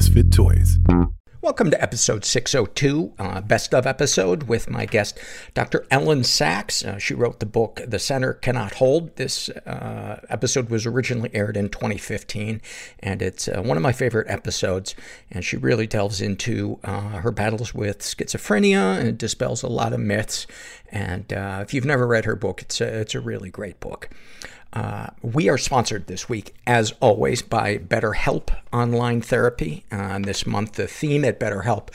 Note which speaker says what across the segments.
Speaker 1: Misfit Toys. Welcome to episode 602, uh, best of episode with my guest, Dr. Elyn Saks. Uh, she wrote the book, The Center Cannot Hold. This uh, episode was originally aired in 2015, and it's uh, one of my favorite episodes. And she really delves into uh, her battles with schizophrenia and dispels a lot of myths. And uh, if you've never read her book, it's a, it's a really great book. Uh, we are sponsored this week, as always, by BetterHelp Online Therapy. Uh, this month, the theme at BetterHelp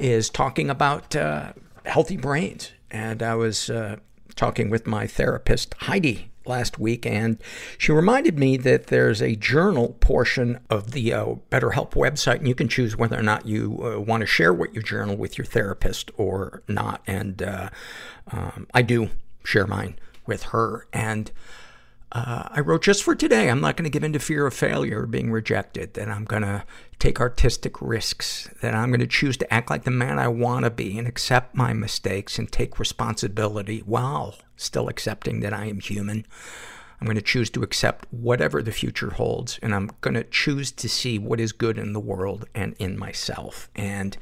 Speaker 1: is talking about uh, healthy brains. And I was uh, talking with my therapist, Heidi, last week, and she reminded me that there's a journal portion of the uh, BetterHelp website, and you can choose whether or not you uh, want to share what you journal with your therapist or not. And uh, um, I do share mine with her. And uh, I wrote just for today. I'm not going to give in to fear of failure or being rejected, that I'm going to take artistic risks, that I'm going to choose to act like the man I want to be and accept my mistakes and take responsibility while still accepting that I am human. I'm going to choose to accept whatever the future holds, and I'm going to choose to see what is good in the world and in myself. And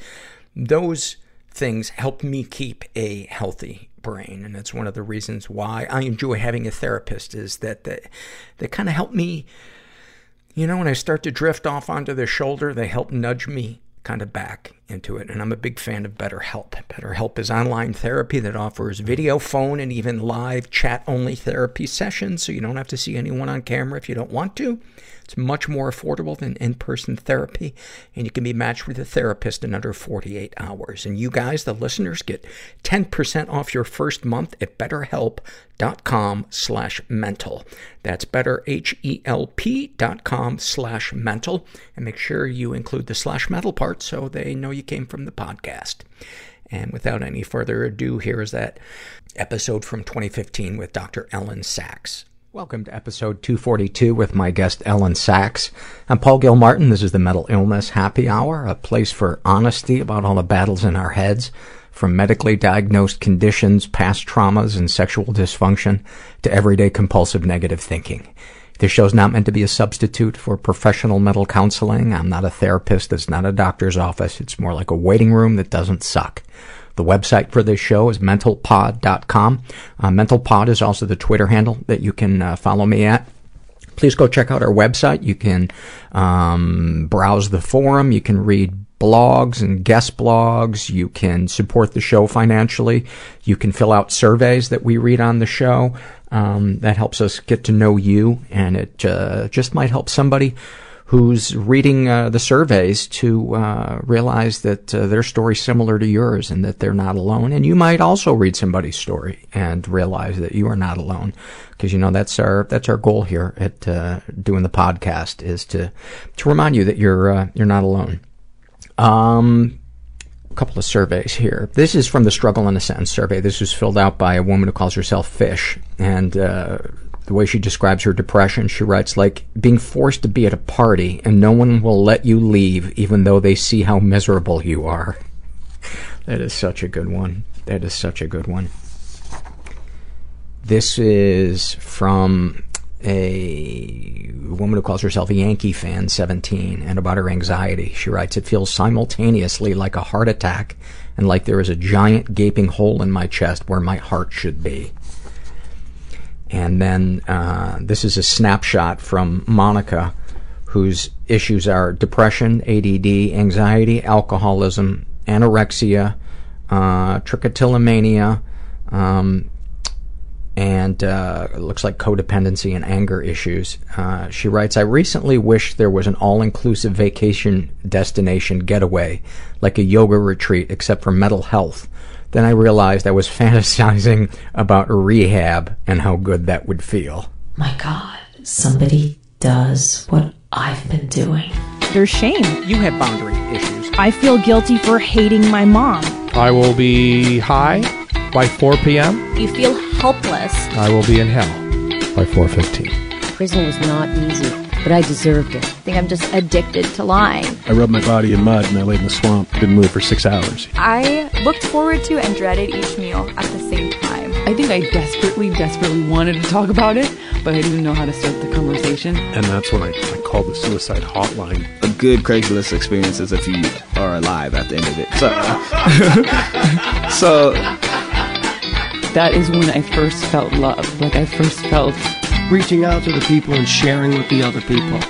Speaker 1: those things help me keep a healthy brain. And it's one of the reasons why I enjoy having a therapist is that they, they kind of help me, you know, when I start to drift off onto their shoulder, they help nudge me kind of back into it. And I'm a big fan of BetterHelp. BetterHelp is online therapy that offers video, phone, and even live chat only therapy sessions. So you don't have to see anyone on camera if you don't want to. It's much more affordable than in-person therapy, and you can be matched with a therapist in under 48 hours. And you guys, the listeners, get 10% off your first month at betterhelp.com slash mental. That's betterhelpcom slash mental. And make sure you include the slash mental part so they know you came from the podcast. And without any further ado, here is that episode from 2015 with Dr. Elyn Saks. Welcome to episode 242 with my guest Elyn Saks. I'm Paul Gilmartin. This is the Mental Illness Happy Hour, a place for honesty about all the battles in our heads, from medically diagnosed conditions, past traumas, and sexual dysfunction, to everyday compulsive negative thinking. This show's not meant to be a substitute for professional mental counseling. I'm not a therapist. It's not a doctor's office. It's more like a waiting room that doesn't suck. The website for this show is mentalpod.com. Uh, mentalpod is also the Twitter handle that you can uh, follow me at please go check out our website. You can um, browse the forum. You can read blogs and guest blogs. You can support the show financially. You can fill out surveys that we read on the show. Um, that helps us get to know you, and it uh, just might help somebody who's reading uh, the surveys to uh, realize that uh, their story's similar to yours and that they're not alone. And you might also read somebody's story and realize that you are not alone, because you know that's our that's our goal here at uh, doing the podcast is to to remind you that you're uh, you're not alone. Um, a couple of surveys here. This is from the Struggle in a Sentence survey. This was filled out by a woman who calls herself Fish, and uh, the way she describes her depression, she writes, like being forced to be at a party and no one will let you leave even though they see how miserable you are. that is such a good one. That is such a good one. This is from a woman who calls herself a Yankee fan, 17, and about her anxiety. She writes, It feels simultaneously like a heart attack and like there is a giant gaping hole in my chest where my heart should be and then uh, this is a snapshot from monica whose issues are depression, add, anxiety, alcoholism, anorexia, uh, trichotillomania, um, and uh, looks like codependency and anger issues. Uh, she writes, I recently wish there was an all inclusive vacation destination getaway, like a yoga retreat, except for mental health. Then I realized I was fantasizing about rehab and how good that would feel.
Speaker 2: My God, somebody does what I've been doing.
Speaker 3: There's shame. You have boundary issues.
Speaker 4: I feel guilty for hating my mom.
Speaker 5: I will be high by 4 p.m.
Speaker 6: You feel helpless.
Speaker 7: I will be in hell by 4:15.
Speaker 8: Prison was not easy but I deserved it.
Speaker 9: I think I'm just addicted to lying.
Speaker 10: I rubbed my body in mud and I laid in the swamp, didn't move for six hours.
Speaker 11: I looked forward to and dreaded each meal at the same time.
Speaker 12: I think I desperately, desperately wanted to talk about it, but I didn't know how to start the conversation.
Speaker 13: And that's when I, I called the suicide hotline.
Speaker 14: A good Craigslist experience is if you are alive at the end of it. So, so
Speaker 15: that is when I first felt love. Like I first felt
Speaker 16: reaching out to the people and sharing with the other people.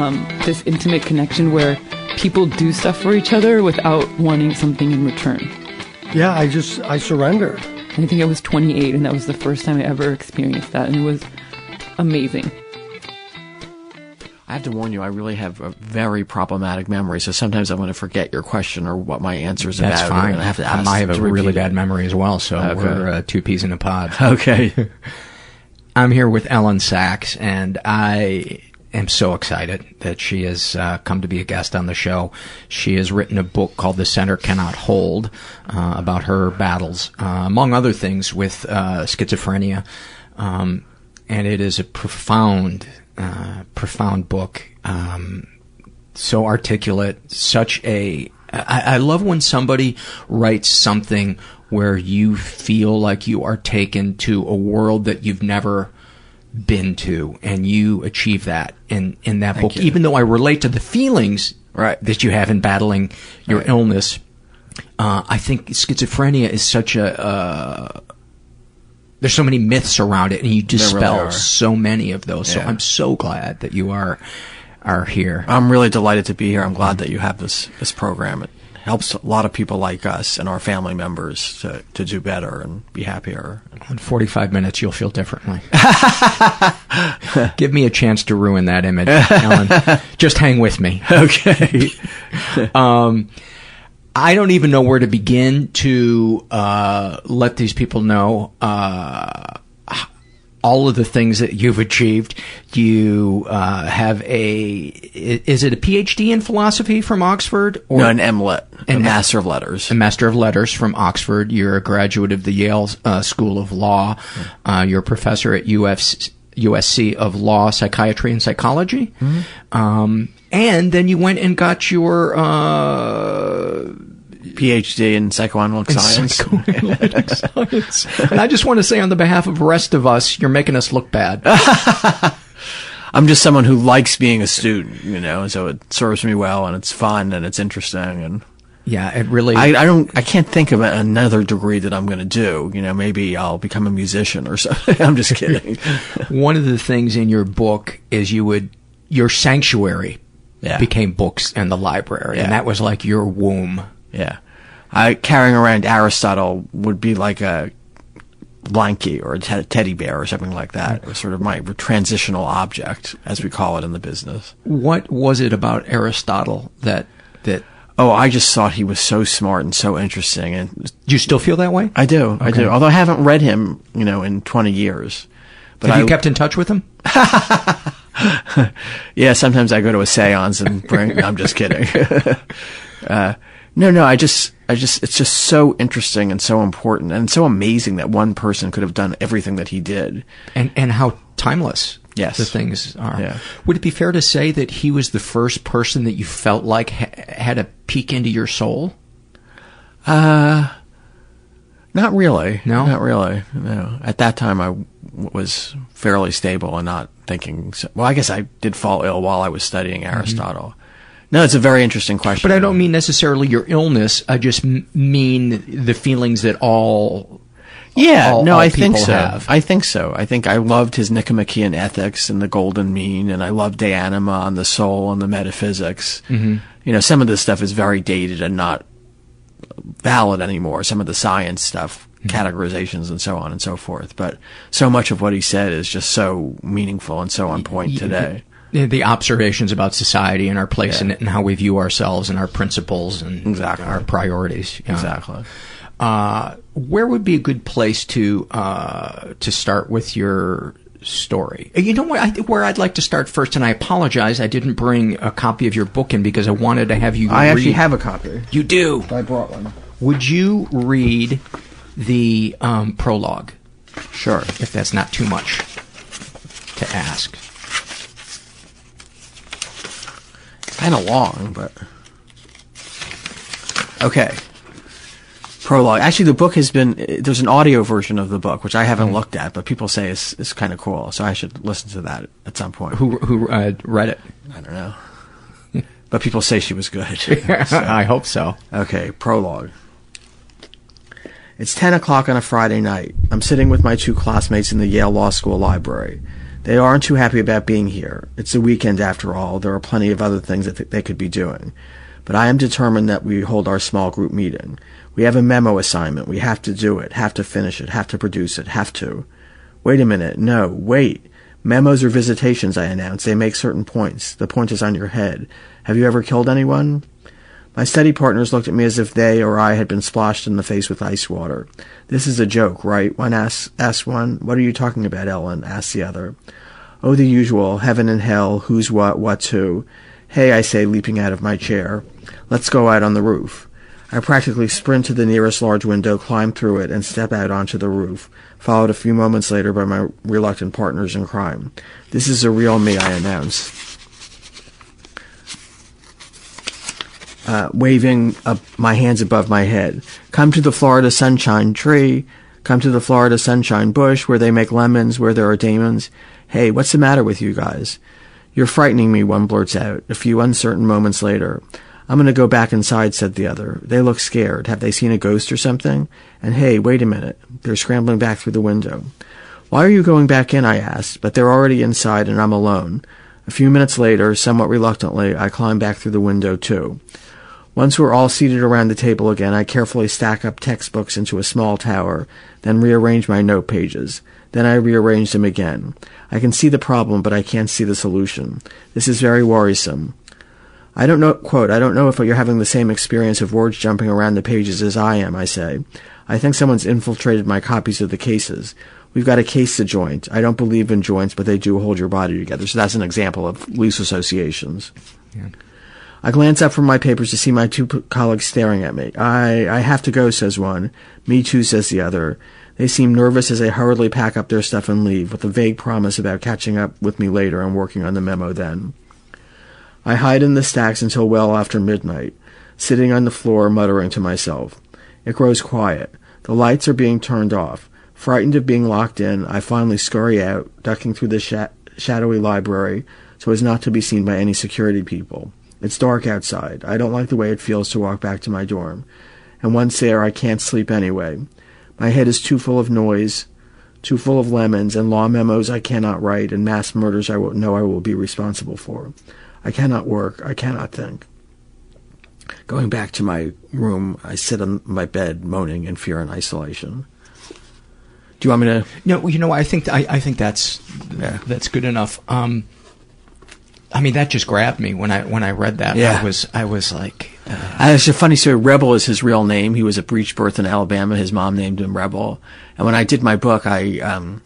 Speaker 15: Um, this intimate connection where people do stuff for each other without wanting something in return.
Speaker 17: Yeah, I just I surrendered. I
Speaker 15: think I was 28, and that was the first time I ever experienced that, and it was amazing.
Speaker 1: I have to warn you, I really have a very problematic memory, so sometimes I'm going to forget your question or what my answer is That's about. That's fine. I have, to I have a really bad memory as well, so okay. we're uh, two peas in a pod. Okay. I'm here with Elyn Saks, and I am so excited that she has uh, come to be a guest on the show. She has written a book called The Center Cannot Hold uh, about her battles, uh, among other things, with uh, schizophrenia. Um, and it is a profound, uh, profound book. Um, so articulate, such a. I, I love when somebody writes something where you feel like you are taken to a world that you've never been to and you achieve that in in that Thank book you. even though I relate to the feelings right. that you have in battling your right. illness uh, I think schizophrenia is such a uh, there's so many myths around it and you dispel really so many of those yeah. so I'm so glad that you are are here I'm really delighted to be here I'm glad that you have this this program it helps a lot of people like us and our family members to, to do better and be happier. In 45 minutes, you'll feel differently. Give me a chance to ruin that image, Alan. Just hang with me. Okay. um, I don't even know where to begin to uh, let these people know. Uh, all of the things that you've achieved. You uh, have a is it a PhD in philosophy from Oxford or no, an MLitt, a Master of Letters, a Master of Letters from Oxford. You're a graduate of the Yale uh, School of Law. Hmm. Uh, you're a professor at UFC, USC of Law, Psychiatry, and Psychology. Mm-hmm. Um, and then you went and got your uh, PhD in psychoanalytic in science. Psychoanalytic science. And I just want to say, on the behalf of the rest of us, you're making us look bad. I'm just someone who likes being a student, you know, so it serves me well and it's fun and it's interesting and. Yeah, it really. I, I don't. I can't think of another degree that I'm going to do. You know, maybe I'll become a musician or something. I'm just kidding. One of the things in your book is you would your sanctuary yeah. became books and the library, yeah. and that was like your womb. Yeah. carrying around Aristotle would be like a blankie or a teddy bear or something like that. It sort of my transitional object, as we call it in the business. What was it about Aristotle that that? Oh, I just thought he was so smart and so interesting. And do you still feel that way? I do. Okay. I do. Although I haven't read him, you know, in twenty years. But Have you I, kept in touch with him? yeah, sometimes I go to a séance and bring. I'm just kidding. uh, no, no, I just, I just, it's just so interesting and so important and so amazing that one person could have done everything that he did. And, and how timeless yes. the things are. Yeah. Would it be fair to say that he was the first person that you felt like ha- had a peek into your soul? Uh, not really. No, not really. No, at that time I w- was fairly stable and not thinking. So- well, I guess I did fall ill while I was studying mm-hmm. Aristotle. Mm-hmm. No, it's a very interesting question. But I don't mean necessarily your illness. I just mean the feelings that all. Yeah, all, no, all I think so. Have. I think so. I think I loved his Nicomachean Ethics and the Golden Mean, and I loved De Anima on the soul and the metaphysics. Mm-hmm. You know, some of this stuff is very dated and not valid anymore. Some of the science stuff, mm-hmm. categorizations, and so on and so forth. But so much of what he said is just so meaningful and so on point today the observations about society and our place yeah. in it and how we view ourselves and our principles and exactly. our priorities. Yeah. Exactly. Uh, where would be a good place to uh, to start with your story? You know what? I, where I'd like to start first, and I apologize, I didn't bring a copy of your book in because I wanted to have you. I read. actually have a copy. You do. I brought one. Would you read the um, prologue? Sure. If that's not too much to ask. kind of long, but. Okay. Prologue. Actually, the book has been. There's an audio version of the book, which I haven't mm. looked at, but people say it's, it's kind of cool, so I should listen to that at some point. Who, who uh, read it? I don't know. but people say she was good. so. I hope so. Okay, prologue. It's 10 o'clock on a Friday night. I'm sitting with my two classmates in the Yale Law School library. They aren't too happy about being here. It's a weekend after all. There are plenty of other things that th- they could be doing. But I am determined that we hold our small group meeting. We have a memo assignment. We have to do it, have to finish it, have to produce it, have to. Wait a minute. No, wait. Memos are visitations, I announced. They make certain points. The point is on your head. Have you ever killed anyone? My study partners looked at me as if they or I had been splashed in the face with ice water. This is a joke, right? One asks, asks one. What are you talking about, Elyn? asks the other. Oh, the usual. Heaven and hell. Who's what? What's who? Hey, I say, leaping out of my chair. Let's go out on the roof. I practically sprint to the nearest large window, climb through it, and step out onto the roof, followed a few moments later by my reluctant partners in crime. This is a real me, I announce. uh, waving up my hands above my head. Come to the Florida sunshine tree. Come to the Florida sunshine bush where they make lemons, where there are demons. Hey, what's the matter with you guys? You're frightening me, one blurts out, a few uncertain moments later. I'm going to go back inside, said the other. They look scared. Have they seen a ghost or something? And hey, wait a minute. They're scrambling back through the window. Why are you going back in? I asked, but they're already inside and I'm alone. A few minutes later, somewhat reluctantly, I climb back through the window too. Once we're all seated around the table again, I carefully stack up textbooks into a small tower, then rearrange my note pages. Then I rearrange them again. I can see the problem, but I can't see the solution. This is very worrisome. I don't know, quote, I don't know if you're having the same experience of words jumping around the pages as I am, I say. I think someone's infiltrated my copies of the cases. We've got a case to joint. I don't believe in joints, but they do hold your body together. So that's an example of loose associations. Yeah. I glance up from my papers to see my two p- colleagues staring at me. I, I have to go, says one. Me too, says the other. They seem nervous as they hurriedly pack up their stuff and leave, with a vague promise about catching up with me later and working on the memo then. I hide in the stacks until well after midnight, sitting on the floor muttering to myself. It grows quiet. The lights are being turned off. Frightened of being locked in, I finally scurry out, ducking through the shadowy library so as not to be seen by any security people. It's dark outside. I don't like the way it feels to walk back to my dorm. And once there, I can't sleep anyway. My head is too full of noise, too full of lemons, and law memos I cannot write, and mass murders I will know I will be responsible for. I cannot work. I cannot think. Going back to my room, I sit on my bed, moaning in fear and isolation. Do you want me to? No, you know, I think I, I think that's yeah. that's good enough. Um, I mean, that just grabbed me when I when I read that. Yeah. I was I was like, uh, it's a funny story. Rebel is his real name. He was a breech birth in Alabama. His mom named him Rebel. And when I did my book, I um,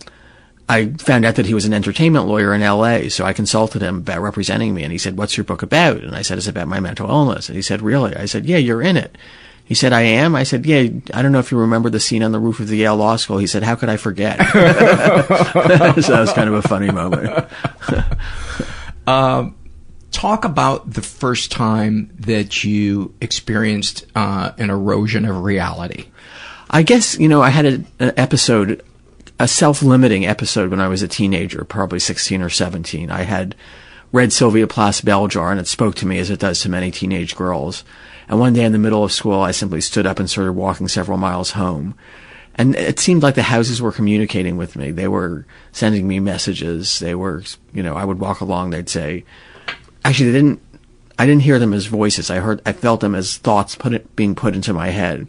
Speaker 1: I found out that he was an entertainment lawyer in L.A. So I consulted him about representing me, and he said, "What's your book about?" And I said, "It's about my mental illness." And he said, "Really?" I said, "Yeah, you're in it." He said, I am. I said, yeah, I don't know if you remember the scene on the roof of the Yale Law School. He said, how could I forget? so that was kind of a funny moment. Uh, talk about the first time that you experienced uh, an erosion of reality. I guess you know I had a, an episode, a self-limiting episode when I was a teenager, probably sixteen or seventeen. I had read Sylvia Plath's Bell Jar, and it spoke to me as it does to many teenage girls. And one day in the middle of school, I simply stood up and started walking several miles home and it seemed like the houses were communicating with me. They were sending me messages. They were, you know, I would walk along. They'd say, actually, they didn't. I didn't hear them as voices. I heard, I felt them as thoughts put it, being put into my head.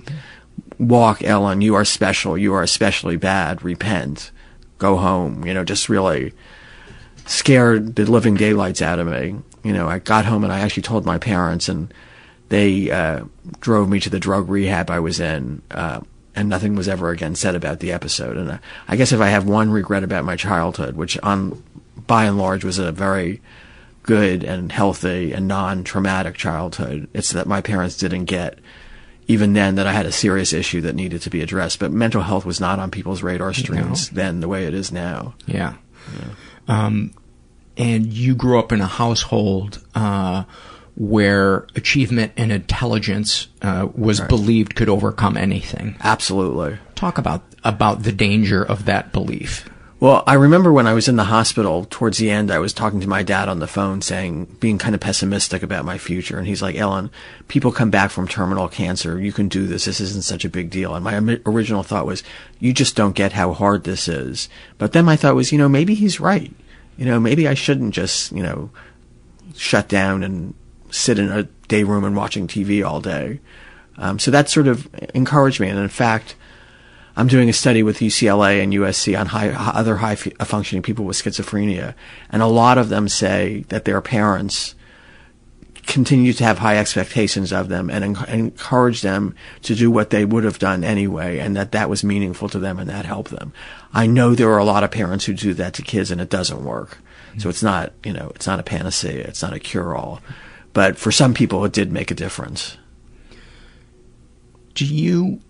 Speaker 1: Walk, Elyn. You are special. You are especially bad. Repent. Go home. You know, just really scared the living daylights out of me. You know, I got home and I actually told my parents, and they uh, drove me to the drug rehab I was in. Uh, and nothing was ever again said about the episode. And I, uh, I guess if I have one regret about my childhood, which on by and large was a very good and healthy and non-traumatic childhood, it's that my parents didn't get even then that I had a serious issue that needed to be addressed. But mental health was not on people's radar screens no. then the way it is now. Yeah. yeah. Um, and you grew up in a household uh, where achievement and intelligence uh, was right. believed could overcome anything. Absolutely. Talk about about the danger of that belief. Well, I remember when I was in the hospital towards the end, I was talking to my dad on the phone saying, being kind of pessimistic about my future. And he's like, Elyn, people come back from terminal cancer. You can do this. This isn't such a big deal. And my original thought was, you just don't get how hard this is. But then my thought was, you know, maybe he's right. You know, maybe I shouldn't just, you know, shut down and sit in a day room and watching TV all day. Um, so that sort of encouraged me. And in fact, I'm doing a study with UCLA and USC on high, other high functioning people with schizophrenia. And a lot of them say that their parents continue to have high expectations of them and en- encourage them to do what they would have done anyway. And that that was meaningful to them and that helped them. I know there are a lot of parents who do that to kids and it doesn't work. So it's not, you know, it's not a panacea. It's not a cure all. Mm-hmm but for some people, it did make a difference. Do you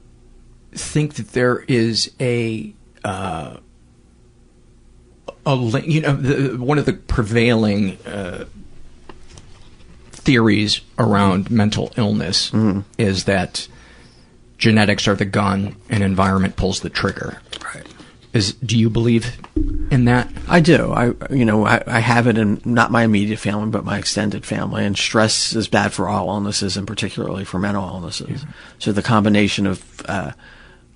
Speaker 1: think that there is a uh, a you know the, one of the prevailing uh, theories around mental illness mm. is that genetics are the gun and environment pulls the trigger. Is do you believe in that? I do. I you know I, I have it in not my immediate family, but my extended family. And stress is bad for all illnesses, and particularly for mental illnesses. Yeah. So the combination of uh,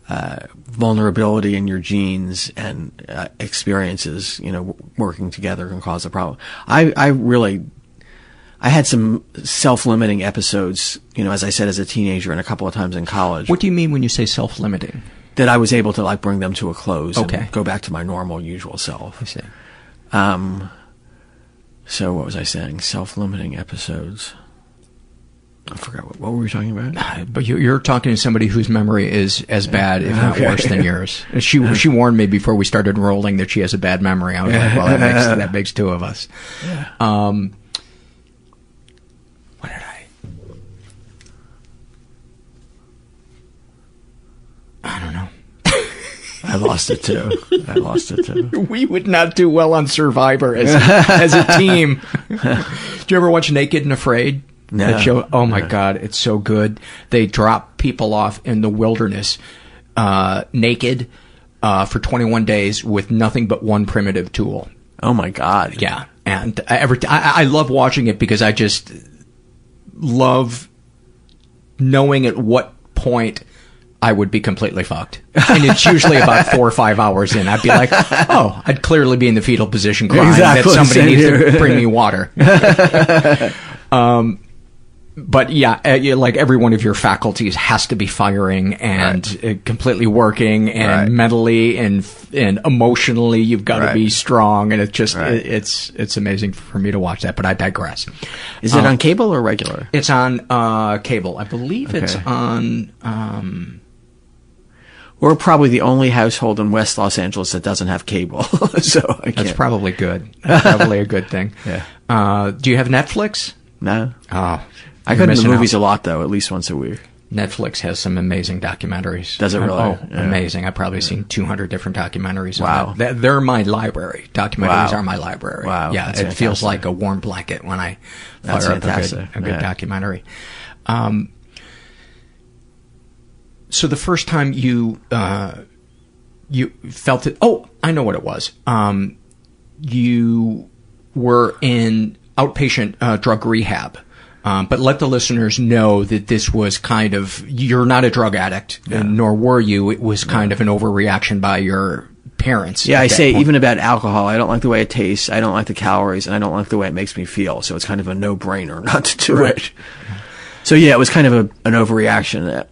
Speaker 1: uh, vulnerability in your genes and uh, experiences, you know, working together can cause a problem. I, I really I had some self-limiting episodes, you know, as I said, as a teenager and a couple of times in college. What do you mean when you say self-limiting? that I was able to like bring them to a close okay. go back to my normal usual self. I see. Um, so what was I saying? Self-limiting episodes. I forgot what, what were we talking about. Uh, but you, are talking to somebody whose memory is as bad, if not worse, than yours. She she warned me before we started rolling that she has a bad memory. I was like, well, that makes that makes two of us. Yeah. Um, I don't know. I lost it too. I lost it too. We would not do well on Survivor as a, as a team. do you ever watch Naked and Afraid? No. That show. Oh my no. God, it's so good. They drop people off in the wilderness, uh, naked, uh, for 21 days with nothing but one primitive tool. Oh my God. Yeah, and I I love watching it because I just love knowing at what point I would be completely fucked. And it's usually about four or five hours in. I'd be like, oh, I'd clearly be in the fetal position crying exactly, that somebody needs here. to bring me water. um, but uh, yeah, like every one of your faculties has to be firing and right. Uh, completely working and right. mentally and and emotionally, you've got right. to be strong. And it's just it's it's amazing for me to watch that. But I digress. Is um, it on cable or regular? It's on uh, cable, I believe. Okay. It's on. Um, we're probably the only household in West Los Angeles that doesn't have cable, so that's probably good. That's probably a good thing. Yeah. Uh, do you have Netflix? No. Oh, I go to the movies out. a lot though, at least once a week. Netflix has some amazing documentaries. Does it uh, really? Oh, yeah. amazing! I've probably yeah. seen 200 different documentaries. Wow, that. they're my library. Documentaries wow. are my library. Wow, yeah, That's it fantastic. feels like a warm blanket when I fire That's up fantastic. a good, a good yeah. documentary. Um, so the first time you uh, you felt it, oh, I know what it was. Um, you were in outpatient uh, drug rehab. Um, but let the listeners know that this was kind of you're not a drug addict, yeah. nor were you. It was kind yeah. of an overreaction by your parents. Yeah, I say point. even about alcohol, I don't like the way it tastes, I don't like the calories, and I don't like the way it makes me feel. So it's kind of a no brainer not to do right. it. So yeah, it was kind of a, an overreaction. That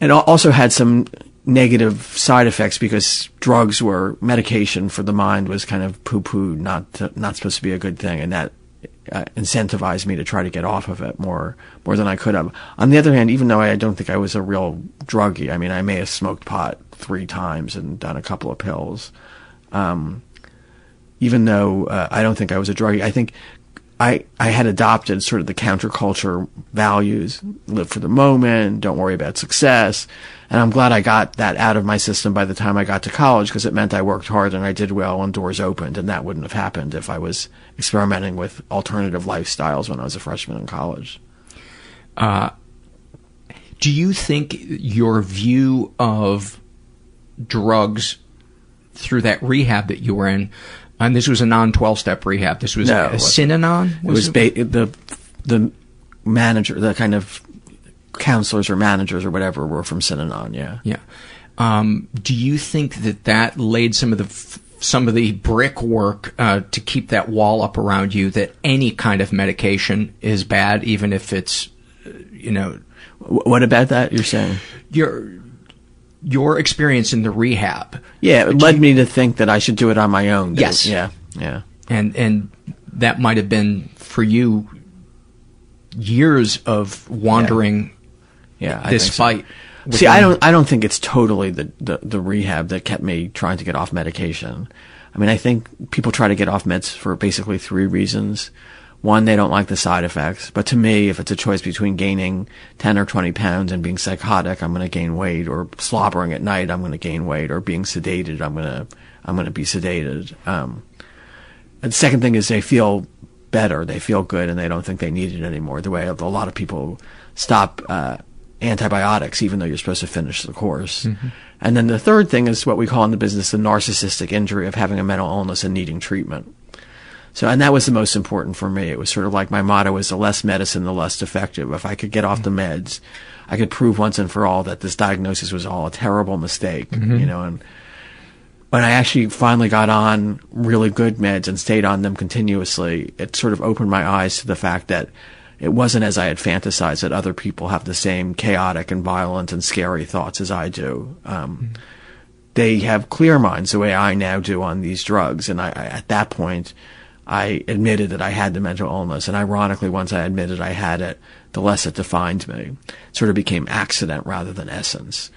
Speaker 1: it also had some negative side effects because drugs were medication for the mind was kind of poo poo, not not supposed to be a good thing, and that uh, incentivized me to try to get off of it more more than I could have. On the other hand, even though I don't think I was a real druggie, I mean, I may have smoked pot three times and done a couple of pills. Um, even though uh, I don't think I was a druggie, I think I, I had adopted sort of the counterculture values, live for the moment, don't worry about success. And I'm glad I got that out of my system by the time I got to college because it meant I worked hard and I did well and doors opened. And that wouldn't have happened if I was experimenting with alternative lifestyles when I was a freshman in college. Uh, do you think your view of drugs through that rehab that you were in and this was a non 12 step rehab. This was no, a Synanon? Was it was ba- the, the manager, the kind of counselors or managers or whatever were from Synanon, yeah. Yeah. Um, do you think that that laid some of the f- some of the brickwork uh, to keep that wall up around you that any kind of medication is bad, even if it's, uh, you know. What about that you're saying? You're your experience in the rehab. Yeah, it led you, me to think that I should do it on my own. Yes. yeah. Yeah. And and that might have been for you years of wandering. Yeah. yeah this fight. So. See, I don't. I don't think it's totally the, the the rehab that kept me trying to get off medication. I mean, I think people try to get off meds for basically three reasons one, they don't like the side effects. But to me, if it's a choice between gaining 10 or 20 pounds and being psychotic, I'm going to gain weight or slobbering at night, I'm going to gain weight or being sedated. I'm going to, I'm going to be sedated. Um, and the second thing is they feel better. They feel good and they don't think they need it anymore. The way a lot of people stop, uh, antibiotics, even though you're supposed to finish the course. Mm-hmm. And then the third thing is what we call in the business the narcissistic injury of having a mental illness and needing treatment. So, and that was the most important for me. It was sort of like my motto is the less medicine, the less effective. If I could get off the meds, I could prove once and for all that this diagnosis was all a terrible mistake, mm-hmm. you know, and when I actually finally got on really good meds and stayed on them continuously, it sort of opened my eyes to the fact that it wasn't as I had fantasized that other people have the same chaotic and violent and scary thoughts as I do. Um, mm-hmm. They have clear minds the way I now do on these drugs. And I, I at that point, I admitted that I had the mental illness. And ironically, once I admitted I had it, the less it defined me. It sort of became accident rather than essence.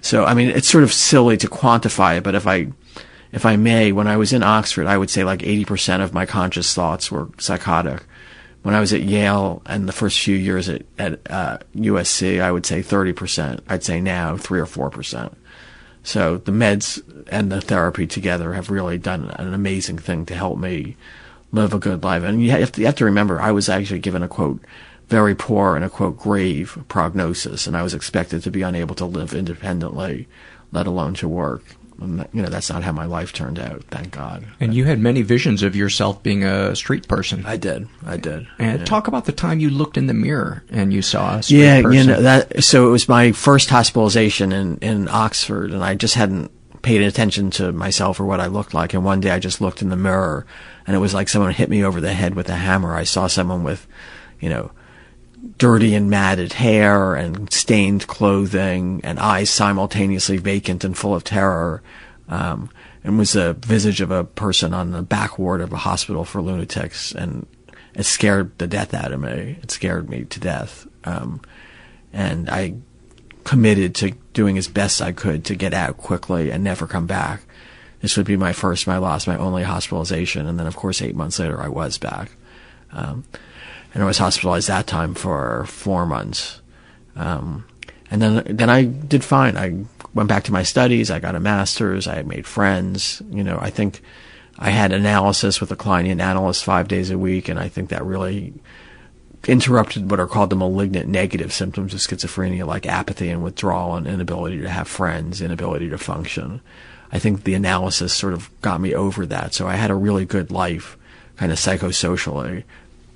Speaker 1: So, I mean, it's sort of silly to quantify it, but if I, if I may, when I was in Oxford, I would say like 80% of my conscious thoughts were psychotic. When I was at Yale and the first few years at, at uh, USC, I would say 30%. I'd say now 3 or 4%. So the meds and the therapy together have really done an amazing thing to help me live a good life. And you have, to, you have to remember, I was actually given a quote, very poor and a quote, grave prognosis, and I was expected to be unable to live independently, let alone to work. And, you know, that's not how my life turned out, thank God. And you had many visions of yourself being a street person. I did. I did. And yeah. talk about the time you looked in the mirror and you saw a street yeah, person. you know, that, so it was my first hospitalization in, in Oxford, and I just hadn't paid attention to myself or what I looked like. And one day I just looked in the mirror and it was like someone hit me over the head with a hammer. I saw someone with, you know, dirty and matted hair and stained clothing and eyes simultaneously vacant and full of terror. Um, and was the visage of a person on the back ward of a hospital for lunatics. And it scared the death out of me. It scared me to death. Um, and I committed to doing as best I could to get out quickly and never come back this would be my first, my last, my only hospitalization. And then, of course, eight months later, I was back. Um, and I was hospitalized that time for four months. Um, and then, then I did fine. I went back to my studies. I got a master's. I made friends. You know, I think I had analysis with a Kleinian analyst five days a week. And I think that really interrupted what are called the malignant negative symptoms of schizophrenia, like apathy and withdrawal and inability to have friends, inability to function. I think the analysis sort of got me over that. So I had a really good life, kind of psychosocially,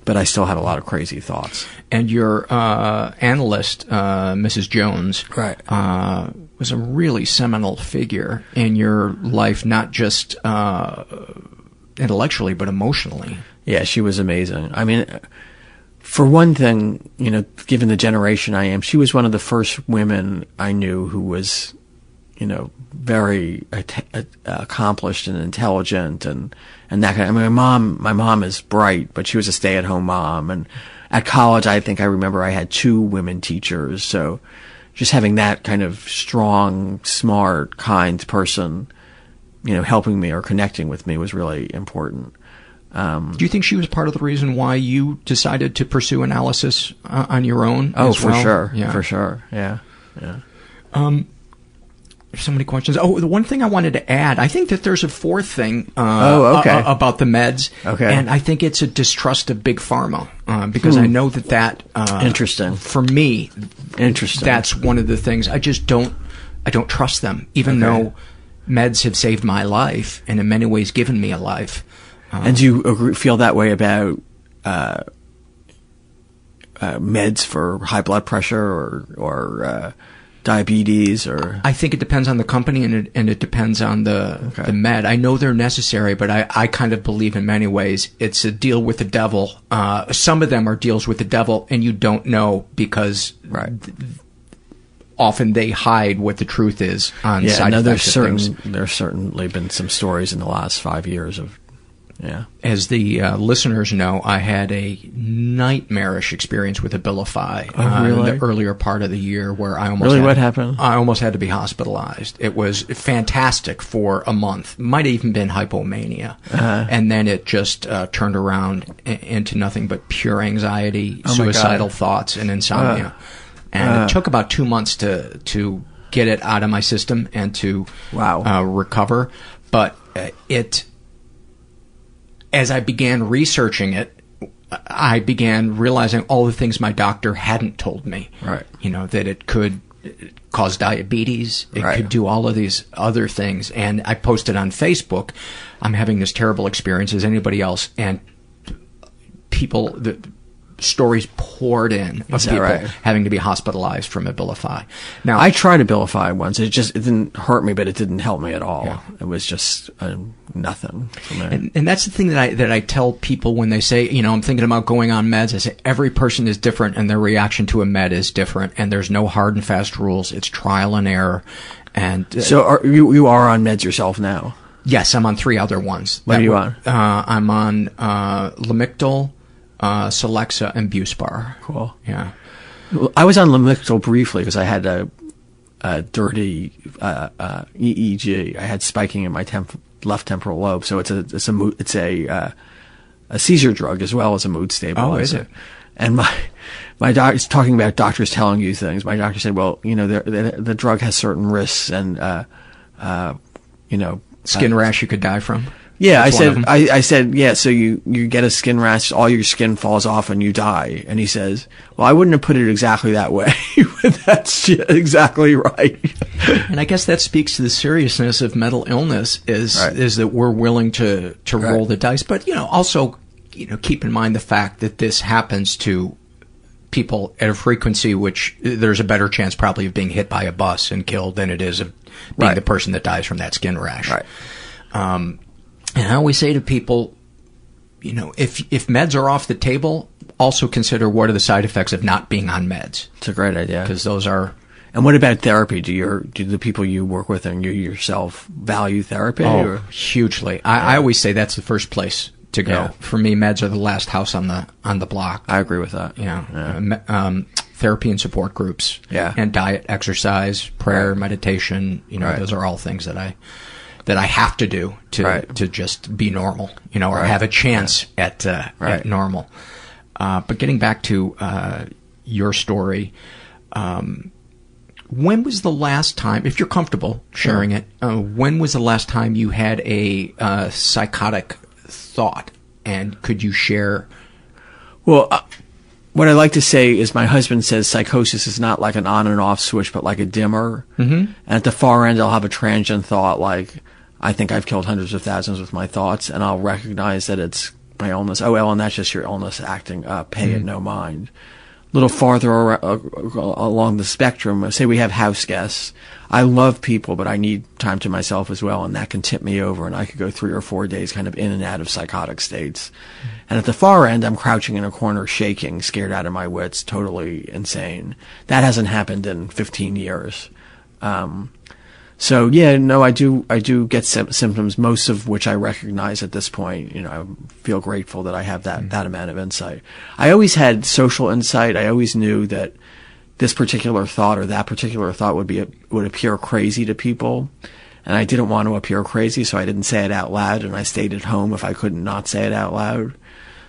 Speaker 1: but I still had a lot of crazy thoughts. And your uh, analyst, uh, Mrs. Jones, right, uh, was a really seminal figure in your life, not just uh, intellectually but emotionally. Yeah, she was amazing. I mean. For one thing, you know, given the generation I am, she was one of the first women I knew who was you know, very uh, accomplished and intelligent and, and that kind of, I mean, my mom, my mom is bright, but she was a stay at home mom. And at college, I think I remember I had two women teachers. So just having that kind of strong, smart, kind person, you know, helping me or connecting with me was really important. Um, Do you think she was part of the reason why you decided to pursue analysis uh, on your own? Oh, for well? sure. Yeah. For sure. Yeah. Yeah. Um, so many questions. Oh, the one thing I wanted to add, I think that there's a fourth thing uh, oh, okay. about the meds. Okay. And I think it's a distrust of big pharma uh, because hmm. I know that that uh, interesting for me. Interesting. That's one of the things I just don't I don't trust them, even okay. though meds have saved my life and in many ways given me a life. Uh, and do you agree, feel that way about? Uh, meds for high blood pressure or or diabetes or I think it depends on the company and it, and it depends on the okay. the med. I know they're necessary, but I, I kind of believe in many ways it's a deal with the devil. Uh, some of them are deals with the devil, and you don't know because right. th- often they hide what the truth is on yeah, side no, there's certain, There's certainly been some stories in the last five years of yeah. As the uh, listeners know, I had a nightmarish experience with Abilify oh, uh, really? the earlier part of the year, where I almost really had, what happened? I almost had to be hospitalized. It was fantastic for a month. Might have even been hypomania, uh-huh. and then it just uh, turned around into nothing but pure anxiety, oh suicidal thoughts, and insomnia. Uh, and it uh-huh. took about two months to to get it out of my system and to wow. Uh, recover. But uh, it as I began researching it, I began realizing all the things my doctor hadn't told me. Right. You know, that it could cause diabetes, it right. could do all of these other things. And I posted on Facebook, I'm having this terrible experience as anybody else. And people, the stories poured in of people right? having to be hospitalized from Abilify. Now, I tried Abilify once. It just it didn't hurt me, but it didn't help me at all. Yeah. It was just uh, nothing. And, and, that's the thing that I that I tell people when they say, you know, I'm thinking about going on meds. I say every person is different, and their reaction to a med is different, and there's no hard and fast rules. It's trial and error. And uh, so, are, you you are on meds yourself now. Yes, I'm on three other ones. What are you were, on? Uh, I'm on uh, Lamictal, uh, Celexa, and Buspar. Cool. Yeah. I was on Lamictal briefly because I had a, a dirty uh, uh, EEG. I had spiking in my temp- left temporal lobe, so it's a it's a mood, it's a uh, a seizure drug as well as a mood stabilizer. Oh, is it? And my my doc is talking about doctors telling you things. My doctor said, "Well, you know, the, the drug has certain risks and uh, uh, you know, skin uh, rash you could die from." Yeah, That's I said, I, I said, yeah. So you you get a skin rash, all your skin falls off, and you die. And he says, "Well, I wouldn't have put it exactly that way, that's exactly right." and I guess that speaks to the seriousness of mental illness is right. is that we're willing to to right. roll the dice, but you know, also you know, keep in mind the fact that this happens to people at a frequency which there's a better chance probably of being hit by a bus and killed than it is of being right. the person that dies from that skin rash. Right. Um, and I always say to people, you know, if if meds are off the table, also consider what are the side effects of not being on meds. It's a great idea because those are. And what about therapy? Do your do the people you work with and you yourself value therapy? Oh, or? hugely. I, yeah. I always say that's the first place to go. Yeah. For me, meds are the last house on the on the block. I agree with that. Yeah, yeah. Uh, um, therapy and support groups. Yeah, and diet, exercise, prayer, right. meditation. You know, right. those are all things that I that I have to do to right. to just be normal, you know, or right. have a chance at uh, right. at normal.
Speaker 18: Uh, but getting back to uh, your story, um, when was the last time, if you're comfortable sharing it, uh, when was the last time you had a uh, psychotic thought, and could you share?
Speaker 1: Well, uh, what I like to say is my husband says psychosis is not like an on and off switch, but like a dimmer. Mm-hmm. And at the far end, I'll have a transient thought like, I think I've killed hundreds of thousands with my thoughts, and I'll recognize that it's my illness. Oh, Elyn, that's just your illness acting up. Pay mm-hmm. it no mind little farther ar- uh, uh, along the spectrum, say we have house guests. I love people, but I need time to myself as well, and that can tip me over, and I could go three or four days kind of in and out of psychotic states. Mm-hmm. And at the far end, I'm crouching in a corner, shaking, scared out of my wits, totally insane. That hasn't happened in 15 years. Um, so yeah, no, I do, I do get sim- symptoms, most of which I recognize at this point. You know, I feel grateful that I have that, mm-hmm. that amount of insight. I always had social insight. I always knew that this particular thought or that particular thought would be, would appear crazy to people. And I didn't want to appear crazy, so I didn't say it out loud and I stayed at home if I couldn't not say it out loud.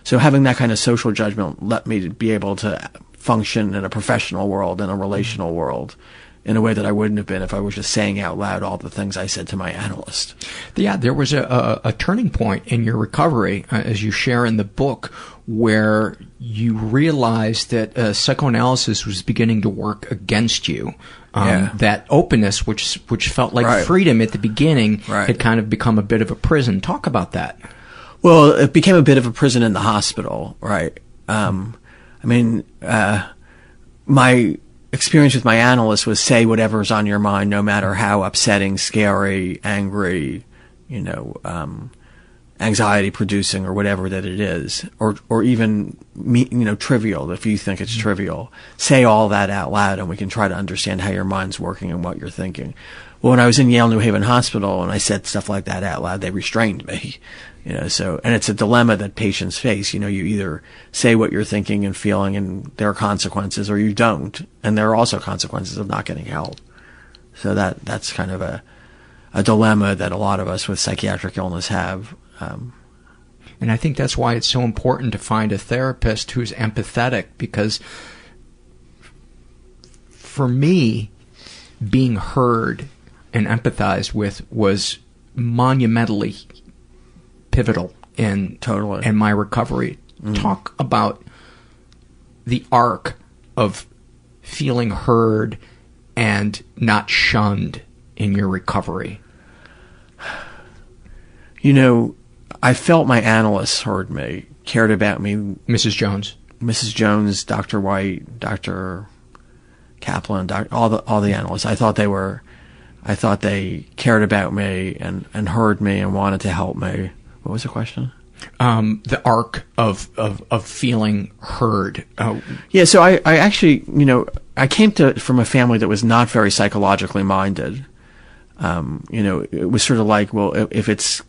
Speaker 1: So having that kind of social judgment let me be able to function in a professional world in a relational mm-hmm. world in a way that I wouldn't have been if I was just saying out loud all the things I said to my analyst.
Speaker 18: Yeah, there was a, a, a turning point in your recovery, uh, as you share in the book, where you realized that uh, psychoanalysis was beginning to work against you. Um, yeah. That openness, which which felt like right. freedom at the beginning,
Speaker 1: right.
Speaker 18: had kind of become a bit of a prison. Talk about that.
Speaker 1: Well, it became a bit of a prison in the hospital, right? Um, I mean, uh, my experience with my analyst was say whatever's on your mind, no matter how upsetting, scary, angry, you know, um, anxiety producing or whatever that it is, or or even me, you know trivial. If you think it's mm-hmm. trivial, say all that out loud, and we can try to understand how your mind's working and what you're thinking. Well, when I was in Yale New Haven Hospital and I said stuff like that out loud, they restrained me you know, so, and it's a dilemma that patients face. You know, you either say what you're thinking and feeling and there are consequences or you don't. And there are also consequences of not getting help. So that, that's kind of a, a dilemma that a lot of us with psychiatric illness have. Um,
Speaker 18: and I think that's why it's so important to find a therapist who's empathetic because for me, being heard and empathized with was monumentally pivotal in
Speaker 1: totally
Speaker 18: in my recovery. Mm. Talk about the arc of feeling heard and not shunned in your recovery.
Speaker 1: You know, I felt my analysts heard me, cared about me.
Speaker 18: Mrs. Jones.
Speaker 1: Mrs. Jones, Dr. White, Dr. Kaplan, doc, all the all the analysts. I thought they were, I thought they cared about me and and heard me and wanted to help me. What was the question?
Speaker 18: Um, the arc of, of, of feeling heard. Uh,
Speaker 1: yeah, so I, I actually, you know, I came to from a family that was not very psychologically minded. Um, you know, it was sort of like, well, if it's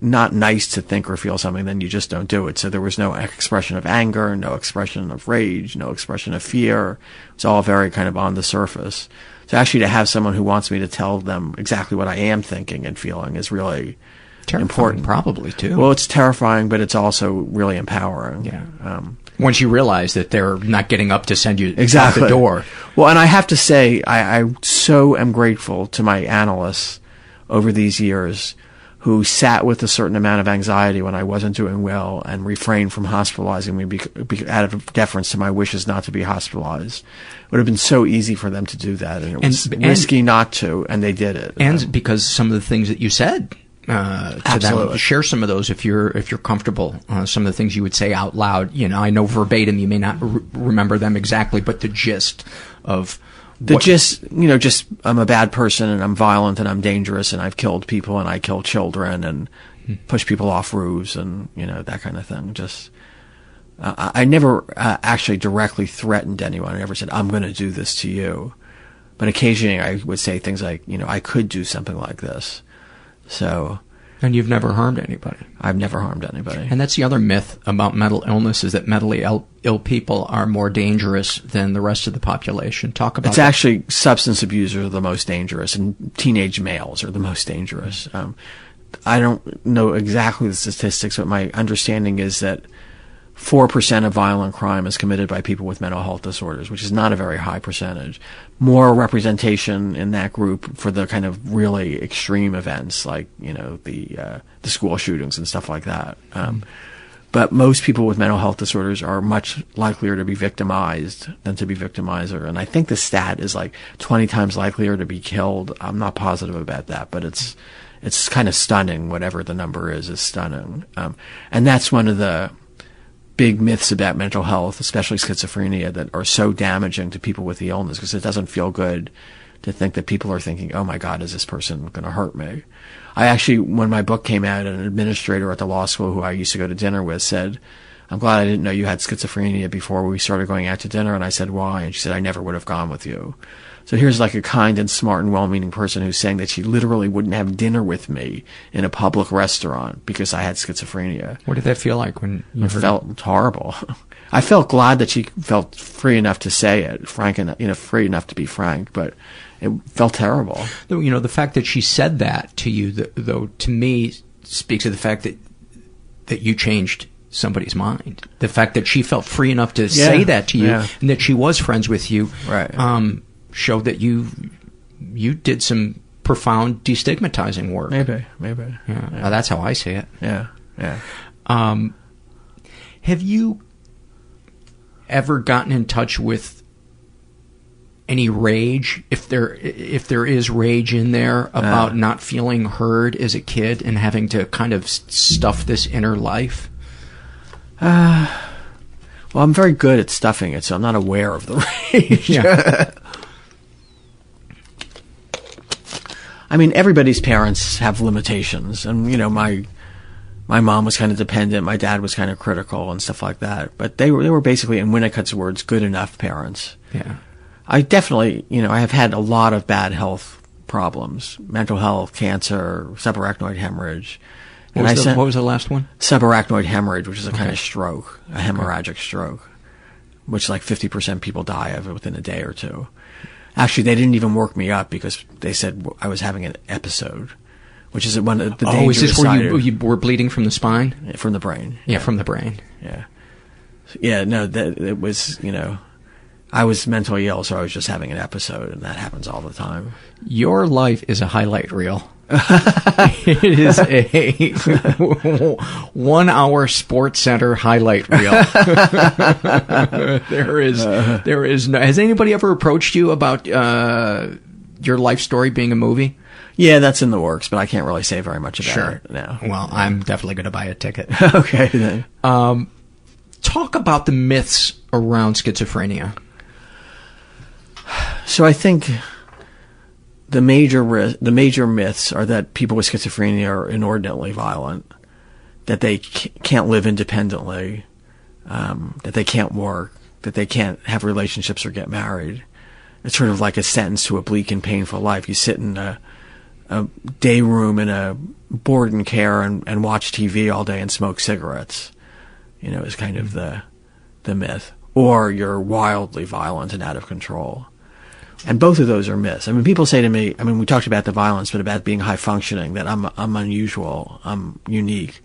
Speaker 1: not nice to think or feel something, then you just don't do it. So there was no expression of anger, no expression of rage, no expression of fear. It's all very kind of on the surface. So actually to have someone who wants me to tell them exactly what I am thinking and feeling is really terrifying. important,
Speaker 18: probably too.
Speaker 1: Well, it's terrifying, but it's also really empowering.
Speaker 18: Yeah. Um, Once you realize that they're not getting up to send you exactly. out the door.
Speaker 1: Well, and I have to say, I, I so am grateful to my analysts over these years who sat with a certain amount of anxiety when I wasn't doing well and refrained from hospitalizing me be, out of deference to my wishes not to be hospitalized. It would have been so easy for them to do that, and it was and, risky not to, and they did it.
Speaker 18: And, and um, because some of the things that you said
Speaker 1: uh, to Absolutely.
Speaker 18: them. Share some of those if you're if you're comfortable. Uh, some of the things you would say out loud. You know, I know verbatim you may not re- remember them exactly, but the gist of
Speaker 1: the what, gist. You know, just I'm a bad person and I'm violent and I'm dangerous and I've killed people and I kill children and hmm. push people off roofs and you know that kind of thing. Just. Uh, I never uh, actually directly threatened anyone. I never said, "I'm going to do this to you," but occasionally I would say things like, "You know, I could do something like this," So.
Speaker 18: And you've never harmed anybody.
Speaker 1: I've never harmed anybody.
Speaker 18: And that's the other myth about mental illness is that mentally Ill, Ill people are more dangerous than the rest of the population. Talk about
Speaker 1: It's that. actually substance abusers are the most dangerous, and teenage males are the most dangerous. Um, I don't know exactly the statistics, but my understanding is that 4% of violent crime is committed by people with mental health disorders, which is not a very high percentage more representation in that group for the kind of really extreme events like you know the uh, the school shootings and stuff like that. Um, But most people with mental health disorders are much likelier to be victimized than to be victimizer, and I think the stat is like 20 times likelier to be killed. I'm not positive about that, but it's it's kind of stunning. Whatever the number is, is stunning, um, and that's one of the big myths about mental health, especially schizophrenia, that are so damaging to people with the illness because it doesn't feel good to think that people are thinking, oh my God, is this person going to hurt me? I actually, when my book came out, an administrator at the law school who I used to go to dinner with said, I'm glad I didn't know you had schizophrenia before we started going out to dinner. And I said, why? And she said, I never would have gone with you. So here's like a kind and smart and well meaning person who's saying that she literally wouldn't have dinner with me in a public restaurant because I had schizophrenia.
Speaker 18: What did that feel like when
Speaker 1: you felt horrible? I felt glad that she felt free enough to say it, frank enough, you know, free enough to be frank, but it felt terrible.
Speaker 18: You know, the fact that she said that to you, though, to me, speaks to the fact that that you changed somebody's mind. The fact that she felt free enough to yeah, say that to you yeah. and that she was friends with you.
Speaker 1: Right.
Speaker 18: Um, showed that you you did some profound destigmatizing work.
Speaker 1: Maybe,
Speaker 18: maybe. Yeah. yeah. that's how I see it.
Speaker 1: Yeah, yeah. Um,
Speaker 18: have you ever gotten in touch with any rage, if there if there is rage in there uh. about uh, not feeling heard as a kid and having to kind of stuff this inner life?
Speaker 1: Uh, well, I'm very good at stuffing it, so I'm not aware of the rage. Yeah. I mean, everybody's parents have limitations, and you know, my my mom was kind of dependent, my dad was kind of critical and stuff like that. But they were they were basically, in Winnicott's words, good enough parents.
Speaker 18: Yeah. I
Speaker 1: definitely, you know, I have had a lot of bad health problems, mental health, cancer, subarachnoid hemorrhage.
Speaker 18: What was, the, sent, what was, the, last one?
Speaker 1: Subarachnoid hemorrhage, which is a okay. kind of stroke, a hemorrhagic okay. stroke, which like 50% people die of within a day or two. Actually, they didn't even work me up because they said I was having an episode, which is one of the oh, is this
Speaker 18: where you, you, were bleeding from the spine?
Speaker 1: From the brain.
Speaker 18: Yeah, yeah. from the brain.
Speaker 1: Yeah, yeah. No, that it was you know, I was mentally ill, so I was just having an episode, and that happens all the time.
Speaker 18: Your life is a highlight reel. it is a one hour sports center highlight reel. there is, there is no, has anybody ever approached you about, uh, your life story being a movie?
Speaker 1: Yeah, that's in the works, but I can't really say very much about sure. it now.
Speaker 18: Well, I'm definitely going to buy a ticket.
Speaker 1: okay. Then. Um,
Speaker 18: talk about the myths around schizophrenia.
Speaker 1: So I think the major ri- the major myths are that people with schizophrenia are inordinately violent, that they c- can't live independently, um, that they can't work, that they can't have relationships or get married. It's sort of like a sentence to a bleak and painful life. You sit in a, a day room in a board and care and, and watch TV all day and smoke cigarettes. You know, is kind of the the myth. Or you're wildly violent and out of control. And both of those are myths. I mean, people say to me, I mean, we talked about the violence, but about being high functioning, that I'm, I'm unusual, I'm unique.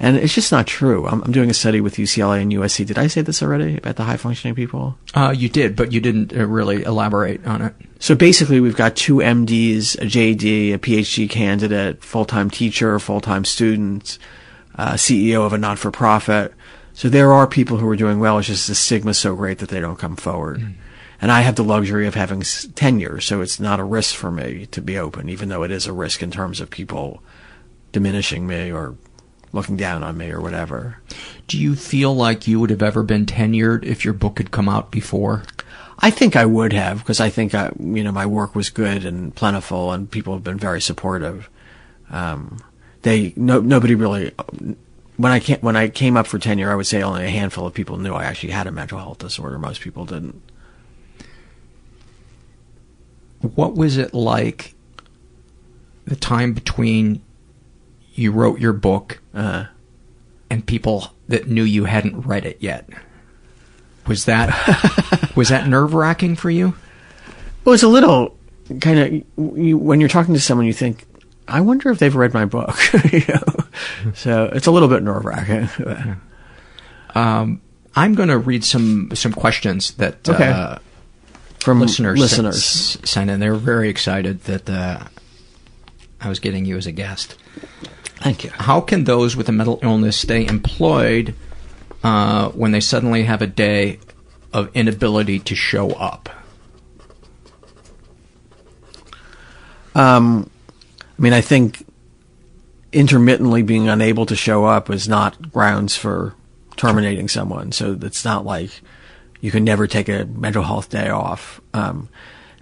Speaker 1: And it's just not true. I'm, I'm, doing a study with UCLA and USC. Did I say this already about the high functioning people?
Speaker 18: Uh, you did, but you didn't uh, really elaborate on it.
Speaker 1: So basically, we've got two MDs, a JD, a PhD candidate, full time teacher, full time student, uh, CEO of a not for profit. So there are people who are doing well. It's just the stigma's so great that they don't come forward. Mm. And I have the luxury of having tenure, so it's not a risk for me to be open, even though it is a risk in terms of people diminishing me or looking down on me or whatever.
Speaker 18: Do you feel like you would have ever been tenured if your book had come out before?
Speaker 1: I think I would have because I think I, you know, my work was good and plentiful, and people have been very supportive. Um, they no, nobody really. When I came, when I came up for tenure, I would say only a handful of people knew I actually had a mental health disorder. Most people didn't
Speaker 18: what was it like the time between you wrote your book uh, and people that knew you hadn't read it yet? Was that was that nerve wracking for you?
Speaker 1: Well, it's a little kind of you, when you're talking to someone, you think, I wonder if they've read my book. you know? So it's a little bit nerve wracking. yeah.
Speaker 18: um, I'm going to read some some questions that
Speaker 1: okay. uh,
Speaker 18: from listeners, listeners.
Speaker 1: sent
Speaker 18: in. They were very excited that uh, I was getting you as a guest.
Speaker 1: Thank you.
Speaker 18: How can those with a mental illness stay employed uh, when they suddenly have a day of inability to show up?
Speaker 1: Um, I mean, I think intermittently being unable to show up is not grounds for terminating someone. So it's not like you can never take a mental health day off. Um,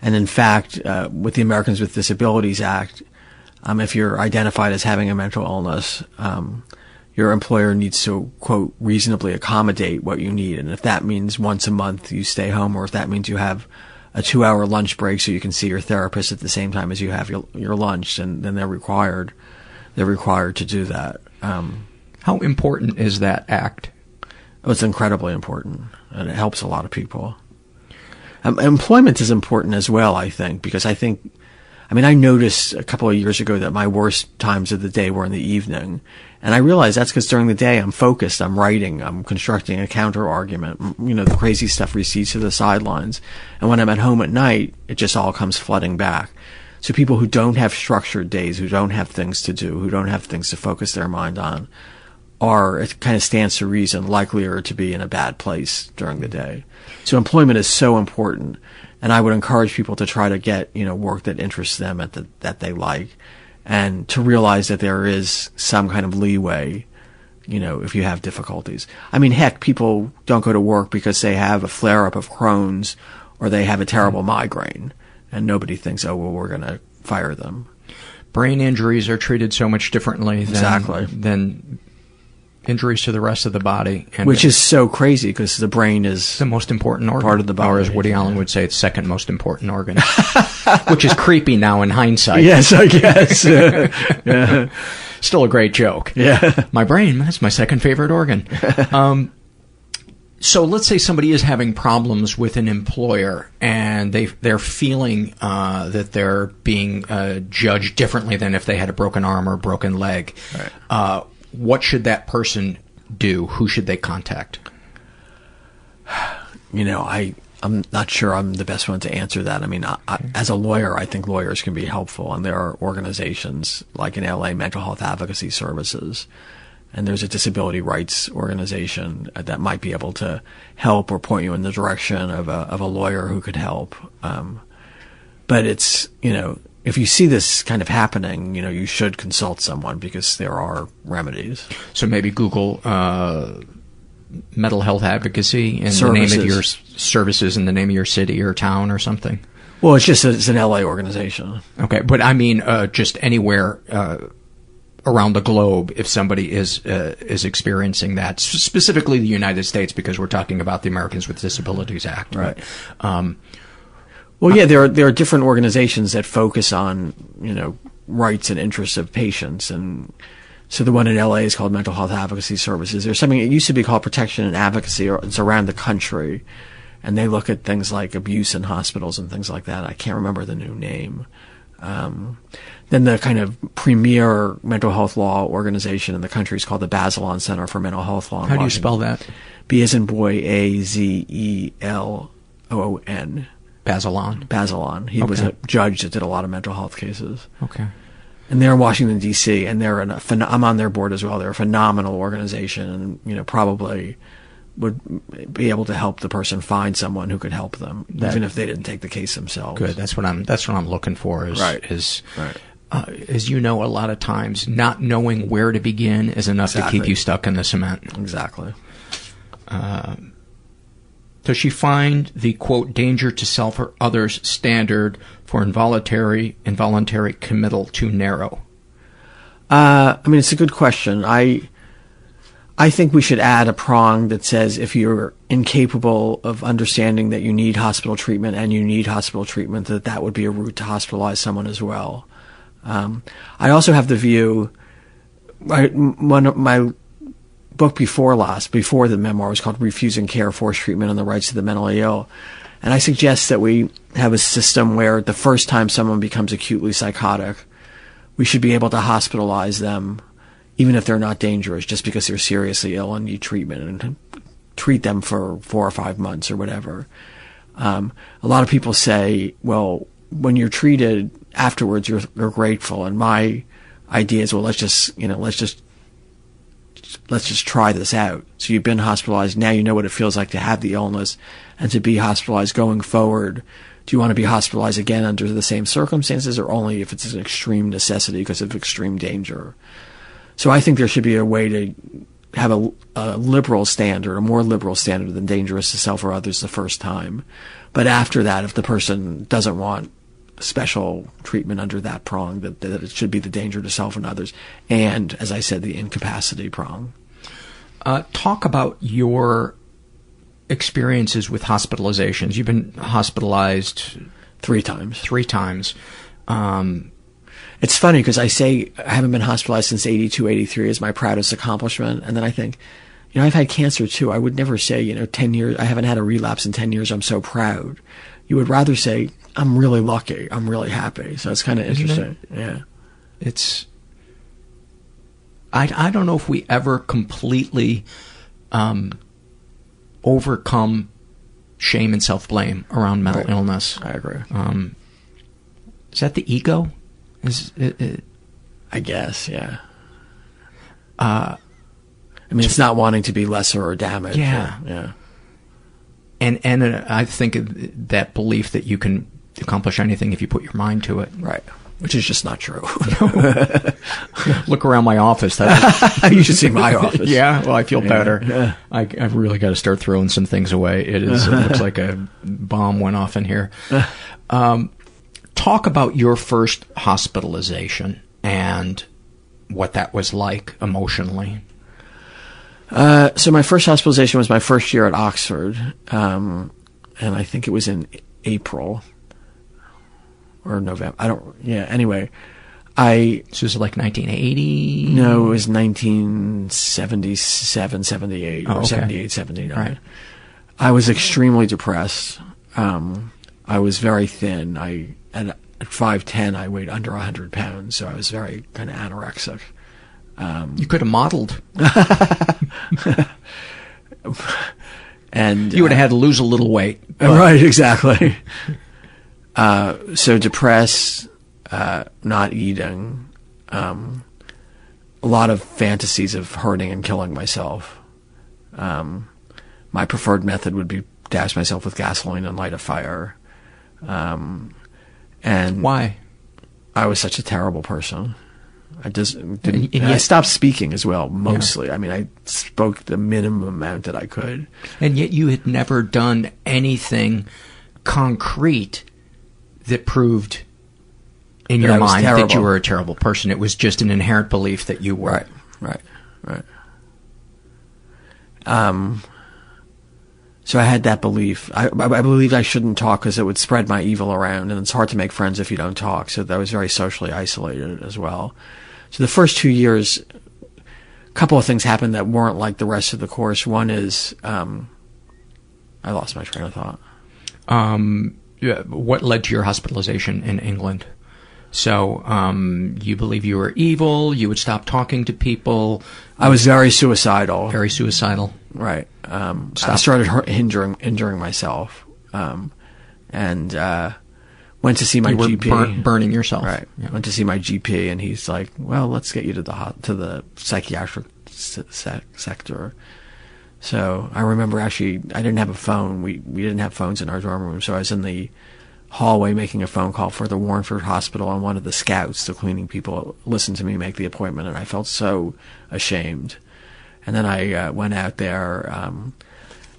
Speaker 1: and in fact, uh, with the Americans with Disabilities Act, um, if you're identified as having a mental illness, um, your employer needs to quote reasonably accommodate what you need. And if that means once a month you stay home, or if that means you have a two hour lunch break so you can see your therapist at the same time as you have your, your lunch, then they're required, they're required to do that. Um,
Speaker 18: How important is that act?
Speaker 1: Oh, it's incredibly important and it helps a lot of people. Um, employment is important as well, I think, because I think, I mean, I noticed a couple of years ago that my worst times of the day were in the evening. And I realized that's because during the day I'm focused, I'm writing, I'm constructing a counter argument. You know, the crazy stuff recedes to the sidelines. And when I'm at home at night, it just all comes flooding back. So people who don't have structured days, who don't have things to do, who don't have things to focus their mind on, are, it kind of stands to reason, likelier to be in a bad place during the day. So employment is so important. And I would encourage people to try to get, you know, work that interests them at the, that they like and to realize that there is some kind of leeway, you know, if you have difficulties. I mean, heck, people don't go to work because they have a flare up of Crohn's or they have a terrible migraine and nobody thinks, oh, well, we're going to fire them
Speaker 18: brain injuries are treated so much differently than,
Speaker 1: exactly.
Speaker 18: than injuries to the rest of the body,
Speaker 1: which is so crazy because the brain is
Speaker 18: the most important organ.
Speaker 1: part of the body. Or
Speaker 18: as Woody Allen would say, it's second most important organ, which is creepy now in hindsight.
Speaker 1: Yes, I guess.
Speaker 18: Still a great joke.
Speaker 1: Yeah,
Speaker 18: my brain that's my second favorite organ. Um, so let's say somebody is having problems with an employer and they they're feeling uh, that they're being uh, judged differently than if they had a broken arm or a broken leg. Right. Uh, what should that person do? Who should they contact?
Speaker 1: You know, I I'm not sure I'm the best one to answer that. I mean, I, I, as a lawyer, I think lawyers can be helpful, and there are organizations like in LA, Mental Health Advocacy Services, and there's a disability rights organization that might be able to help or point you in the direction of a of a lawyer who could help. Um, but it's you know if you see this kind of happening, you know, you should consult someone because there are remedies.
Speaker 18: So maybe Google uh, mental health advocacy in services. the name of your services in the name of your city or town or something.
Speaker 1: Well, it's just it's an LA organization.
Speaker 18: Okay, but I mean, uh, just anywhere uh, around the globe, if somebody is uh, is experiencing that, specifically the United States, because we're talking about the Americans with Disabilities Act,
Speaker 1: right? Um, well, yeah, there are there are different organizations that focus on you know rights and interests of patients, and so the one in LA is called Mental Health Advocacy Services. There's something it used to be called Protection and Advocacy, or it's around the country, and they look at things like abuse in hospitals and things like that. I can't remember the new name. Um, then the kind of premier mental health law organization in the country is called the Bazelon Center for Mental Health Law.
Speaker 18: How do you spell that?
Speaker 1: B as in boy, A Z E L O N.
Speaker 18: Bazelon.
Speaker 1: Bazelon. He okay. was a judge that did a lot of mental health cases.
Speaker 18: Okay.
Speaker 1: And they're in Washington D.C. and they're an, I'm on their board as well. They're a phenomenal organization, and you know probably would be able to help the person find someone who could help them, that, even if they didn't take the case themselves.
Speaker 18: Good. That's what I'm. That's what I'm looking for. Is
Speaker 1: right. Is
Speaker 18: right. Uh, as you know, a lot of times not knowing where to begin is enough exactly. to keep you stuck in the cement.
Speaker 1: Exactly. Uh,
Speaker 18: does she find the quote danger to self or others standard for involuntary involuntary committal too narrow? Uh,
Speaker 1: I mean, it's a good question. I I think we should add a prong that says if you're incapable of understanding that you need hospital treatment and you need hospital treatment, that that would be a route to hospitalize someone as well. Um, I also have the view. I, one of my book before last, before the memoir, was called Refusing Care, Forced Treatment, and the Rights of the Mentally Ill. And I suggest that we have a system where the first time someone becomes acutely psychotic, we should be able to hospitalize them, even if they're not dangerous, just because they're seriously ill and need treatment, and treat them for four or five months or whatever. Um, a lot of people say, well, when you're treated afterwards, you're, you're grateful. And my idea is, well, let's just, you know, let's just let's just try this out. So you've been hospitalized. Now you know what it feels like to have the illness and to be hospitalized going forward. Do you want to be hospitalized again under the same circumstances or only if it's an extreme necessity because of extreme danger? So I think there should be a way to have a, a liberal standard, a more liberal standard than dangerous to self or others the first time. But after that, if the person doesn't want special treatment under that prong that, that it should be the danger to self and others, and as I said, the incapacity prong.
Speaker 18: Uh, talk about your experiences with hospitalizations. You've been hospitalized
Speaker 1: three times.
Speaker 18: Three times. Um,
Speaker 1: it's funny because I say I haven't been hospitalized since 82, 83 is my proudest accomplishment. And then I think, you know, I've had cancer too. I would never say, you know, 10 years, I haven't had a relapse in 10 years. I'm so proud. You would rather say, I'm really lucky. I'm really happy. So it's kind of interesting. It? Yeah.
Speaker 18: It's. I, I don't know if we ever completely um, overcome shame and self blame around mental right. illness.
Speaker 1: I agree. Um,
Speaker 18: is that the ego? Is it,
Speaker 1: it, I guess, yeah. Uh, I mean, it's not wanting to be lesser or damaged.
Speaker 18: Yeah,
Speaker 1: or, yeah.
Speaker 18: And and uh, I think that belief that you can accomplish anything if you put your mind to it.
Speaker 1: Right. Which is just not true.
Speaker 18: Look around my office.
Speaker 1: you should see my office.
Speaker 18: yeah, well, I feel yeah, better. Yeah. I, have really got to start throwing some things away. It is it looks like a bomb went off in here. Um, talk about your first hospitalization and what that was like emotionally.
Speaker 1: Uh, so my first hospitalization was my first year at Oxford, um, and I think it was in April or November. I don't. Yeah. Anyway,
Speaker 18: I. So was like
Speaker 1: 1980? No, it was 1977, 78, oh, or 78, 79. Right. I was extremely depressed. Um, I was very thin. I and at 5'10", I weighed under 100 pounds, so I was very kind of anorexic. Um,
Speaker 18: you could have modeled.
Speaker 1: and
Speaker 18: you would have uh, had to lose a little weight.
Speaker 1: But. Right, exactly. Uh, so depressed, uh, not eating, um, a lot of fantasies of hurting and killing myself. Um, my preferred method would be dash myself with gasoline and light a fire. Um, and
Speaker 18: why?
Speaker 1: I was such a terrible person. I just didn't. And yet, I stopped speaking as well. Mostly, yeah. I mean, I spoke the minimum amount that I could.
Speaker 18: And yet, you had never done anything concrete that proved in that your mind that you were a terrible person. It was just an inherent belief that you were.
Speaker 1: Right, right, right. Um, so I had that belief. I, I believed I shouldn't talk because it would spread my evil around, and it's hard to make friends if you don't talk. So that was very socially isolated as well. So the first two years, a couple of things happened that weren't like the rest of the course. One is, um, I lost my train of thought.
Speaker 18: Um, what led to your hospitalization in England. So um, you believe you were evil. You would stop talking to people.
Speaker 1: I was very suicidal.
Speaker 18: Very suicidal.
Speaker 1: Right. Um, I started injuring injuring myself, um, and uh, went to see my GP.
Speaker 18: Bur- burning yourself.
Speaker 1: Right. Yeah. Went to see my GP, and he's like, "Well, let's get you to the to the psychiatric se- sector." So I remember actually, I didn't have a phone. We we didn't have phones in our dorm room, so I was in the hallway making a phone call for the Warneford Hospital, and one of the scouts, the cleaning people, listened to me make the appointment, and I felt so ashamed. And then I uh, went out there, um,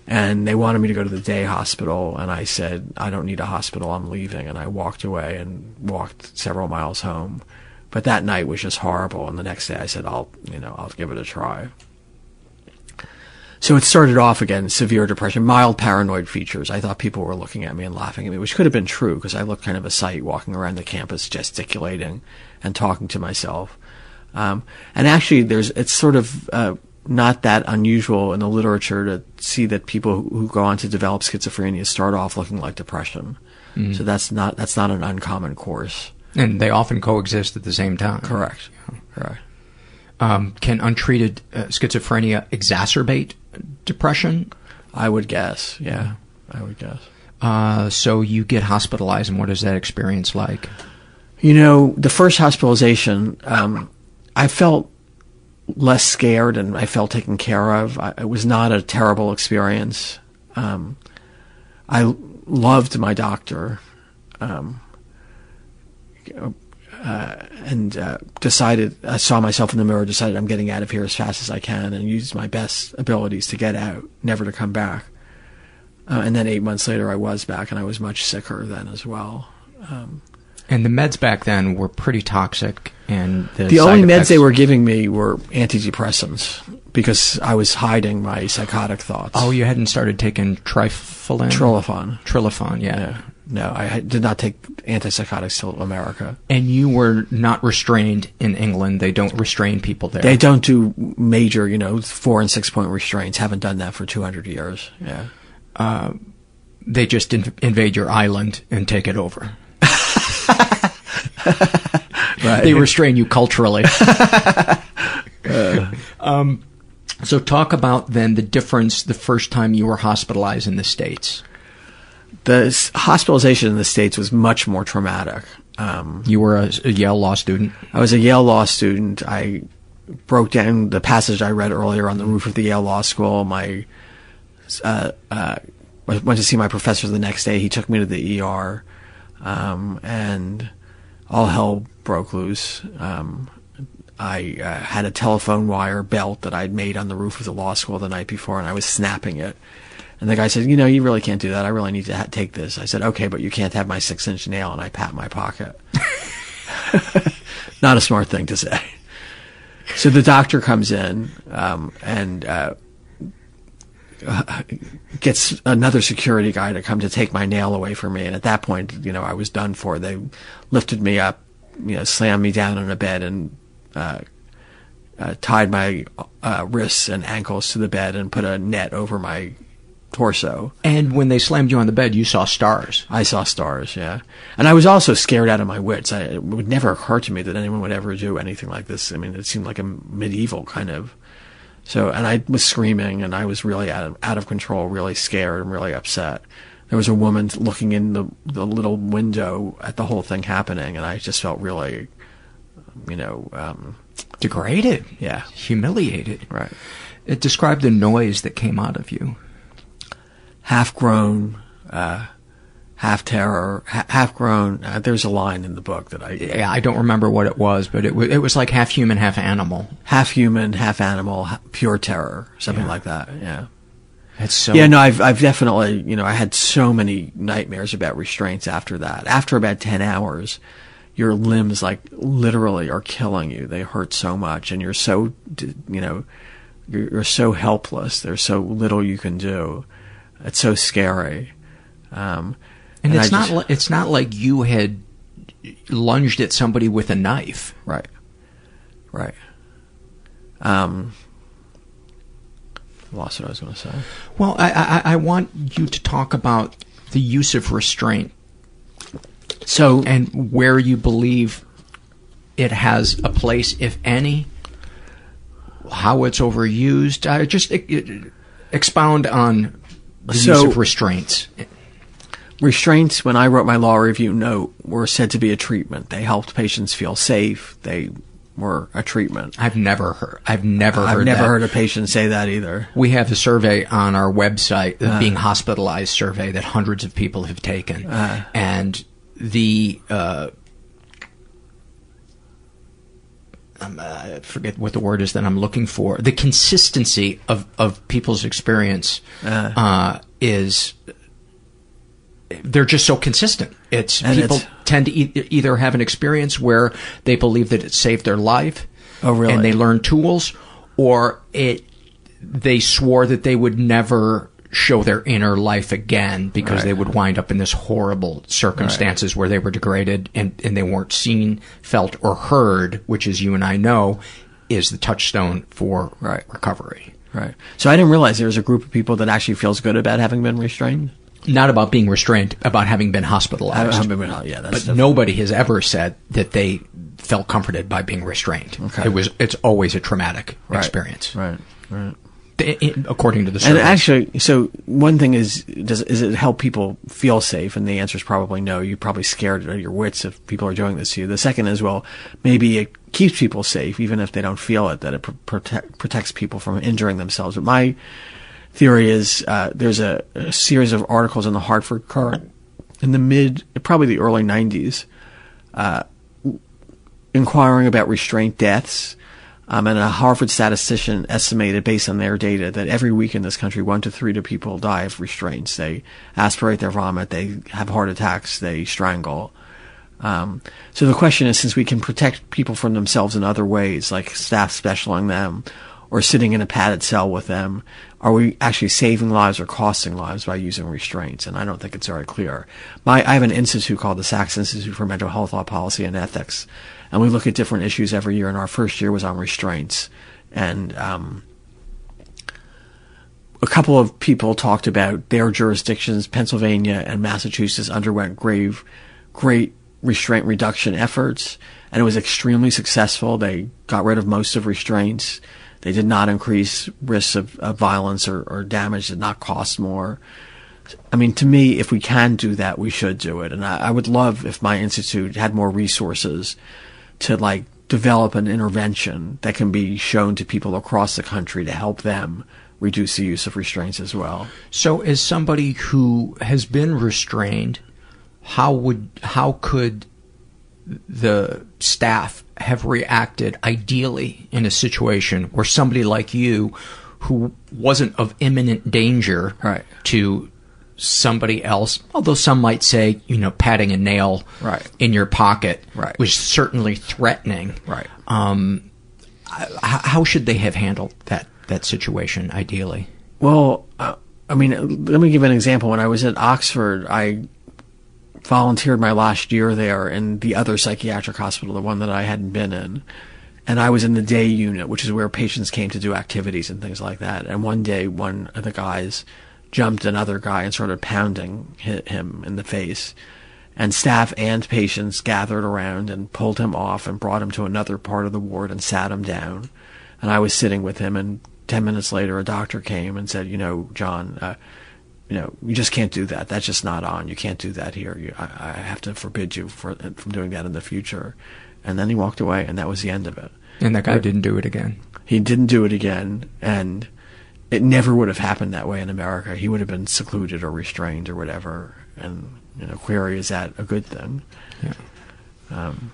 Speaker 1: and they wanted me to go to the day hospital, and I said, I don't need a hospital, I'm leaving, and I walked away and walked several miles home. But that night was just horrible, and the next day I said, I'll, you know, I'll give it a try. So it started off again, severe depression, mild paranoid features. I thought people were looking at me and laughing at me, which could have been true because I looked kind of a sight walking around the campus gesticulating and talking to myself. Um, and actually, there's it's sort of uh, not that unusual in the literature to see that people who go on to develop schizophrenia start off looking like depression. Mm. So that's not that's not an uncommon course.
Speaker 18: And they often coexist at the same time.
Speaker 1: Correct. Yeah. Correct.
Speaker 18: Um, can untreated uh, schizophrenia exacerbate depression?
Speaker 1: I would guess. Yeah, I would guess. Uh,
Speaker 18: so you get hospitalized, and what is that experience like?
Speaker 1: You know, the first hospitalization, um, I felt less scared, and I felt taken care of. I, it was not a terrible experience. Um, I loved my doctor. Um, uh, and uh, decided I saw myself in the mirror, decided I'm getting out of here as fast as I can, and used my best abilities to get out, never to come back. Uh, and then eight months later, I was back, and I was much sicker then as well.
Speaker 18: Um, and the meds back then were pretty toxic, and
Speaker 1: the, the only effects- meds they were giving me were antidepressants because I was hiding my psychotic thoughts. Oh,
Speaker 18: you hadn't started taking triflin?
Speaker 1: Trilafon.
Speaker 18: Trilafon, yeah. yeah.
Speaker 1: No, I did not take antipsychotics till America.
Speaker 18: And you were not restrained in England. They don't restrain people there.
Speaker 1: They don't do major, you know, four and six point restraints. Haven't done that for 200 years. Yeah. Uh,
Speaker 18: they just inv- invade your island and take it over. right. They restrain you culturally. uh. um, so, talk about then the difference the first time you were hospitalized in the States
Speaker 1: the hospitalization in the states was much more traumatic. Um,
Speaker 18: you were a, a, Yale law student.
Speaker 1: I was a Yale law student. I broke down the passage I read earlier on the roof of the Yale Law School. My uh, uh, I went to see my professor the next day. He took me to the ER, um, and all hell broke loose. Um, I uh, had a telephone wire belt that I'd made on the roof of the law school the night before, and I was snapping it and the guy said, you know, you really can't do that. I really need to ha- take this. I said, okay, but you can't have my six inch nail. And I pat my pocket. Not a smart thing to say. So the doctor comes in um, and uh, uh, gets another security guy to come to take my nail away from me. And at that point, you know, I was done for. They lifted me up, you know, slammed me down on a bed and uh, uh tied my uh, wrists and ankles to the bed and put a net over my torso.
Speaker 18: And when they slammed you on the bed, you saw stars.
Speaker 1: I saw stars, yeah. And I was also scared out of my wits. I, it would never occur to me that anyone would ever do anything like this. I mean, it seemed like a medieval kind of. So, and I was screaming and I was really out of, out of control, really scared and really upset. There was a woman looking in the, the little window at the whole thing happening, and I just felt really, you know, um,
Speaker 18: degraded.
Speaker 1: Yeah.
Speaker 18: Humiliated.
Speaker 1: Right.
Speaker 18: It described the noise that came out of you
Speaker 1: half groan, uh, half terror, ha- half groan. Uh, there's a line in the book that I
Speaker 18: yeah, I don't remember what it was, but it was it was like half human, half animal,
Speaker 1: half human, half animal, ha- pure terror, something yeah. like that. Yeah. That's so. Yeah, no, I've I've definitely you know I had so many nightmares about restraints after that. After about ten hours, your limbs like literally are killing you. They hurt so much, and you're so you know you're, so helpless. There's so little you can do. It's so scary.
Speaker 18: Um, and, and, it's not li- it's not like you had lunged at somebody with a knife,
Speaker 1: right? Right. Um, lost what I was going to say.
Speaker 18: Well, I, I I want you to talk about the use of restraint. So and where you believe it has a place, if any, how it's overused. I just it, it, expound on the so, use of restraints?
Speaker 1: Restraints, when I wrote my law review note, were said to be a treatment. They helped patients feel safe. They were a treatment.
Speaker 18: I've never heard. I've never.
Speaker 1: I've heard never that. heard a patient say that either.
Speaker 18: We have a survey on our website, the uh, being hospitalized survey that hundreds of people have taken, uh, and the uh, Uh, I forget what the word is that I'm looking for. The consistency of of people's experience uh, uh, is they're just so consistent. It's people it's, tend to e- either have an experience where they believe that it saved their life,
Speaker 1: oh really,
Speaker 18: and they learn tools, or it they swore that they would never show their inner life again because right. they would wind up in this horrible circumstances right. where they were degraded and, and they weren't seen, felt, or heard, which as you and I know is the touchstone for
Speaker 1: right.
Speaker 18: recovery.
Speaker 1: Right. So I didn't realize there was a group of people that actually feels good about having been restrained.
Speaker 18: Not about being restrained, about having been hospitalized. been, yeah, but definitely. nobody has ever said that they felt comforted by being restrained. Okay. It was it's always a traumatic right. experience.
Speaker 1: Right. Right
Speaker 18: according to the
Speaker 1: survey. And actually, so one thing is, does is it help people feel safe? And the answer is probably no. You're probably scared out of your wits if people are doing this to you. The second is, well, maybe it keeps people safe, even if they don't feel it, that it protect, protects people from injuring themselves. But my theory is uh, there's a, a, series of articles in the Hartford Courant in the mid, probably the early 90s, uh, inquiring about restraint deaths um, and a Harvard statistician estimated, based on their data, that every week in this country, one to three to people die of restraints. They aspirate their vomit, they have heart attacks, they strangle. Um, so the question is, since we can protect people from themselves in other ways, like staff specialing them or sitting in a padded cell with them, are we actually saving lives or costing lives by using restraints? And I don't think it's very clear. My, I have an institute called the Saks Institute for Mental Health Law Policy and Ethics and we look at different issues every year. And our first year was on restraints, and um, a couple of people talked about their jurisdictions. Pennsylvania and Massachusetts underwent grave, great restraint reduction efforts, and it was extremely successful. They got rid of most of restraints. They did not increase risks of, of violence or, or damage. Did not cost more. I mean, to me, if we can do that, we should do it. And I, I, would love if my institute had more resources to like develop an intervention that can be shown to people across the country to help them reduce the use of restraints as well.
Speaker 18: So as somebody who has been restrained, how would how could the staff have reacted ideally in a situation where somebody like you who wasn't of imminent danger
Speaker 1: right.
Speaker 18: to somebody else, although some might say, you know, patting a nail
Speaker 1: right.
Speaker 18: in your pocket
Speaker 1: right.
Speaker 18: was certainly threatening.
Speaker 1: Right. Um,
Speaker 18: how should they have handled that that situation ideally?
Speaker 1: Well, uh, I mean, let me give an example. When I was at Oxford, I volunteered my last year there in the other psychiatric hospital, the one that I hadn't been in. And I was in the day unit, which is where patients came to do activities and things like that. And one day, one of the guys jumped another guy and started pounding him in the face. And staff and patients gathered around and pulled him off and brought him to another part of the ward and sat him down. And I was sitting with him, and 10 minutes later, a doctor came and said, You know, John, uh, you know, you just can't do that. That's just not on. You can't do that here. You, I, I, have to forbid you for, from doing that in the future. And then he walked away, and that was the end of it.
Speaker 18: And
Speaker 1: that
Speaker 18: guy didn't do it again.
Speaker 1: He didn't do it again. And it never would have happened that way in America. He would have been secluded or restrained or whatever. And you know, query is that a good thing? Yeah. Um,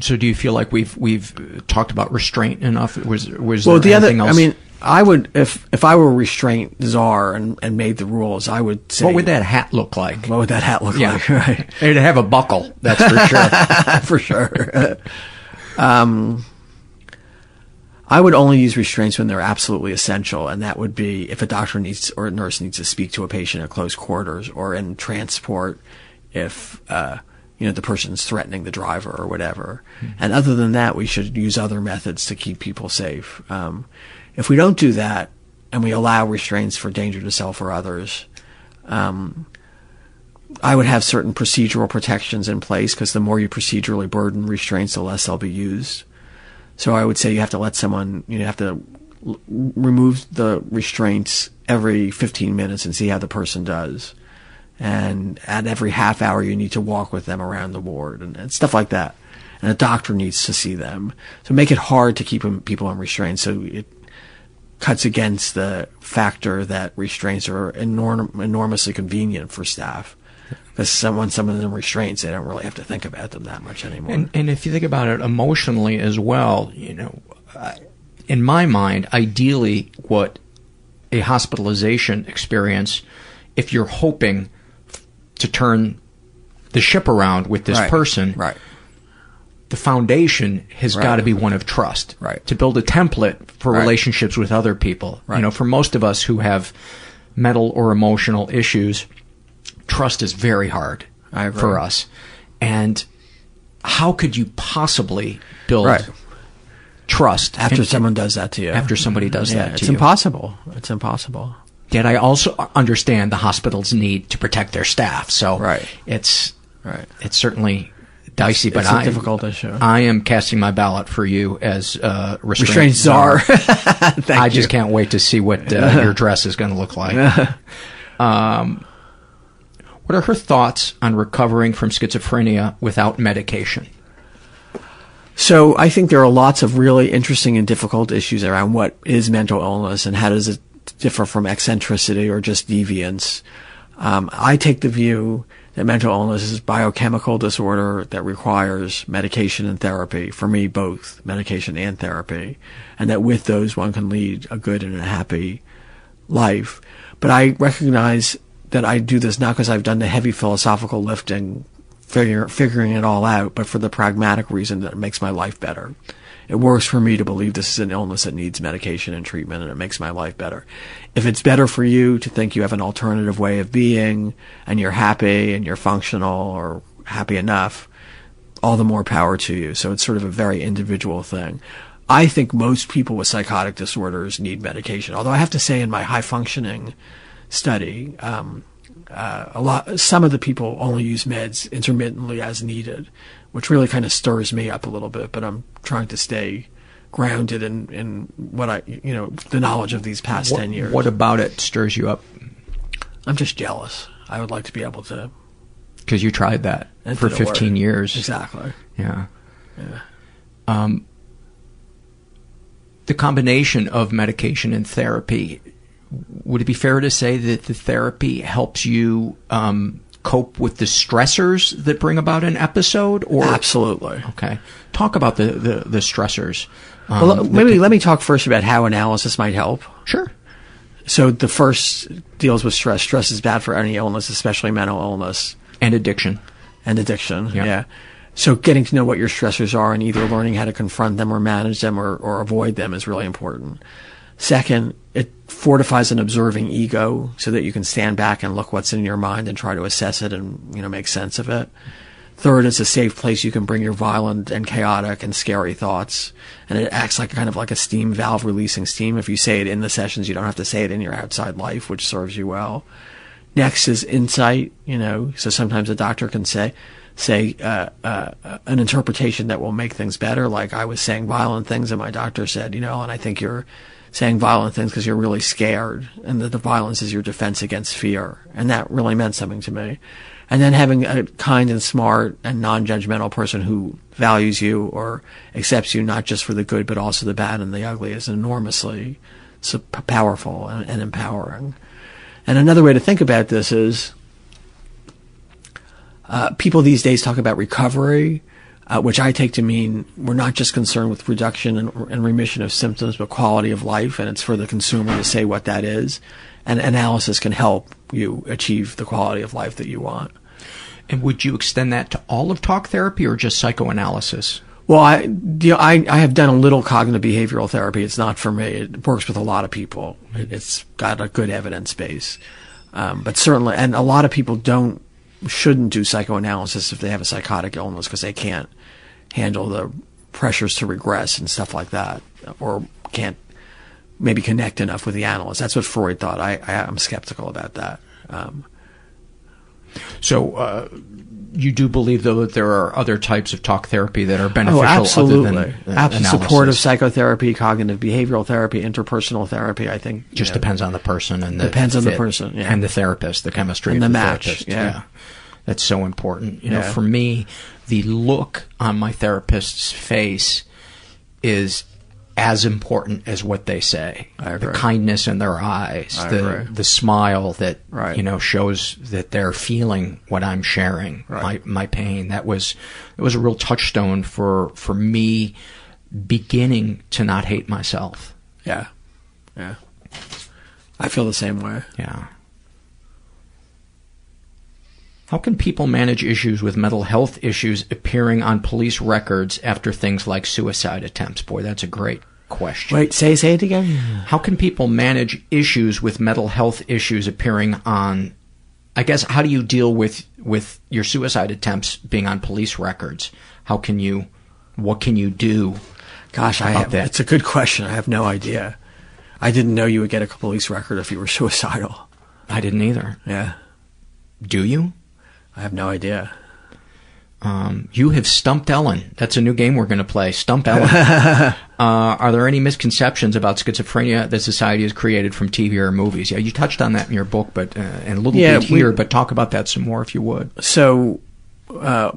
Speaker 18: so, do you feel like we've we've talked about restraint enough? Was was well
Speaker 1: the other? Else? I mean, I would if if I were restraint czar and, and made the rules, I would say.
Speaker 18: What would that hat look like?
Speaker 1: What would that hat look
Speaker 18: yeah. like?
Speaker 1: Right.
Speaker 18: It'd have a buckle. That's for sure.
Speaker 1: for sure. um I would only use restraints when they're absolutely essential, and that would be if a doctor needs or a nurse needs to speak to a patient at close quarters or in transport, if uh, you know the person's threatening the driver or whatever. Mm-hmm. And other than that, we should use other methods to keep people safe. Um, if we don't do that and we allow restraints for danger to self or others, um, I would have certain procedural protections in place because the more you procedurally burden restraints, the less they'll be used. So I would say you have to let someone, you have to l- remove the restraints every 15 minutes and see how the person does. And at every half hour, you need to walk with them around the ward and, and stuff like that. And a doctor needs to see them. So make it hard to keep people on restraints. So it cuts against the factor that restraints are enorm- enormously convenient for staff because someone some of them restraints they don't really have to think about them that much anymore
Speaker 18: and, and if you think about it emotionally as well you know I, in my mind ideally what a hospitalization experience if you're hoping to turn the ship around with this right. person
Speaker 1: right
Speaker 18: the foundation has right. got to be one of trust
Speaker 1: right
Speaker 18: to build a template for right. relationships with other people you know for most of us who have mental or emotional issues trust is very hard for us. And how could you possibly build right. trust
Speaker 1: after and, someone does that to you?
Speaker 18: After somebody does yeah, that it's
Speaker 1: you. impossible. It's impossible.
Speaker 18: Yet I also understand the hospital's need to protect their staff. So
Speaker 1: right.
Speaker 18: it's
Speaker 1: right.
Speaker 18: It's certainly dicey, but it's
Speaker 1: I, difficult issue. I
Speaker 18: am casting my ballot for you as uh, restraint, restraint czar. I you. just can't wait to see what uh, your dress is going to look like. um, what are her thoughts on recovering from schizophrenia without medication?
Speaker 1: So I think there are lots of really interesting and difficult issues around what is mental illness and how does it differ from eccentricity or just deviance. Um, I take the view that mental illness is biochemical disorder that requires medication and therapy. For me, both medication and therapy, and that with those one can lead a good and a happy life. But I recognize that I do this not because I've done the heavy philosophical lifting, figure, figuring it all out, but for the pragmatic reason that it makes my life better. It works for me to believe this is an illness that needs medication and treatment, and it makes my life better. If it's better for you to think you have an alternative way of being, and you're happy and you're functional or happy enough, all the more power to you. So it's sort of a very individual thing. I think most people with psychotic disorders need medication. Although I have to say, in my high functioning study. Um, uh, a lot, some of the people only use meds intermittently as needed, which really kind of stirs me up a little bit. But I'm trying to stay grounded in, in what I, you know, the knowledge of these past
Speaker 18: what,
Speaker 1: 10 years.
Speaker 18: What about it stirs you up?
Speaker 1: I'm just jealous. I would like to be able
Speaker 18: to. Because you tried that for 15 years.
Speaker 1: Exactly.
Speaker 18: Yeah. Yeah. Um, the combination of medication and therapy would it be fair to say that the therapy helps you um, cope with the stressors that bring about an episode? Or
Speaker 1: absolutely.
Speaker 18: Okay, talk about the the, the stressors.
Speaker 1: Um, well, maybe the, let me talk first about how analysis might help.
Speaker 18: Sure.
Speaker 1: So the first deals with stress. Stress is bad for any illness, especially mental illness
Speaker 18: and addiction.
Speaker 1: And addiction. yeah. yeah. So getting to know what your stressors are and either learning how to confront them or manage them or, or avoid them is really important. Second, it fortifies an observing ego so that you can stand back and look what's in your mind and try to assess it and, you know, make sense of it. Third, it's a safe place you can bring your violent and chaotic and scary thoughts. And it acts like kind of like a steam valve releasing steam. If you say it in the sessions, you don't have to say it in your outside life, which serves you well. Next is insight, you know, so sometimes a doctor can say, say, uh, uh, an interpretation that will make things better. Like I was saying violent things and my doctor said, you know, and I think you're saying violent things because you're really scared, and that the violence is your defense against fear. And that really meant something to me. And then having a kind and smart and non judgmental person who values you or accepts you not just for the good, but also the bad and the ugly is enormously powerful and, and empowering. And another way to think about this is uh, people these days talk about recovery uh, which I take to mean we're not just concerned with reduction and, and, remission of symptoms, but quality of life, and it's for the consumer to say what that is. And analysis can help you achieve the quality of life that you want.
Speaker 18: And would you extend that to all of talk therapy or just psychoanalysis?
Speaker 1: Well, I, you know, I, I have done a little cognitive behavioral therapy. It's not for me. It works with a lot of people. It, has got a good evidence base. Um, but certainly, and a lot of people don't shouldn't do psychoanalysis if they have a psychotic illness because they can't handle the pressures to regress and stuff like that, or can't maybe connect enough with the analyst. That's what Freud thought. I, I am skeptical about that. Um,
Speaker 18: so, uh, you do believe though that there are other types of talk therapy that are beneficial. Oh,
Speaker 1: absolutely, other than, uh, supportive psychotherapy, cognitive behavioral therapy, interpersonal therapy. I think
Speaker 18: just know, depends on the person and
Speaker 1: the depends on the person yeah.
Speaker 18: and the therapist, the chemistry
Speaker 1: and the, the match. Yeah. yeah.
Speaker 18: that's so important. You yeah. know, for me, the look on my therapist's face is as important as what they say. The kindness in their eyes,
Speaker 1: I the
Speaker 18: agree. the smile that right. you know shows that they're feeling what I'm sharing, right. my my pain. That was it was a real touchstone for for me beginning to not hate myself.
Speaker 1: Yeah, yeah. I feel the same way.
Speaker 18: Yeah. How can people manage issues with mental health issues appearing on police records after things like suicide attempts? Boy, that's a great question.
Speaker 1: Wait, say say it again.
Speaker 18: How can people manage issues with mental health issues appearing on I guess how do you deal with with your suicide attempts being on police records? How can you what can you do?
Speaker 1: Gosh, I have, that? it's a good question. I have no idea. I didn't know you would get a police record if you were suicidal.
Speaker 18: I didn't either.
Speaker 1: Yeah.
Speaker 18: Do you?
Speaker 1: I have no idea.
Speaker 18: Um, you have stumped Elyn. That's a new game we're going to play. Stump Elyn. uh, are there any misconceptions about schizophrenia that society has created from TV or movies? Yeah, you touched on that in your book, but uh, and a little yeah, bit we, here. But talk about that some more if you would.
Speaker 1: So, uh,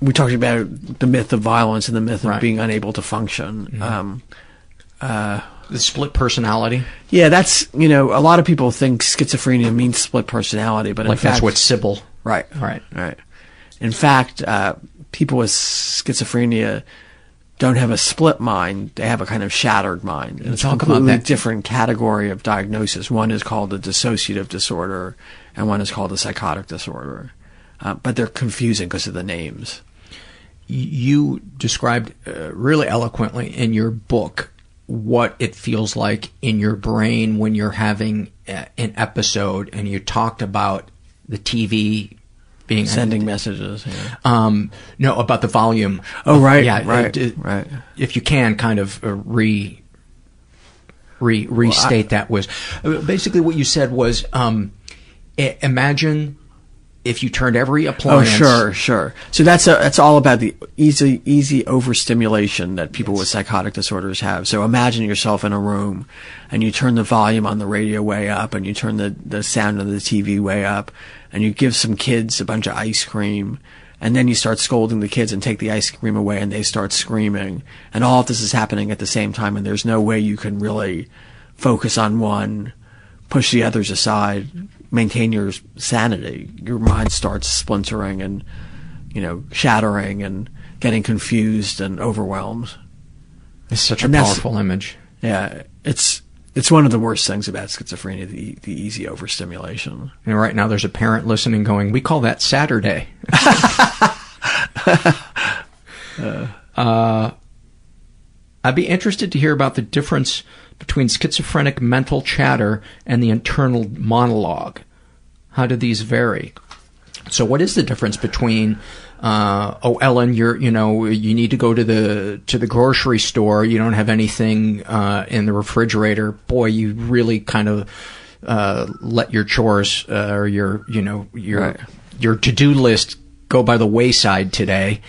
Speaker 1: we talked about the myth of violence and the myth of right. being unable to function. Mm-hmm. Um,
Speaker 18: uh, the split personality.
Speaker 1: Yeah, that's you know a lot of people think schizophrenia means split personality, but like
Speaker 18: that's what Sybil Right, right, right.
Speaker 1: In fact, uh, people with schizophrenia don't have a split mind; they have a kind of shattered mind.
Speaker 18: And
Speaker 1: it's a
Speaker 18: completely
Speaker 1: different category of diagnosis. One is called a dissociative disorder, and one is called a psychotic disorder. Uh, but they're confusing because of the names.
Speaker 18: You described uh, really eloquently in your book what it feels like in your brain when you're having a, uh, an episode, and you talked about the TV being
Speaker 1: sending edited. messages. Yeah. Um,
Speaker 18: no, about the volume.
Speaker 1: Oh, right, yeah, right, it, right.
Speaker 18: If you can, kind of uh, re re restate well, I, that was uh, basically what you said was um, imagine if you turned every oh, appliance.
Speaker 1: Oh, sure, sure. So that's a, that's all about the easy easy overstimulation that people yes. with psychotic disorders have. So imagine yourself in a room, and you turn the volume on the radio way up, and you turn the the sound of the TV way up, and you give some kids a bunch of ice cream. And then you start scolding the kids and take the ice cream away and they start screaming. And all of this is happening at the same time and there's no way you can really focus on one, push the others aside, maintain your sanity, your mind starts splintering and, you know, shattering and getting confused and overwhelmed.
Speaker 18: It's such and a powerful image.
Speaker 1: Yeah, it's it's one of the worst things about schizophrenia, the, the easy overstimulation.
Speaker 18: And right now, there's a parent listening going, We call that Saturday. uh, uh, I'd be interested to hear about the difference between schizophrenic mental chatter and the internal monologue? How do these vary? So, what is the difference between uh, oh Elyn, you're you know you need to go to the to the grocery store. You don't have anything uh, in the refrigerator. Boy, you really kind of uh, let your chores uh, or your you know your right. your to do list go by the wayside today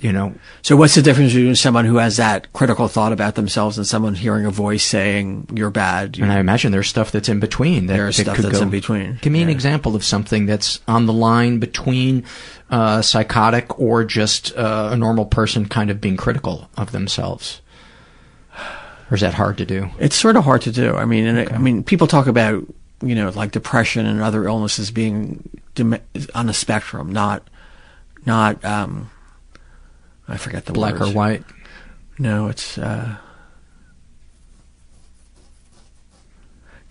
Speaker 18: you know.
Speaker 1: So what's the difference between someone who has that critical thought about themselves and someone hearing a voice saying you're bad?
Speaker 18: You and I imagine there's stuff that's in between.
Speaker 1: That,
Speaker 18: there's
Speaker 1: that stuff that's go. in between.
Speaker 18: Give me yeah. an example of something that's on the line between uh, psychotic or just uh, a normal person kind of being critical of themselves. Or is that hard to do?
Speaker 1: It's sort of hard to do. I mean, okay. I, mean, people talk about you know like depression and other illnesses being on a spectrum, not not um, I forget the
Speaker 18: black
Speaker 1: words. or
Speaker 18: white.
Speaker 1: No, it's uh,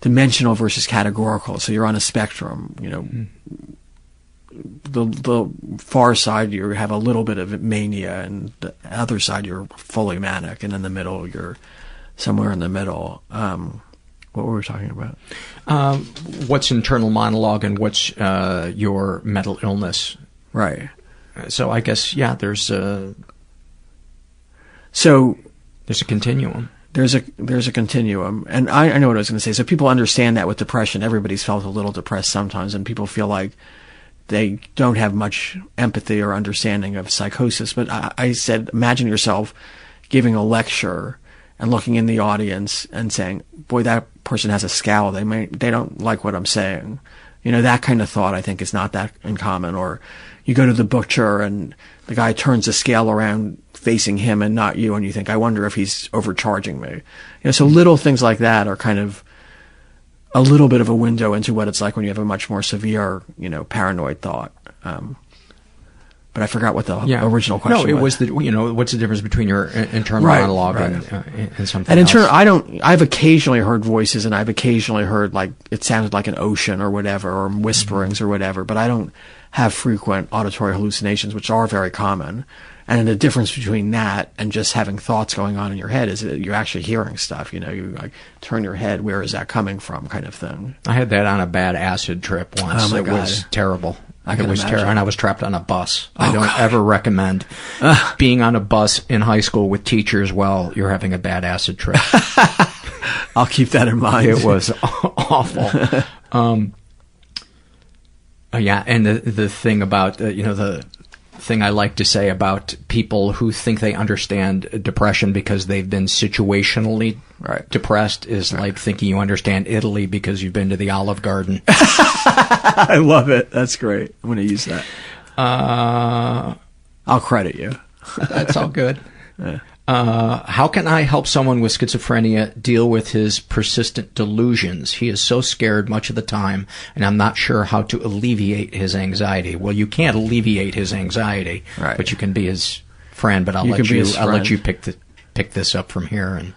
Speaker 1: dimensional versus categorical. So you're on a spectrum. You know, mm the the far side you have a little bit of mania, and the other side you're fully manic, and in the middle you're somewhere in the middle. Um, what were we talking about? Um,
Speaker 18: what's internal monologue and what's uh, your mental illness?
Speaker 1: Right.
Speaker 18: So I guess yeah, there's a uh, so
Speaker 1: there's a continuum. There's a there's a continuum, and I, I know what I was going to say. So people understand that with depression, everybody's felt a little depressed sometimes, and people feel like they don't have much empathy or understanding of psychosis. But I, I said, imagine yourself giving a lecture and looking in the audience and saying, "Boy, that person has a scowl. They may they don't like what I'm saying." You know, that kind of thought I think is not that uncommon. Or you go to the butcher and the guy turns the scale around facing him and not you, and you think, I wonder if he's overcharging me. You know, so little things like that are kind of a little bit of a window into what it's like when you have a much more severe, you know, paranoid thought. Um, but I forgot what the yeah. original question. No,
Speaker 18: it was, was the you know what's the difference between your internal right, monologue right. Uh, and, uh, and something. And in turn,
Speaker 1: I don't. I've occasionally heard voices, and I've occasionally heard like it sounded like an ocean or whatever, or whisperings mm-hmm. or whatever. But I don't have frequent auditory hallucinations, which are very common. And the difference between that and just having thoughts going on in your head is that you're actually hearing stuff. You know, you like turn your head, where is that coming from, kind of thing.
Speaker 18: I had that on a bad acid trip once. Oh
Speaker 1: my it
Speaker 18: God. was terrible. I it was imagine. terrible, and I was trapped on a bus. Oh, I don't God. ever recommend Ugh. being on a bus in high school with teachers while you're having a bad acid trip.
Speaker 1: I'll keep that in mind.
Speaker 18: It was awful. um, uh, yeah, and the the thing about uh, you know the thing I like to say about people who think they understand depression because they've been situationally right. depressed is right. like thinking you understand Italy because you've been to the Olive Garden.
Speaker 1: I love it. That's great. I'm going to use that.
Speaker 18: Uh, I'll credit you.
Speaker 1: that's all good. Yeah.
Speaker 18: Uh, how can I help someone with schizophrenia deal with his persistent delusions? He is so scared much of the time, and I'm not sure how to alleviate his anxiety. Well, you can't alleviate his anxiety, right. but you can be his friend. But I'll you let you. I'll let you pick the, pick this up from here and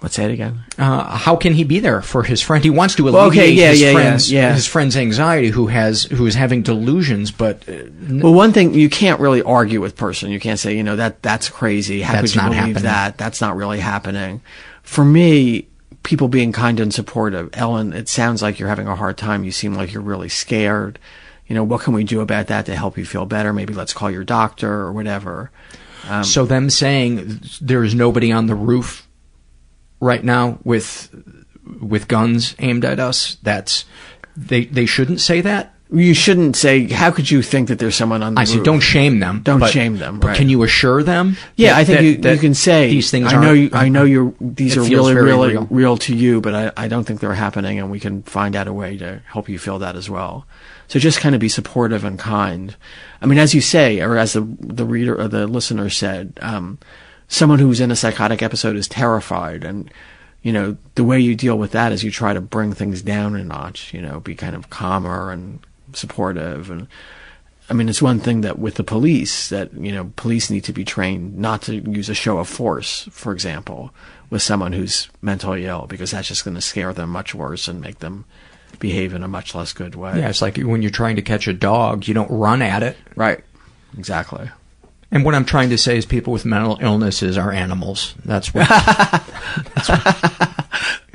Speaker 1: Let's say it again.
Speaker 18: Uh, how can he be there for his friend? He wants to alleviate well, okay, yeah, his, yeah, friend's, yeah, his friend's anxiety, who has who is having delusions. But uh,
Speaker 1: well, one thing you can't really argue with person. You can't say you know that that's crazy. How that's could you believe happening. that? That's not really happening. For me, people being kind and supportive. Elyn, it sounds like you're having a hard time. You seem like you're really scared. You know what can we do about that to help you feel better? Maybe let's call your doctor or whatever.
Speaker 18: Um, so them saying there is nobody on the roof right now with with guns aimed at us. That's they they shouldn't say that.
Speaker 1: You shouldn't say. How could you think that there's someone on the I roof?
Speaker 18: say don't shame them.
Speaker 1: Don't but, shame them. But
Speaker 18: can you assure them?
Speaker 1: Yeah, that, I think that, you, that you, can say these things. I know. You, I know you're. These are really, really real. real. to you, but I, I don't think they're happening, and we can find out a way to help you feel that as well. So just kind of be supportive and kind. I mean, as you say, or as the the reader or the listener said, um, someone who's in a psychotic episode is terrified and you know the way you deal with that is you try to bring things down a notch you know be kind of calmer and supportive and i mean it's one thing that with the police that you know police need to be trained not to use a show of force for example with someone who's mentally ill because that's just going to scare them much worse and make them behave in a much less good way
Speaker 18: yeah it's like when you're trying to catch a dog you don't run at it
Speaker 1: right exactly
Speaker 18: and what I'm trying to say is people with mental illnesses are animals. That's what. that's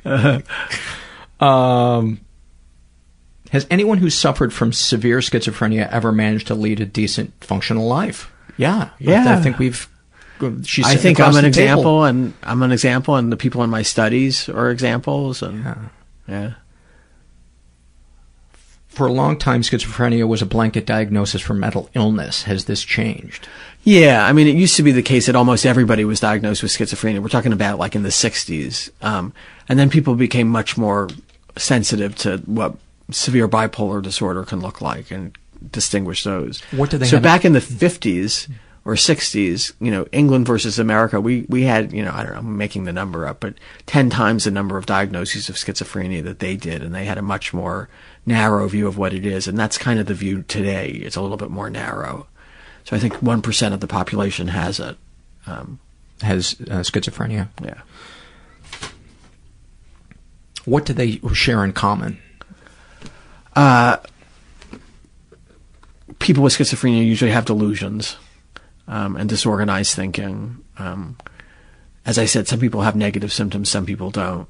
Speaker 18: what um, has anyone who suffered from severe schizophrenia ever managed to lead a decent, functional life?
Speaker 1: Yeah. Yeah.
Speaker 18: I think we've. I
Speaker 1: think I'm an example, table. and I'm an example, and the people in my studies are examples, and yeah. yeah
Speaker 18: for a long time, schizophrenia was a blanket diagnosis for mental illness. Has this changed?
Speaker 1: Yeah, I mean, it used to be the case that almost everybody was diagnosed with schizophrenia. We're talking about like in the 60s. Um, and then people became much more sensitive to what severe bipolar disorder can look like and distinguish those. What did they So back in the 50s or 60s, you know, England versus America, we, we had, you know, I don't know, I'm making the number up, but 10 times the number of diagnoses of schizophrenia that they did. And they had a much more narrow view of what it is, and that's kind of the view today. It's a little bit more narrow. So I think one percent of the population has it. Um,
Speaker 18: has uh, schizophrenia.
Speaker 1: Yeah.
Speaker 18: What do they share in common? Uh,
Speaker 1: people with schizophrenia usually have delusions um, and disorganized thinking. Um, as I said, some people have negative symptoms, some people don't.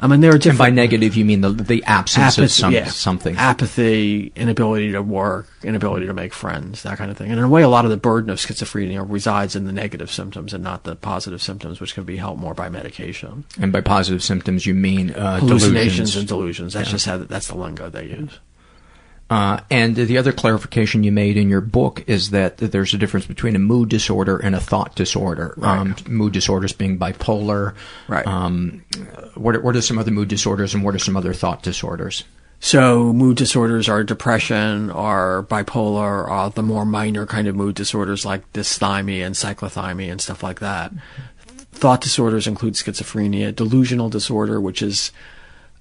Speaker 1: I mean, there are different. And by
Speaker 18: negative, you mean the the absence apathy, of some, yeah. something,
Speaker 1: apathy, inability to work, inability to make friends, that kind of thing. And in a way, a lot of the burden of schizophrenia resides in the negative symptoms and not the positive symptoms, which can be helped more by medication.
Speaker 18: And by positive symptoms, you mean
Speaker 1: uh, hallucinations delusions. and delusions. That's yeah. just how that's the lingo they use.
Speaker 18: Uh, and the other clarification you made in your book is that there's a difference between a mood disorder and a thought disorder. Right. Um, mood disorders being bipolar.
Speaker 1: Right. Um,
Speaker 18: what, are, what are some other mood disorders and what are some other thought disorders?
Speaker 1: So mood disorders are depression are bipolar are the more minor kind of mood disorders like dysthymia and cyclothymia and stuff like that. Thought disorders include schizophrenia, delusional disorder, which is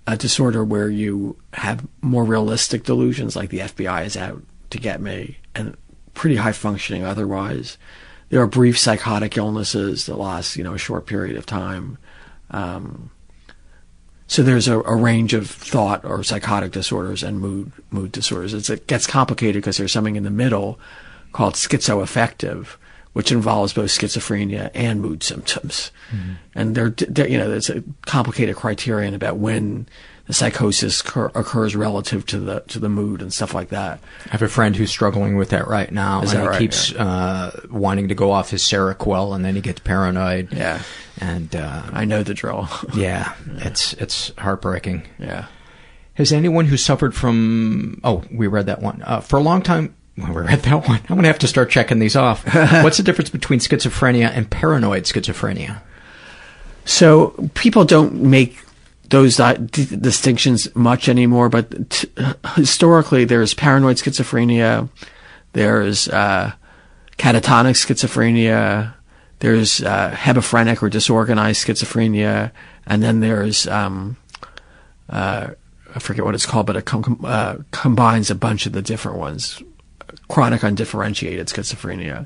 Speaker 1: a disorder where you have more realistic delusions, like the FBI is out to get me, and pretty high functioning otherwise. There are brief psychotic illnesses that last, you know, a short period of time. Um, so there's a, a, range of thought or psychotic disorders and mood mood disorders. It's, it gets complicated because there's something in the middle called schizoaffective, which involves both schizophrenia and mood symptoms. Mm-hmm. And there, you know, there's a complicated criterion about when the psychosis cur- occurs relative to the to the mood and stuff like that.
Speaker 18: I have a friend who's struggling with that right now, Is and he right? keeps yeah. uh, wanting to go off his Seroquel, and then he gets paranoid. Yeah, and uh, I
Speaker 1: know the drill.
Speaker 18: yeah, yeah, it's it's heartbreaking.
Speaker 1: Yeah.
Speaker 18: Has anyone who suffered from oh we read that one uh, for a long time when we read that one. I'm going to have to start checking these off. What's the difference between schizophrenia and paranoid schizophrenia?
Speaker 1: So people don't make those di- distinctions much anymore, but t- historically there's paranoid schizophrenia, there's uh, catatonic schizophrenia, there's uh, hebephrenic or disorganized schizophrenia, and then there's um, uh, I forget what it's called, but it com- uh, combines a bunch of the different ones chronic undifferentiated schizophrenia.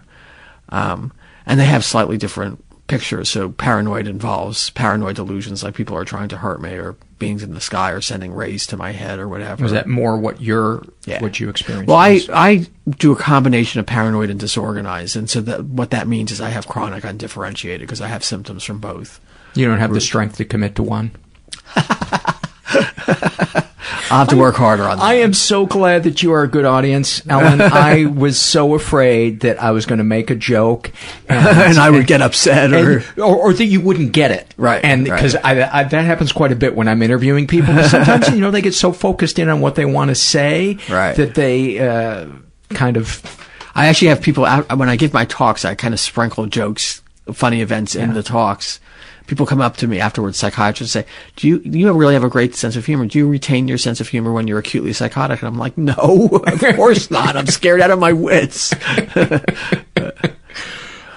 Speaker 1: Um, and they have slightly different pictures. So paranoid involves paranoid delusions, like people are trying to hurt me, or beings in the sky are sending rays to my head, or whatever. Is
Speaker 18: that more what you're, yeah. what you experience?
Speaker 1: Well, I I do a combination of paranoid and disorganized, and so that what that means is I have chronic undifferentiated because I have symptoms from both.
Speaker 18: You don't have the strength to commit to one.
Speaker 1: I'll have to I'm, work harder on that. I
Speaker 18: am so glad that you are a good audience, Elyn. I was so afraid that I was going to make a joke
Speaker 1: and, and I would and, get upset or, and,
Speaker 18: or, or that you wouldn't get it.
Speaker 1: Right.
Speaker 18: And because right. that happens quite a bit when I'm interviewing people. Sometimes, you know, they get so focused in on what they want to say right. that they uh, kind of.
Speaker 1: I actually have people out when I give my talks, I kind of sprinkle jokes funny events yeah. in the talks people come up to me afterwards, psychiatrists say, do you, you really have a great sense of humor? Do you retain your sense of humor when you're acutely psychotic? And I'm like, no, of course not. I'm scared out of my wits.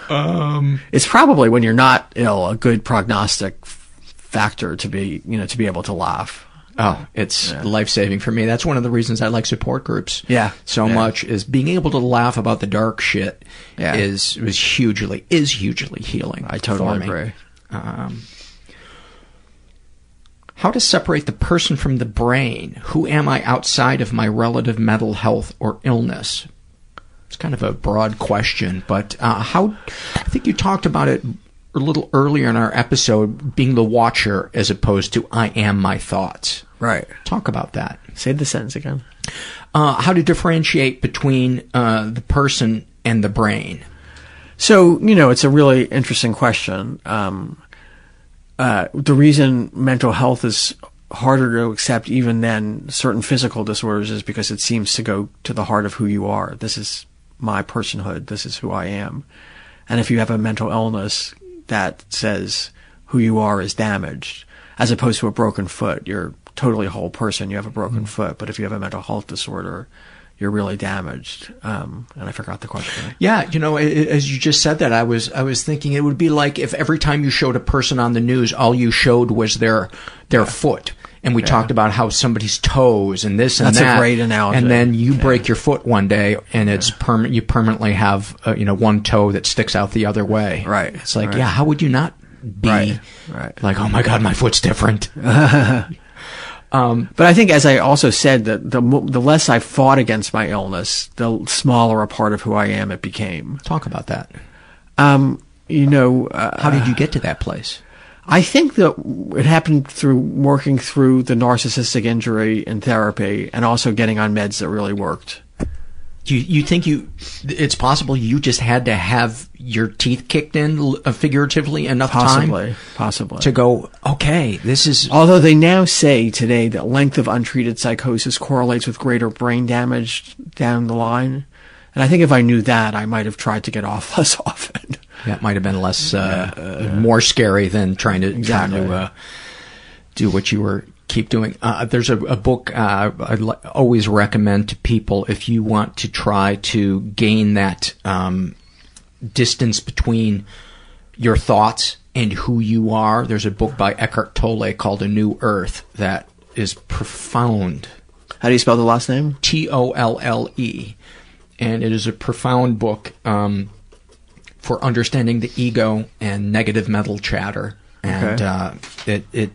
Speaker 1: um, it's probably when you're not ill, a good prognostic factor to be, you know, to be able to laugh.
Speaker 18: Oh, it's yeah. life saving for me. That's one of the reasons I like support groups. Yeah, so yeah. much is being able to laugh about the dark shit. Yeah. is was hugely is hugely healing. I totally agree. Um, how to separate the person from the brain. Who am I outside of my relative mental health or illness? It's kind of a broad question, but uh, how I think you talked about it a little earlier in our episode being the watcher as opposed to I am my thoughts.
Speaker 1: Right.
Speaker 18: Talk about that.
Speaker 1: Say the sentence again.
Speaker 18: Uh, how to differentiate between uh, the person and the brain.
Speaker 1: So you know, it's a really interesting question. Um, uh, the reason mental health is harder to accept even than certain physical disorders is because it seems to go to the heart of who you are. This is my personhood. This is who I am. And if you have a mental illness that says who you are is damaged, as opposed to a broken foot, you're totally whole person. You have a broken mm-hmm. foot. But if you have a mental health disorder, you're really damaged. Um, and I forgot the question.
Speaker 18: Yeah, you know, as you just said that, I was I was thinking it would be like if every time you showed a person on the news, all you showed was their their yeah. foot. And we yeah. talked about how somebody's toes and this and That's
Speaker 1: that.
Speaker 18: That's
Speaker 1: a great analogy.
Speaker 18: And then you break your foot one day, and it's permanent. You permanently have uh, you know one toe that sticks out the other way.
Speaker 1: Right.
Speaker 18: It's like,
Speaker 1: right.
Speaker 18: yeah, how would you not be right. Right. like, oh my god, my foot's different.
Speaker 1: Um, but I think, as I also said, that the the less I fought against my illness, the smaller a part of who I am it became.
Speaker 18: Talk about that.
Speaker 1: Um, you know,
Speaker 18: uh, how did you get to that place?
Speaker 1: I think that it happened through working through the narcissistic injury in therapy and also getting on meds that really worked
Speaker 18: you you think you it's possible you just had to have your teeth kicked in uh, figuratively enough
Speaker 1: possibly,
Speaker 18: time
Speaker 1: possibly
Speaker 18: to go okay this is
Speaker 1: although they now say today that length of untreated psychosis correlates with greater brain damage down the line and I think if I knew that I might have tried to get off less often
Speaker 18: that might have been less uh, yeah, more scary than trying to exactly. trying to uh, do what you were keep doing. Uh, there's a, a book uh, I always recommend to people if you want to try to gain that um, distance between your thoughts and who you are. There's a book by Eckhart Tolle called A New Earth that is profound.
Speaker 1: How do you spell the last name?
Speaker 18: T O L L E. And it is a profound book um, for understanding the ego and negative mental chatter. And okay. uh, it, it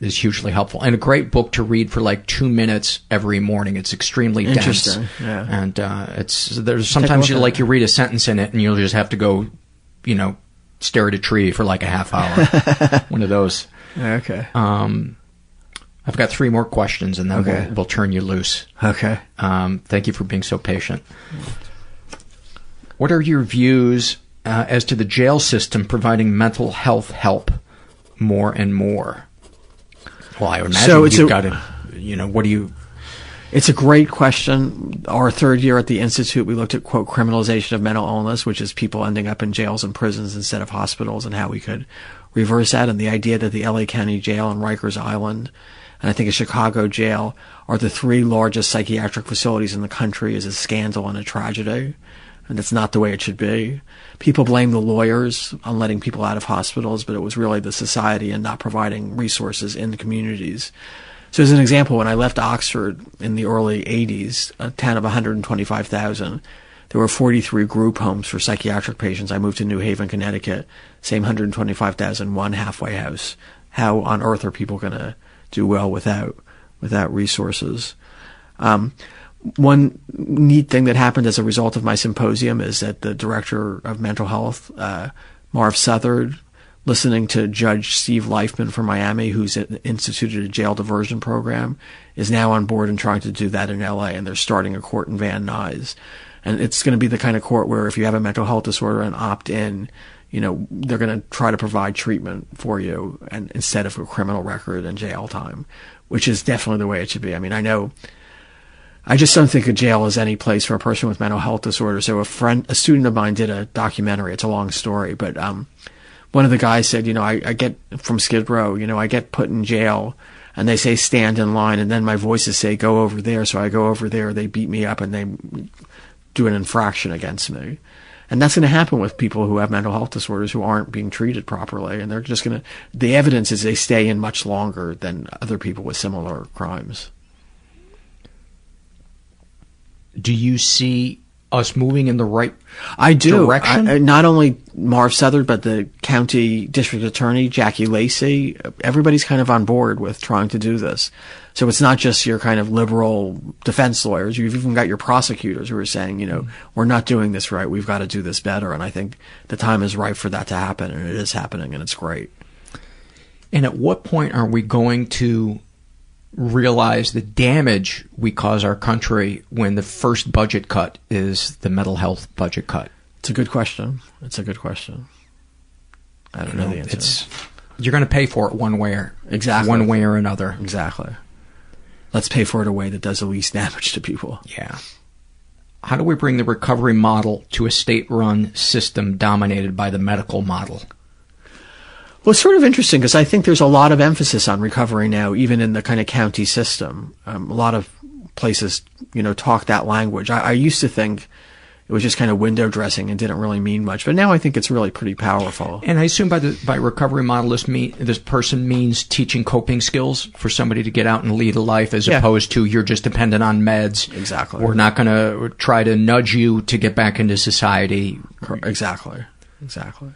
Speaker 18: is hugely helpful and a great book to read for like two minutes every morning. It's extremely dense, yeah. and uh, it's there's sometimes you like you read a sentence in it and you'll just have to go, you know, stare at a tree for like a half hour. One of those.
Speaker 1: Okay. Um,
Speaker 18: I've got three more questions and then okay. we'll, we'll, turn you loose.
Speaker 1: Okay. Um,
Speaker 18: thank you for being so patient. What are your views uh, as to the jail system providing mental health help more and more? Well, I imagine so it's you've a, got to, you know, what do you?
Speaker 1: It's a great question. Our third year at the Institute, we looked at quote criminalization of mental illness, which is people ending up in jails and prisons instead of hospitals, and how we could reverse that, and the idea that the LA County Jail and Rikers Island, and I think a Chicago jail, are the three largest psychiatric facilities in the country is a scandal and a tragedy and it's not the way it should be. People blame the lawyers on letting people out of hospitals, but it was really the society and not providing resources in the communities. So, as an example, when I left Oxford in the early 80s, a town of 125,000, there were 43 group homes for psychiatric patients. I moved to New Haven, Connecticut, same 125,000, one halfway house. How on earth are people going to do well without without resources? Um, one neat thing that happened as a result of my symposium is that the director of mental health, uh, Marv Southard, listening to Judge Steve Leifman from Miami, who's instituted a jail diversion program, is now on board and trying to do that in LA. And they're starting a court in Van Nuys. And it's going to be the kind of court where if you have a mental health disorder and opt in, you know, they're going to try to provide treatment for you and instead of a criminal record and jail time, which is definitely the way it should be. I mean, I know I just don't think a jail is any place for a person with mental health disorders. So a friend, a student of mine did a documentary. It's a long story, but, um, one of the guys said, you know, I, I get from Skid Row, you know, I get put in jail and they say stand in line and then my voices say go over there. So I go over there, they beat me up and they do an infraction against me. And that's going to happen with people who have mental health disorders who aren't being treated properly. And they're just going to, the evidence is they stay in much longer than other people with similar crimes
Speaker 18: do you see us moving in the right I do. direction?
Speaker 1: I, not only Marv Southard, but the county district attorney, Jackie Lacey, everybody's kind of on board with trying to do this. So it's not just your kind of liberal defense lawyers. You've even got your prosecutors who are saying, you know, mm-hmm. we're not doing this right. We've got to do this better. And I think the time is right for that to happen. And it is happening and it's great.
Speaker 18: And at what point are we going to realize the damage we cause our country when the first budget cut is the mental health budget cut?
Speaker 1: It's a good question. It's a good question. I don't you know, know the answer. It's
Speaker 18: you're going to pay for it one way or exactly one way or another.
Speaker 1: Exactly. Let's pay for it a way that does the least damage to people.
Speaker 18: Yeah. How do we bring the recovery model to a state-run system dominated by the medical model?
Speaker 1: Well, it's sort of interesting because I think there's a lot of emphasis on recovery now, even in the kind of county system. Um, a lot of places, you know, talk that language. I, I used to think it was just kind of window dressing and didn't really mean much. But now I think it's really pretty powerful.
Speaker 18: And I assume by the by recovery model, this this person means teaching coping skills for somebody to get out and lead a life, as yeah. opposed to you're just dependent on meds.
Speaker 1: Exactly.
Speaker 18: We're not going to try to nudge you to get back into society.
Speaker 1: Exactly. Exactly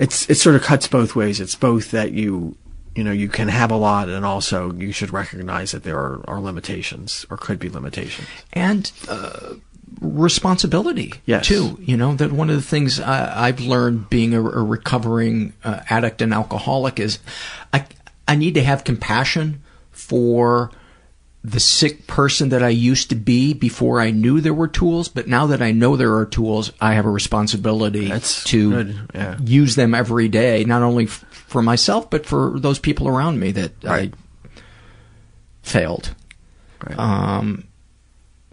Speaker 1: it's it sort of cuts both ways. It's both that you you know you can have a lot and also you should recognize that there are, are limitations or could be limitations
Speaker 18: and uh, responsibility yes. too you know that one of the things I, have learned being a, a recovering uh, addict and alcoholic is I, I need to have compassion for the sick person that I used to be before I knew there were tools, but now that I know there are tools, I have a responsibility That's to yeah. use them every day, not only f- for myself, but for those people around me that right. I failed. Right. Um,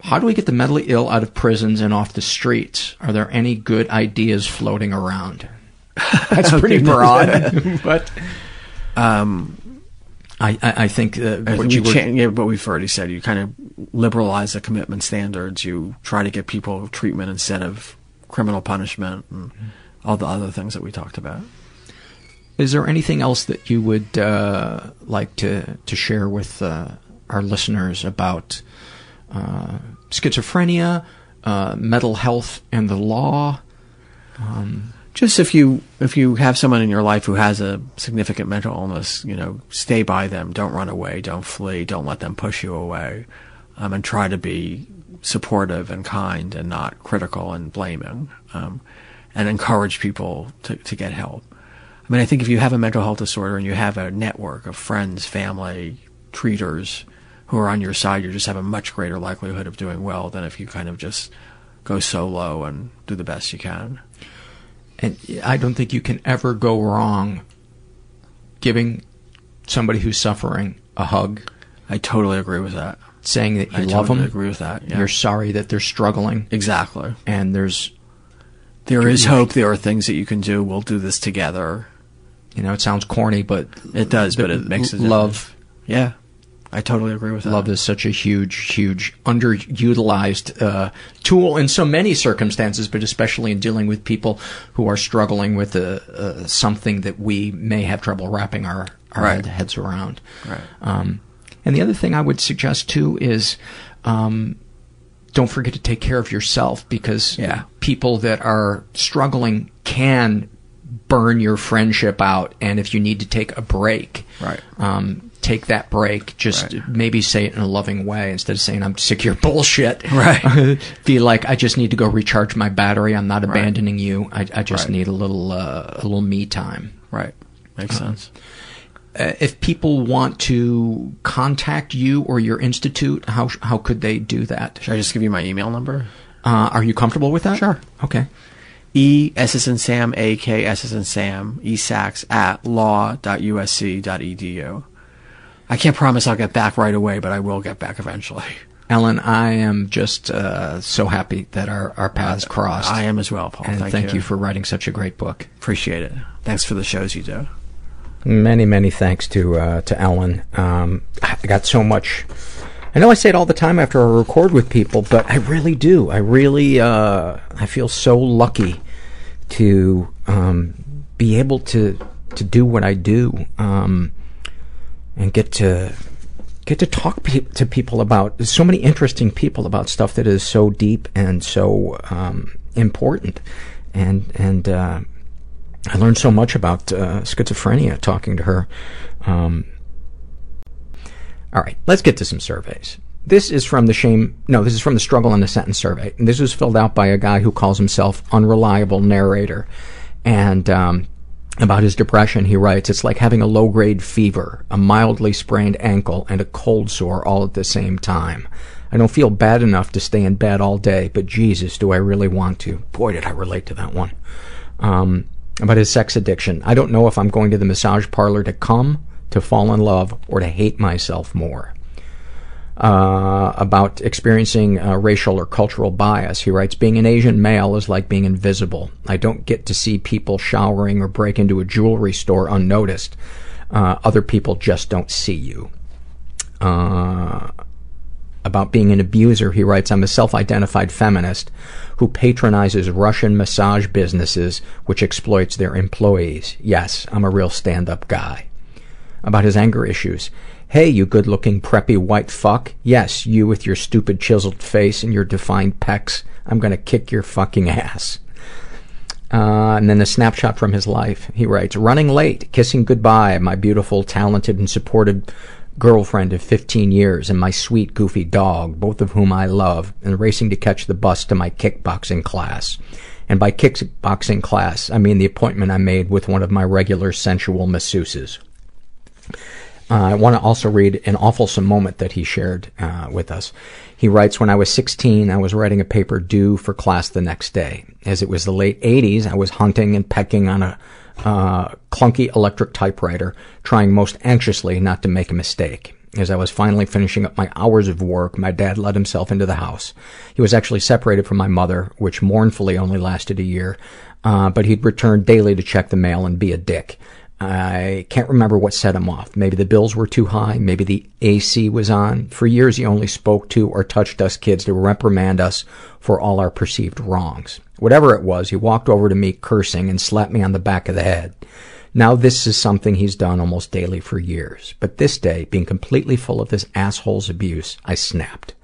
Speaker 18: how do we get the mentally ill out of prisons and off the streets? Are there any good ideas floating around?
Speaker 1: That's pretty broad, but. Um,
Speaker 18: I, I, think uh,
Speaker 1: what you were, yeah, what we've already said, you kind of liberalize the commitment standards. You try to get people treatment instead of criminal punishment and all the other things that we talked about.
Speaker 18: Is there anything else that you would uh, like to to share with uh, our listeners about uh, schizophrenia, uh, mental health, and the law? Um,
Speaker 1: just if you if you have someone in your life who has a significant mental illness, you know, stay by them. Don't run away. Don't flee. Don't let them push you away, um, and try to be supportive and kind and not critical and blaming, um, and encourage people to to get help. I mean, I think if you have a mental health disorder and you have a network of friends, family, treaters who are on your side, you just have a much greater likelihood of doing well than if you kind of just go solo and do the best you can
Speaker 18: and I don't think you can ever go wrong giving somebody who's suffering a hug.
Speaker 1: I totally agree with that.
Speaker 18: Saying that
Speaker 1: you
Speaker 18: I
Speaker 1: love
Speaker 18: totally
Speaker 1: them. agree with that. Yeah.
Speaker 18: You're sorry that they're struggling.
Speaker 1: Exactly.
Speaker 18: And there's
Speaker 1: there is hope. There are things that you can do. We'll do this together.
Speaker 18: You know, it sounds corny, but
Speaker 1: it does. But it makes it
Speaker 18: love. Yeah, I totally agree with that. Love is such a huge, huge underutilized uh, tool in so many circumstances, but especially in dealing with people who are struggling with uh, uh, something that we may have trouble wrapping our, our right. heads around. Right. Um, and the other thing I would suggest too is um, don't forget to take care of yourself because yeah. people that are struggling can burn your friendship out. And if you need to take a break,
Speaker 1: right.
Speaker 18: Um, take that break. Just right. maybe say it in a loving way instead of saying I'm sick of your bullshit.
Speaker 1: Right.
Speaker 18: Feel like, I just need to go recharge my battery. I'm not abandoning right. you. I, I just right. need a little uh, a little me time.
Speaker 1: Right. Makes uh, sense.
Speaker 18: Uh, if people want to contact you or your institute, how how could they do that?
Speaker 1: Should I just give you my email number?
Speaker 18: Uh, are you comfortable with that?
Speaker 1: Sure.
Speaker 18: Okay.
Speaker 1: E SS and Sam A K S S and Sam esaks at law.usc.edu. I can't promise I'll get back right away, but I will get back eventually.
Speaker 18: Elyn, I am just uh, so happy that our, our paths crossed.
Speaker 1: I am as well, Paul.
Speaker 18: And thank,
Speaker 1: thank you.
Speaker 18: you for writing such a great book.
Speaker 1: Appreciate it. Thanks for the shows you do.
Speaker 18: Many, many thanks to uh, to Elyn. Um, I got so much I know I say it all the time after I record with people, but I really do. I really, uh, I feel so lucky to um, be able to to do what I do um, and get to get to talk pe- to people about so many interesting people about stuff that is so deep and so um, important, and and uh, I learned so much about uh, schizophrenia talking to her. Um, all right, let's get to some surveys. This is from the shame. No, this is from the struggle in a sentence survey, and this was filled out by a guy who calls himself unreliable narrator, and um, about his depression, he writes, It's like having a low grade fever, a mildly sprained ankle, and a cold sore all at the same time. I don't feel bad enough to stay in bed all day, but Jesus, do I really want to? Boy, did I relate to that one. Um, about his sex addiction. I don't know if I'm going to the massage parlor to come to fall in love or to hate myself more. Uh, about experiencing uh, racial or cultural bias. He writes, Being an Asian male is like being invisible. I don't get to see people showering or break into a jewelry store unnoticed. Uh, other people just don't see you. Uh, about being an abuser, he writes, I'm a self identified feminist who patronizes Russian massage businesses which exploits their employees. Yes, I'm a real stand up guy about his anger issues. Hey, you good looking preppy white fuck. Yes, you with your stupid chiseled face and your defined pecs. I'm gonna kick your fucking ass. Uh, and then a snapshot from his life. He writes, running late, kissing goodbye, my beautiful, talented, and supportive girlfriend of 15 years and my sweet, goofy dog, both of whom I love, and racing to catch the bus to my kickboxing class. And by kickboxing class, I mean the appointment I made with one of my regular sensual masseuses. Uh, I want to also read an awfulsome moment that he shared uh, with us. He writes, When I was 16, I was writing a paper due for class the next day. As it was the late 80s, I was hunting and pecking on a uh, clunky electric typewriter, trying most anxiously not to make a mistake. As I was finally finishing up my hours of work, my dad let himself into the house. He was actually separated from my mother, which mournfully only lasted a year, uh, but he'd return daily to check the mail and be a dick. I can't remember what set him off. Maybe the bills were too high. Maybe the AC was on. For years, he only spoke to or touched us kids to reprimand us for all our perceived wrongs. Whatever it was, he walked over to me cursing and slapped me on the back of the head. Now this is something he's done almost daily for years. But this day, being completely full of this asshole's abuse, I snapped.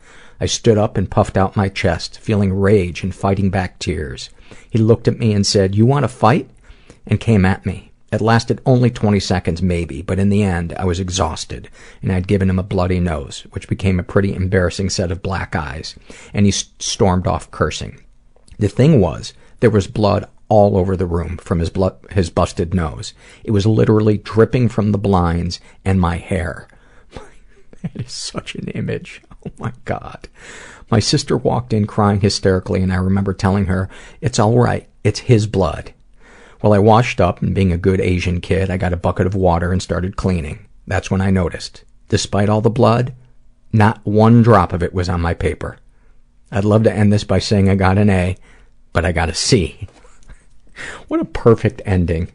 Speaker 18: I stood up and puffed out my chest, feeling rage and fighting back tears. He looked at me and said, You want to fight? and came at me. It lasted only 20 seconds, maybe, but in the end I was exhausted and I'd given him a bloody nose, which became a pretty embarrassing set of black eyes, and he stormed off cursing. The thing was, there was blood all over the room from his, blood, his busted nose. It was literally dripping from the blinds and my hair. It is such an image. Oh my God. My sister walked in crying hysterically, and I remember telling her, It's all right. It's his blood. Well, I washed up and being a good Asian kid, I got a bucket of water and started cleaning. That's when I noticed. Despite all the blood, not one drop of it was on my paper. I'd love to end this by saying I got an A, but I got a C. what a perfect ending.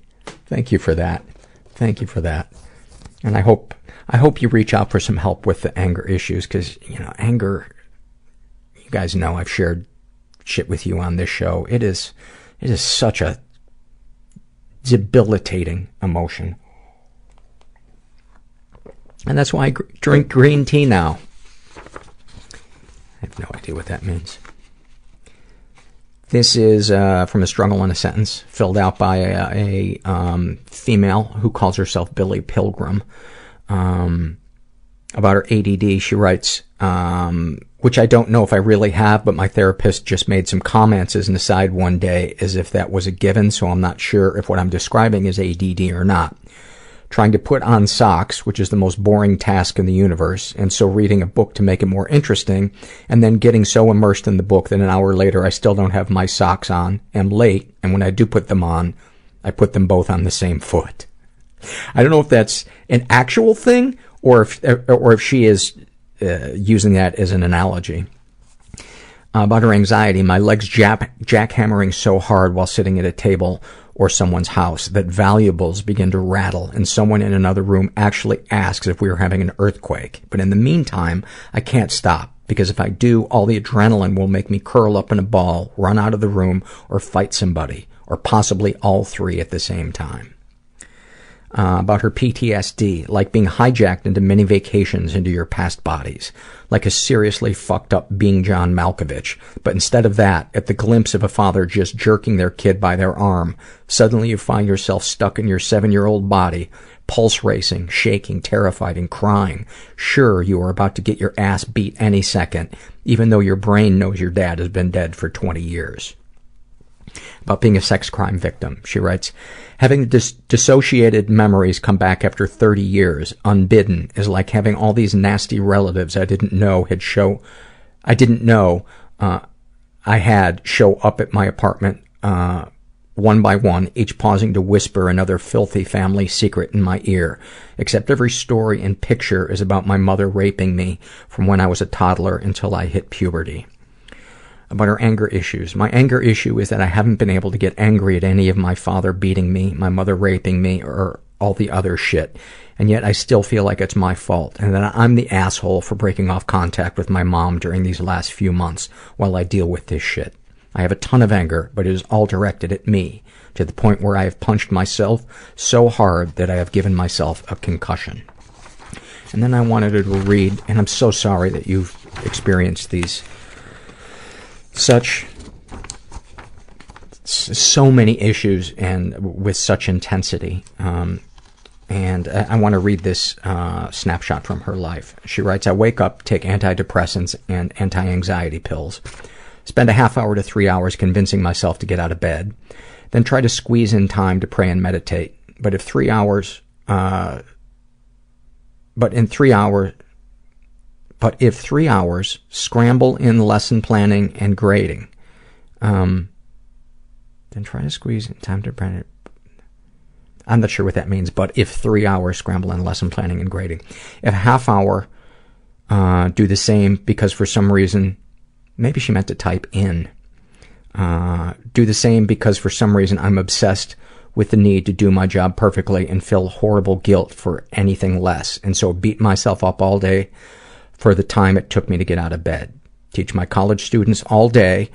Speaker 18: Thank you for that. Thank you for that. And I hope I hope you reach out for some help with the anger issues cuz you know, anger you guys know I've shared shit with you on this show. It is it is such a debilitating emotion. And that's why I gr- drink green tea now. I have no idea what that means. This is uh, from a struggle in a sentence, filled out by a, a um, female who calls herself Billy Pilgrim. Um, about her ADD, she writes, um, which I don't know if I really have, but my therapist just made some comments as an aside one day as if that was a given, so I'm not sure if what I'm describing is ADD or not. Trying to put on socks, which is the most boring task in the universe, and so reading a book to make it more interesting, and then getting so immersed in the book that an hour later I still don't have my socks on, am late, and when I do put them on, I put them both on the same foot. I don't know if that's an actual thing or if or if she is uh, using that as an analogy. Uh, about her anxiety, my legs jap- jackhammering so hard while sitting at a table or someone's house that valuables begin to rattle and someone in another room actually asks if we are having an earthquake. But in the meantime, I can't stop because if I do, all the adrenaline will make me curl up in a ball, run out of the room, or fight somebody, or possibly all three at the same time. Uh, about her PTSD, like being hijacked into many vacations into your past bodies, like a seriously fucked up being John Malkovich. But instead of that, at the glimpse of a father just jerking their kid by their arm, suddenly you find yourself stuck in your seven year old body, pulse racing, shaking, terrified, and crying. Sure, you are about to get your ass beat any second, even though your brain knows your dad has been dead for 20 years about being a sex crime victim. She writes, Having dis- dissociated memories come back after 30 years, unbidden, is like having all these nasty relatives I didn't know had show, I didn't know, uh, I had show up at my apartment, uh, one by one, each pausing to whisper another filthy family secret in my ear. Except every story and picture is about my mother raping me from when I was a toddler until I hit puberty about her anger issues. My anger issue is that I haven't been able to get angry at any of my father beating me, my mother raping me, or all the other shit. And yet I still feel like it's my fault and that I'm the asshole for breaking off contact with my mom during these last few months while I deal with this shit. I have a ton of anger, but it is all directed at me to the point where I have punched myself so hard that I have given myself a concussion. And then I wanted to read, and I'm so sorry that you've experienced these such so many issues and with such intensity. Um, and I want to read this uh, snapshot from her life. She writes, I wake up, take antidepressants and anti-anxiety pills, spend a half hour to three hours convincing myself to get out of bed, then try to squeeze in time to pray and meditate. But if three hours, uh, but in three hours, but if three hours, scramble in lesson planning and grading. Um, then try to squeeze in time to print it. I'm not sure what that means, but if three hours, scramble in lesson planning and grading. If half hour, uh, do the same because for some reason, maybe she meant to type in. Uh, do the same because for some reason I'm obsessed with the need to do my job perfectly and feel horrible guilt for anything less. And so beat myself up all day for the time it took me to get out of bed. Teach my college students all day,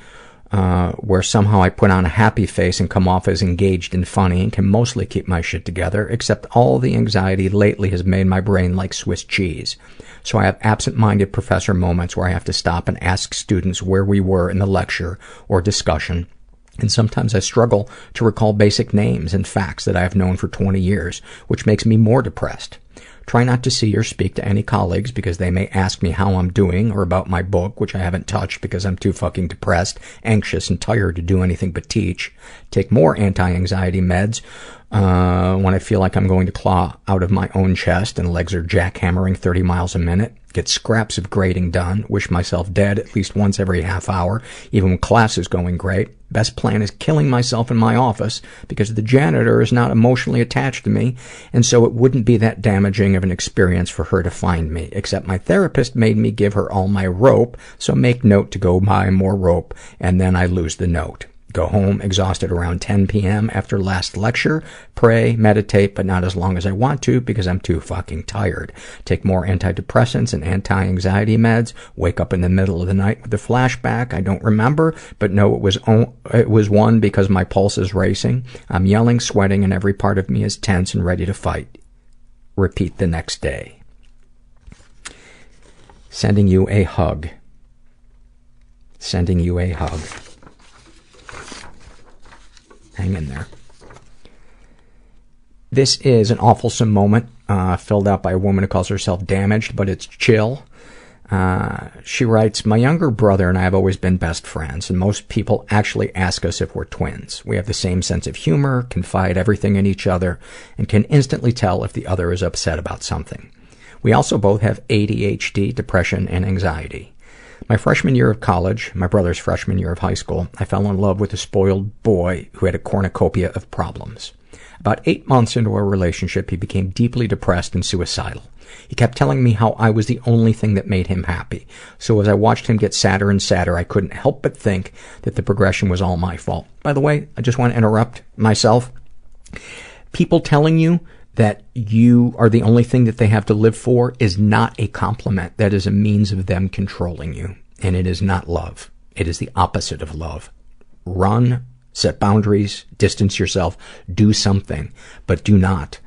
Speaker 18: uh, where somehow I put on a happy face and come off as engaged and funny and can mostly keep my shit together, except all the anxiety lately has made my brain like Swiss cheese. So I have absent-minded professor moments where I have to stop and ask students where we were in the lecture or discussion and sometimes I struggle to recall basic names and facts that I have known for 20 years, which makes me more depressed. Try not to see or speak to any colleagues because they may ask me how I'm doing or about my book, which I haven't touched because I'm too fucking depressed, anxious, and tired to do anything but teach. Take more anti-anxiety meds uh, when I feel like I'm going to claw out of my own chest and legs are jackhammering 30 miles a minute. Get scraps of grading done. Wish myself dead at least once every half hour, even when class is going great. Best plan is killing myself in my office because the janitor is not emotionally attached to me and so it wouldn't be that damaging of an experience for her to find me. Except my therapist made me give her all my rope, so make note to go buy more rope and then I lose the note. Go home exhausted around 10 p.m. after last lecture. Pray, meditate, but not as long as I want to because I'm too fucking tired. Take more antidepressants and anti-anxiety meds. Wake up in the middle of the night with a flashback. I don't remember, but know it was o- it was one because my pulse is racing. I'm yelling, sweating, and every part of me is tense and ready to fight. Repeat the next day. Sending you a hug. Sending you a hug. Hang in there. This is an awfulsome moment uh, filled out by a woman who calls herself Damaged, but it's chill. Uh, she writes, My younger brother and I have always been best friends, and most people actually ask us if we're twins. We have the same sense of humor, confide everything in each other, and can instantly tell if the other is upset about something. We also both have ADHD, depression, and anxiety. My freshman year of college, my brother's freshman year of high school, I fell in love with a spoiled boy who had a cornucopia of problems. About eight months into our relationship, he became deeply depressed and suicidal. He kept telling me how I was the only thing that made him happy. So as I watched him get sadder and sadder, I couldn't help but think that the progression was all my fault. By the way, I just want to interrupt myself. People telling you that you are the only thing that they have to live for is not a compliment. That is a means of them controlling you. And it is not love. It is the opposite of love. Run, set boundaries, distance yourself, do something, but do not,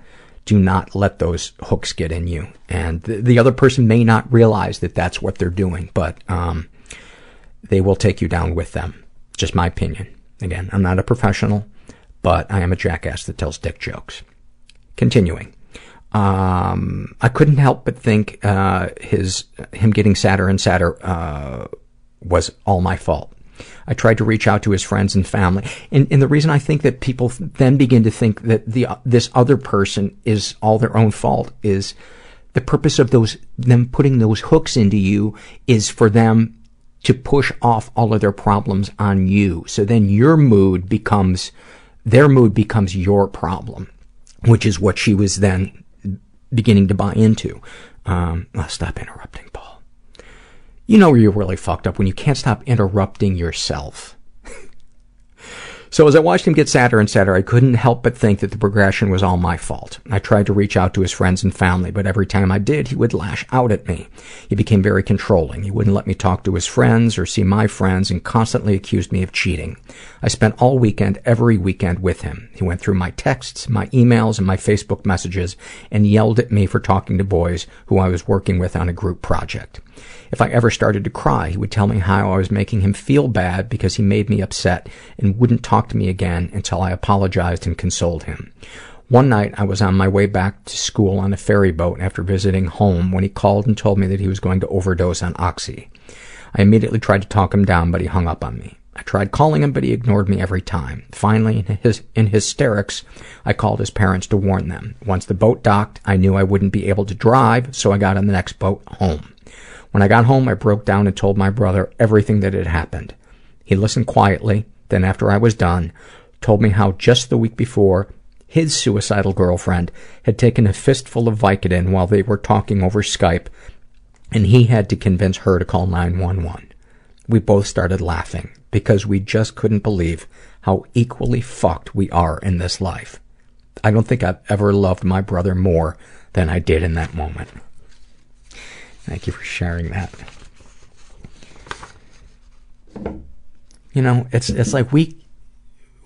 Speaker 18: do not let those hooks get in you. And the, the other person may not realize that that's what they're doing, but, um, they will take you down with them. Just my opinion. Again, I'm not a professional, but I am a jackass that tells dick jokes. Continuing. Um, I couldn't help but think uh, his him getting sadder and sadder uh, was all my fault. I tried to reach out to his friends and family, and, and the reason I think that people then begin to think that the this other person is all their own fault is the purpose of those them putting those hooks into you is for them to push off all of their problems on you. So then your mood becomes their mood becomes your problem which is what she was then beginning to buy into. Um, uh, stop interrupting, Paul. You know you're really fucked up when you can't stop interrupting yourself. So as I watched him get sadder and sadder, I couldn't help but think that the progression was all my fault. I tried to reach out to his friends and family, but every time I did, he would lash out at me. He became very controlling. He wouldn't let me talk to his friends or see my friends and constantly accused me of cheating. I spent all weekend, every weekend with him. He went through my texts, my emails, and my Facebook messages and yelled at me for talking to boys who I was working with on a group project. If I ever started to cry, he would tell me how I was making him feel bad because he made me upset and wouldn't talk to me again until I apologized and consoled him. One night I was on my way back to school on a ferry boat after visiting home when he called and told me that he was going to overdose on oxy. I immediately tried to talk him down, but he hung up on me. I tried calling him, but he ignored me every time. Finally, in, his, in hysterics, I called his parents to warn them. Once the boat docked, I knew I wouldn't be able to drive, so I got on the next boat home. When I got home, I broke down and told my brother everything that had happened. He listened quietly, then after I was done, told me how just the week before, his suicidal girlfriend had taken a fistful of Vicodin while they were talking over Skype, and he had to convince her to call 911. We both started laughing because we just couldn't believe how equally fucked we are in this life. I don't think I've ever loved my brother more than I did in that moment. Thank you for sharing that. You know, it's it's like we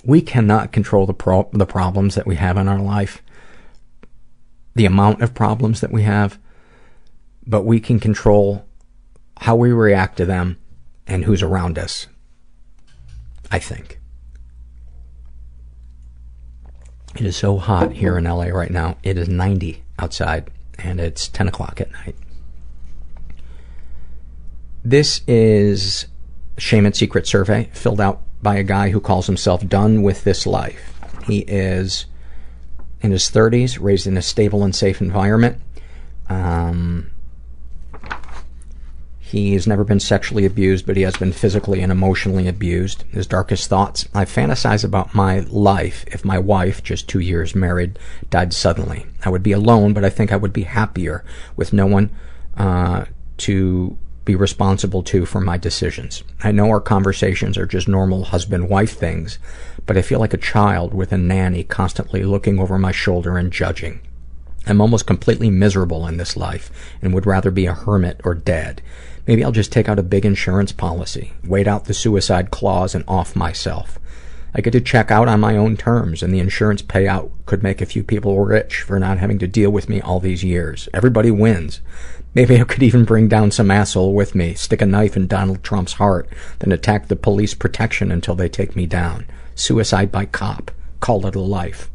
Speaker 18: we cannot control the pro- the problems that we have in our life, the amount of problems that we have, but we can control how we react to them and who's around us. I think. It is so hot here in LA right now. It is 90 outside and it's 10 o'clock at night this is shame and secret survey filled out by a guy who calls himself done with this life. He is in his 30s, raised in a stable and safe environment. Um, he's never been sexually abused, but he has been physically and emotionally abused. His darkest thoughts I fantasize about my life if my wife, just two years married, died suddenly. I would be alone, but I think I would be happier with no one uh, to be responsible too for my decisions. I know our conversations are just normal husband-wife things, but I feel like a child with a nanny constantly looking over my shoulder and judging. I'm almost completely miserable in this life and would rather be a hermit or dead. Maybe I'll just take out a big insurance policy, wait out the suicide clause and off myself. I get to check out on my own terms, and the insurance payout could make a few people rich for not having to deal with me all these years. Everybody wins. Maybe I could even bring down some asshole with me, stick a knife in Donald Trump's heart, then attack the police protection until they take me down. Suicide by cop. Call it a life.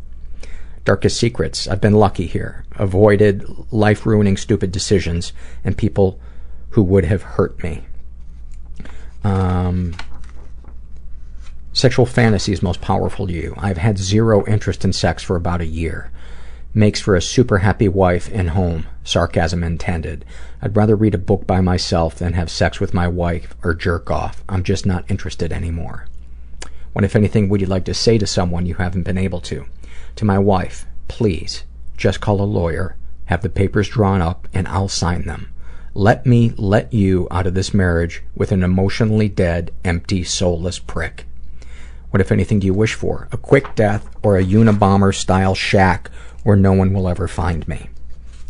Speaker 18: Darkest secrets. I've been lucky here. Avoided life ruining stupid decisions and people who would have hurt me. Um, Sexual fantasies most powerful to you. I've had zero interest in sex for about a year. Makes for a super happy wife and home. Sarcasm intended. I'd rather read a book by myself than have sex with my wife or jerk off. I'm just not interested anymore. What, if anything, would you like to say to someone you haven't been able to? To my wife, please, just call a lawyer, have the papers drawn up, and I'll sign them. Let me let you out of this marriage with an emotionally dead, empty, soulless prick. What, if anything, do you wish for? A quick death or a Unabomber style shack where no one will ever find me?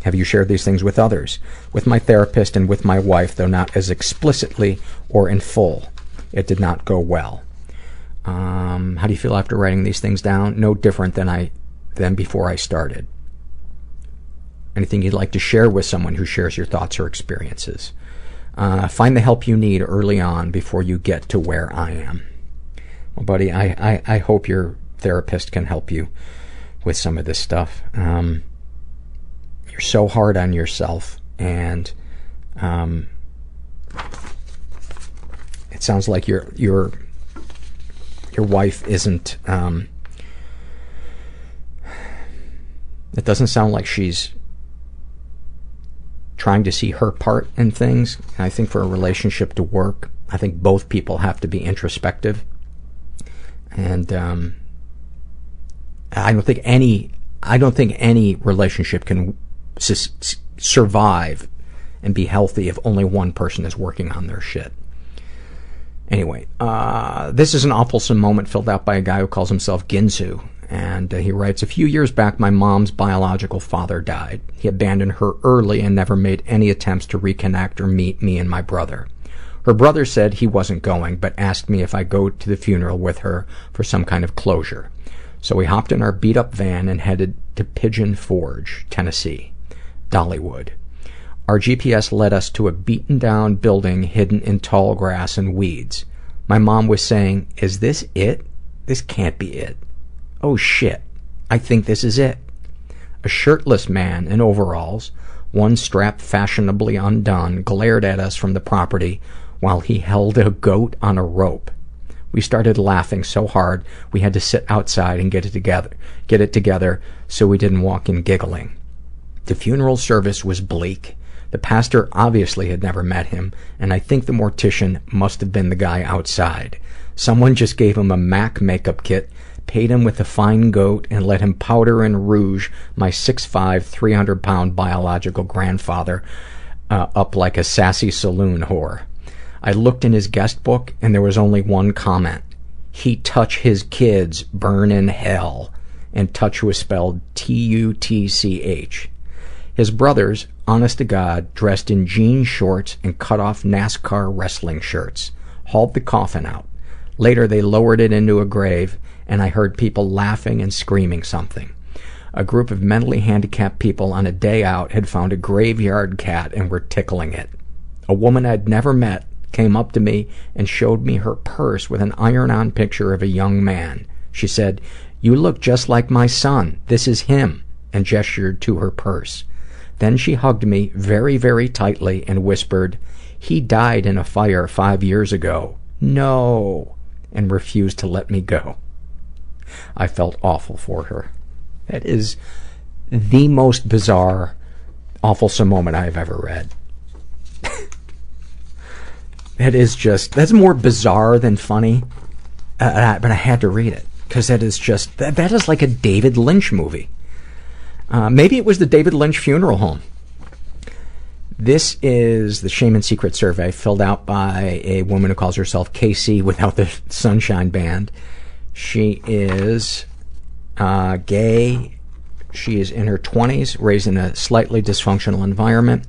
Speaker 18: Have you shared these things with others? With my therapist and with my wife, though not as explicitly or in full. It did not go well. Um, how do you feel after writing these things down? No different than I than before I started. Anything you'd like to share with someone who shares your thoughts or experiences? Uh, find the help you need early on before you get to where I am buddy, I, I, I, hope your therapist can help you with some of this stuff. Um, you're so hard on yourself, and um, it sounds like your your your wife isn't. Um, it doesn't sound like she's trying to see her part in things. And I think for a relationship to work, I think both people have to be introspective and um, I don't think any I don't think any relationship can su- survive and be healthy if only one person is working on their shit. Anyway, uh, this is an awful moment filled out by a guy who calls himself Ginzu. And uh, he writes, A few years back, my mom's biological father died. He abandoned her early and never made any attempts to reconnect or meet me and my brother. Her brother said he wasn't going, but asked me if I'd go to the funeral with her for some kind of closure. So we hopped in our beat up van and headed to Pigeon Forge, Tennessee, Dollywood. Our GPS led us to a beaten down building hidden in tall grass and weeds. My mom was saying, Is this it? This can't be it. Oh shit, I think this is it. A shirtless man in overalls, one strap fashionably undone, glared at us from the property while he held a goat on a rope. We started laughing so hard we had to sit outside and get it together, get it together so we didn't walk in giggling. The funeral service was bleak. The pastor obviously had never met him, and I think the mortician must have been the guy outside. Someone just gave him a Mac makeup kit, paid him with a fine goat, and let him powder and rouge my 300 three pound biological grandfather uh, up like a sassy saloon whore. I looked in his guest book and there was only one comment. He touch his kids, burn in hell. And touch was spelled T U T C H. His brothers, honest to God, dressed in jean shorts and cut off NASCAR wrestling shirts, hauled the coffin out. Later, they lowered it into a grave, and I heard people laughing and screaming something. A group of mentally handicapped people on a day out had found a graveyard cat and were tickling it. A woman I'd never met came up to me and showed me her purse with an iron-on picture of a young man. She said, You look just like my son. This is him, and gestured to her purse. Then she hugged me very, very tightly and whispered, He died in a fire five years ago. No, and refused to let me go. I felt awful for her. That is the most bizarre, awfulsome moment I have ever read. That is just that's more bizarre than funny. Uh, uh but I had to read it because that is just that, that is like a David Lynch movie. Uh, maybe it was the David Lynch funeral home. This is the Shame and Secret survey filled out by a woman who calls herself Casey without the Sunshine Band. She is uh, gay. She is in her 20s, raised in a slightly dysfunctional environment.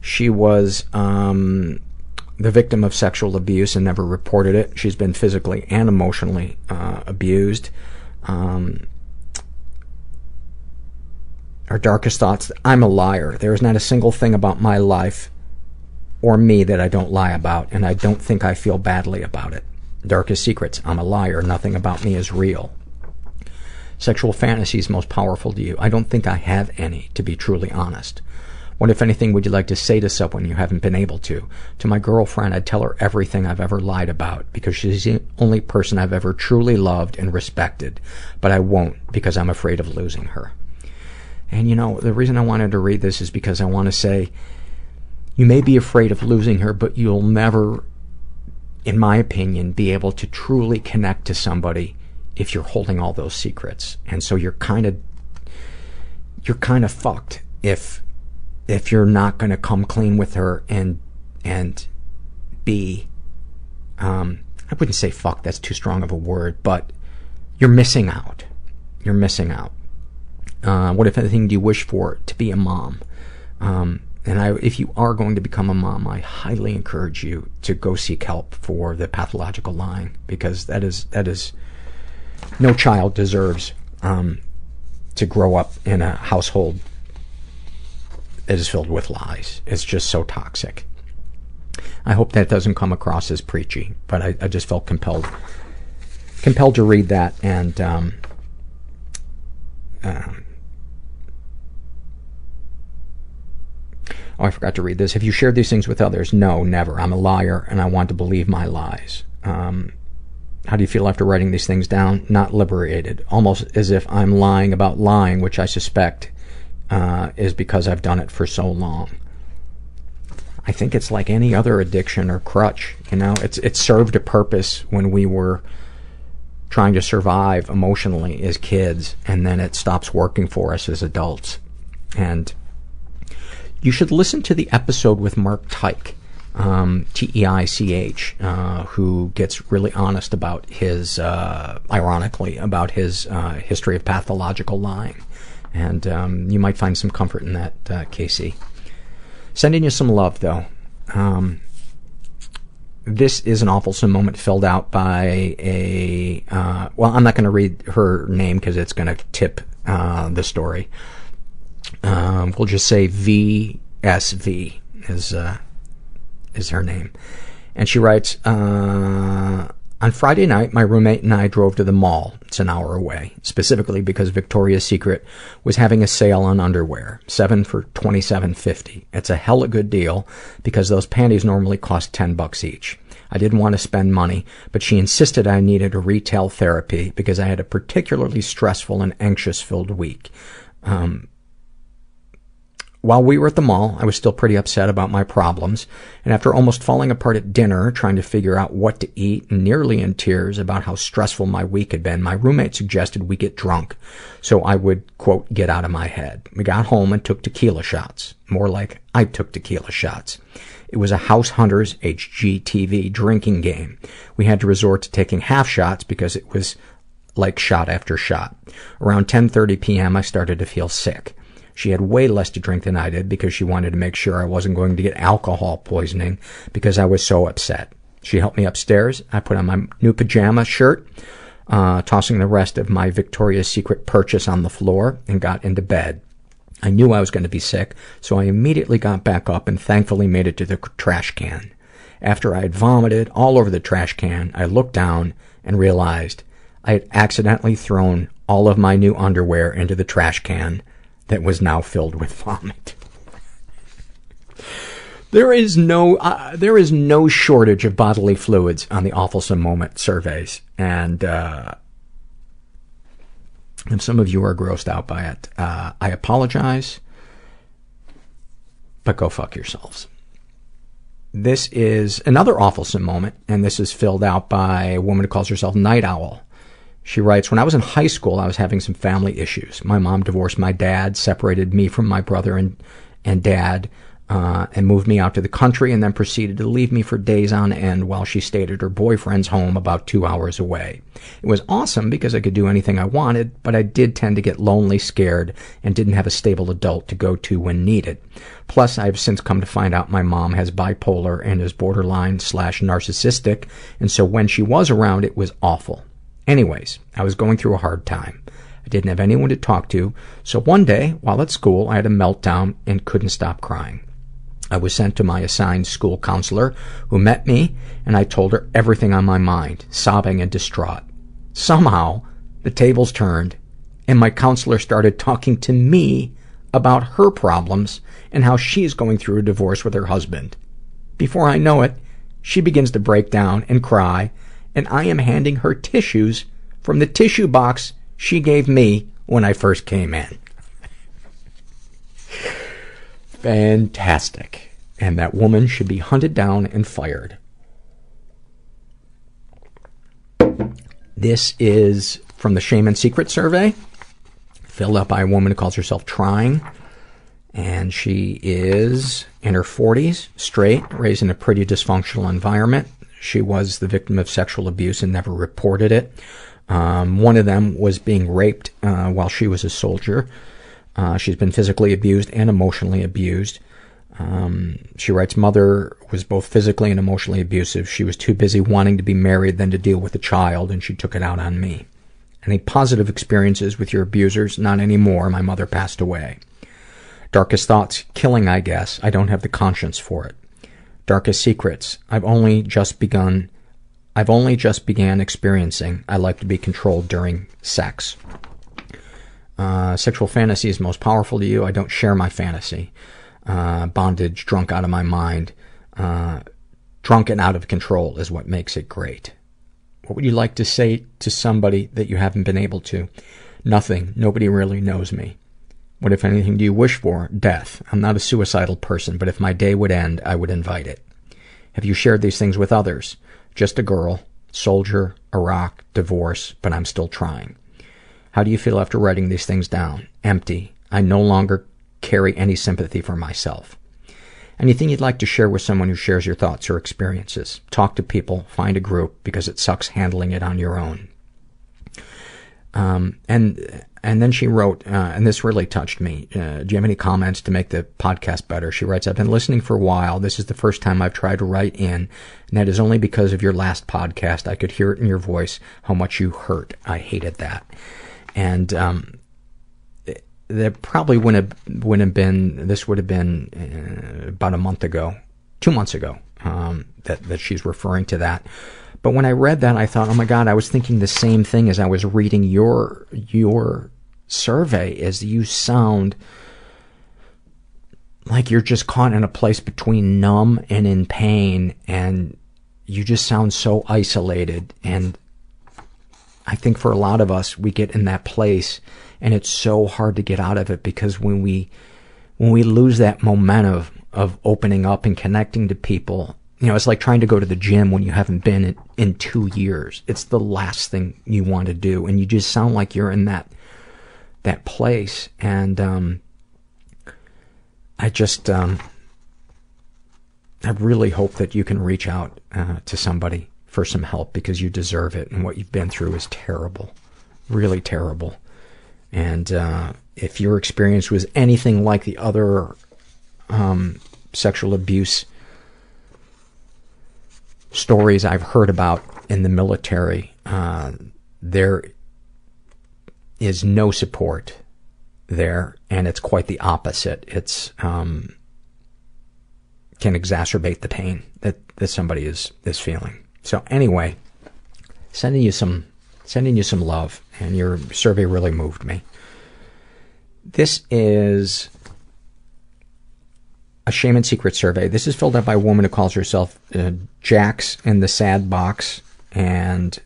Speaker 18: She was um, the victim of sexual abuse and never reported it. She's been physically and emotionally uh, abused. Um, her darkest thoughts I'm a liar. There is not a single thing about my life or me that I don't lie about, and I don't think I feel badly about it. Darkest secrets I'm a liar. Nothing about me is real. Sexual fantasies most powerful to you. I don't think I have any, to be truly honest. What, if anything, would you like to say to someone you haven't been able to? To my girlfriend, I'd tell her everything I've ever lied about because she's the only person I've ever truly loved and respected. But I won't because I'm afraid of losing her. And you know, the reason I wanted to read this is because I want to say you may be afraid of losing her, but you'll never, in my opinion, be able to truly connect to somebody if you're holding all those secrets. And so you're kind of you're kind of fucked if if you're not going to come clean with her and and be um, I wouldn't say fuck that's too strong of a word, but you're missing out. You're missing out. Uh, what if anything do you wish for to be a mom? Um, and I, if you are going to become a mom, I highly encourage you to go seek help for the pathological lying because that is that is no child deserves um, to grow up in a household that is filled with lies. It's just so toxic. I hope that doesn't come across as preachy, but I, I just felt compelled compelled to read that and um, uh, Oh, I forgot to read this. Have you shared these things with others? No, never. I'm a liar and I want to believe my lies. Um, how do you feel after writing these things down? Not liberated. Almost as if I'm lying about lying, which I suspect uh, is because i've done it for so long. I think it's like any other addiction or crutch, you know? It's it served a purpose when we were trying to survive emotionally as kids and then it stops working for us as adults. And you should listen to the episode with Mark Teich, um, T-E-I-C-H, uh, who gets really honest about his, uh, ironically, about his uh, history of pathological lying. And um, you might find some comfort in that, uh, Casey. Sending you some love, though. Um, this is an awful moment filled out by a. Uh, well, I'm not going to read her name because it's going to tip uh, the story. Um, we'll just say VSV is uh, is her name, and she writes. Uh, on friday night, my roommate and i drove to the mall. it's an hour away, specifically because victoria's secret was having a sale on underwear, seven for twenty seven fifty. it's a hella good deal because those panties normally cost ten bucks each. i didn't want to spend money, but she insisted i needed a retail therapy because i had a particularly stressful and anxious-filled week. um, while we were at the mall, I was still pretty upset about my problems, and after almost falling apart at dinner, trying to figure out what to eat, nearly in tears about how stressful my week had been, my roommate suggested we get drunk so I would, quote, get out of my head. We got home and took tequila shots. More like I took tequila shots. It was a House Hunters HGTV drinking game. We had to resort to taking half shots because it was like shot after shot. Around 10:30 p.m., I started to feel sick. She had way less to drink than I did because she wanted to make sure I wasn't going to get alcohol poisoning because I was so upset. She helped me upstairs. I put on my new pajama shirt, uh, tossing the rest of my Victoria's Secret purchase on the floor, and got into bed. I knew I was going to be sick, so I immediately got back up and thankfully made it to the trash can. After I had vomited all over the trash can, I looked down and realized I had accidentally thrown all of my new underwear into the trash can that was now filled with vomit. There is no uh, there is no shortage of bodily fluids on the awfulsome moment surveys, and uh, if some of you are grossed out by it, uh, I apologize, but go fuck yourselves. This is another awfulsome moment, and this is filled out by a woman who calls herself Night Owl. She writes, When I was in high school, I was having some family issues. My mom divorced my dad, separated me from my brother and, and dad, uh, and moved me out to the country, and then proceeded to leave me for days on end while she stayed at her boyfriend's home about two hours away. It was awesome because I could do anything I wanted, but I did tend to get lonely, scared, and didn't have a stable adult to go to when needed. Plus, I have since come to find out my mom has bipolar and is borderline slash narcissistic, and so when she was around, it was awful. Anyways, I was going through a hard time. I didn't have anyone to talk to, so one day, while at school, I had a meltdown and couldn't stop crying. I was sent to my assigned school counselor, who met me, and I told her everything on my mind, sobbing and distraught. Somehow, the tables turned, and my counselor started talking to me about her problems and how she's going through a divorce with her husband. Before I know it, she begins to break down and cry and I am handing her tissues from the tissue box she gave me when I first came in. Fantastic. And that woman should be hunted down and fired. This is from the Shame and Secret survey, filled out by a woman who calls herself Trying. And she is in her 40s, straight, raised in a pretty dysfunctional environment she was the victim of sexual abuse and never reported it. Um, one of them was being raped uh, while she was a soldier. Uh, she's been physically abused and emotionally abused. Um, she writes, Mother was both physically and emotionally abusive. She was too busy wanting to be married than to deal with a child, and she took it out on me. Any positive experiences with your abusers? Not anymore. My mother passed away. Darkest thoughts? Killing, I guess. I don't have the conscience for it darkest secrets i've only just begun i've only just began experiencing i like to be controlled during sex uh, sexual fantasy is most powerful to you i don't share my fantasy uh, bondage drunk out of my mind uh, drunk and out of control is what makes it great what would you like to say to somebody that you haven't been able to nothing nobody really knows me what, if anything, do you wish for? Death. I'm not a suicidal person, but if my day would end, I would invite it. Have you shared these things with others? Just a girl, soldier, Iraq, divorce, but I'm still trying. How do you feel after writing these things down? Empty. I no longer carry any sympathy for myself. Anything you'd like to share with someone who shares your thoughts or experiences? Talk to people, find a group, because it sucks handling it on your own. Um, and and then she wrote, uh, and this really touched me. Uh, do you have any comments to make the podcast better? She writes, I've been listening for a while. This is the first time I've tried to write in, and that is only because of your last podcast. I could hear it in your voice how much you hurt. I hated that. And, um, that probably wouldn't have, wouldn't have been, this would have been uh, about a month ago, two months ago, um, that, that she's referring to that. But when I read that, I thought, oh my god, I was thinking the same thing as I was reading your your survey. Is you sound like you're just caught in a place between numb and in pain, and you just sound so isolated. And I think for a lot of us, we get in that place, and it's so hard to get out of it because when we when we lose that momentum of opening up and connecting to people you know, it's like trying to go to the gym when you haven't been in, in two years. It's the last thing you want to do, and you just sound like you're in that that place. And um, I just, um, I really hope that you can reach out uh, to somebody for some help because you deserve it, and what you've been through is terrible, really terrible. And uh, if your experience was anything like the other um, sexual abuse stories I've heard about in the military, uh, there is no support there, and it's quite the opposite. It's um, can exacerbate the pain that that somebody is is feeling. So anyway, sending you some sending you some love, and your survey really moved me. This is a shame and secret survey. This is filled out by a woman who calls herself uh, Jax in the Sad Box, and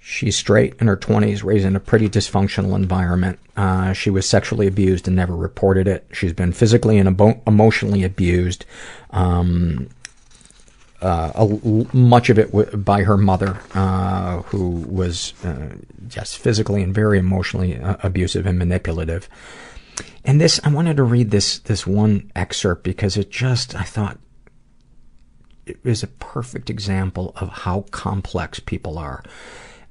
Speaker 18: she's straight in her 20s, raised in a pretty dysfunctional environment. Uh, she was sexually abused and never reported it. She's been physically and emo- emotionally abused. Um, uh, a, much of it w- by her mother, uh, who was uh, just physically and very emotionally uh, abusive and manipulative and this, i wanted to read this this one excerpt because it just, i thought it is a perfect example of how complex people are.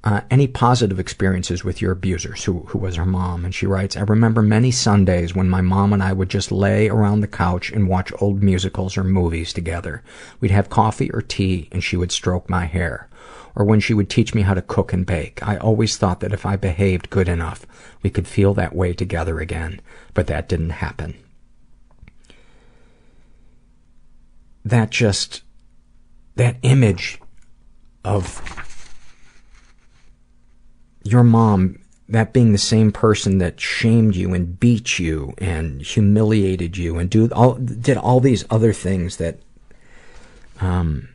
Speaker 18: Uh, any positive experiences with your abusers, who, who was her mom? And she writes, I remember many Sundays when my mom and I would just lay around the couch and watch old musicals or movies together. We'd have coffee or tea, and she would stroke my hair or when she would teach me how to cook and bake. I always thought that if I behaved good enough, we could feel that way together again, but that didn't happen. That just, that image of your mom, that being the same person that shamed you and beat you and humiliated you and do all, did all these other things that, um,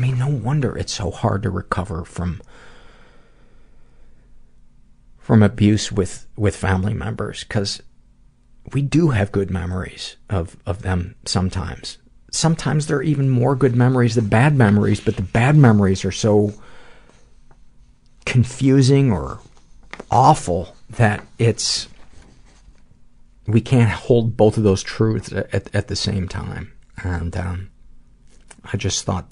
Speaker 18: I mean, no wonder it's so hard to recover from from abuse with with family members because we do have good memories of of them sometimes. Sometimes there are even more good memories than bad memories, but the bad memories are so confusing or awful that it's we can't hold both of those truths at, at the same time. And um, I just thought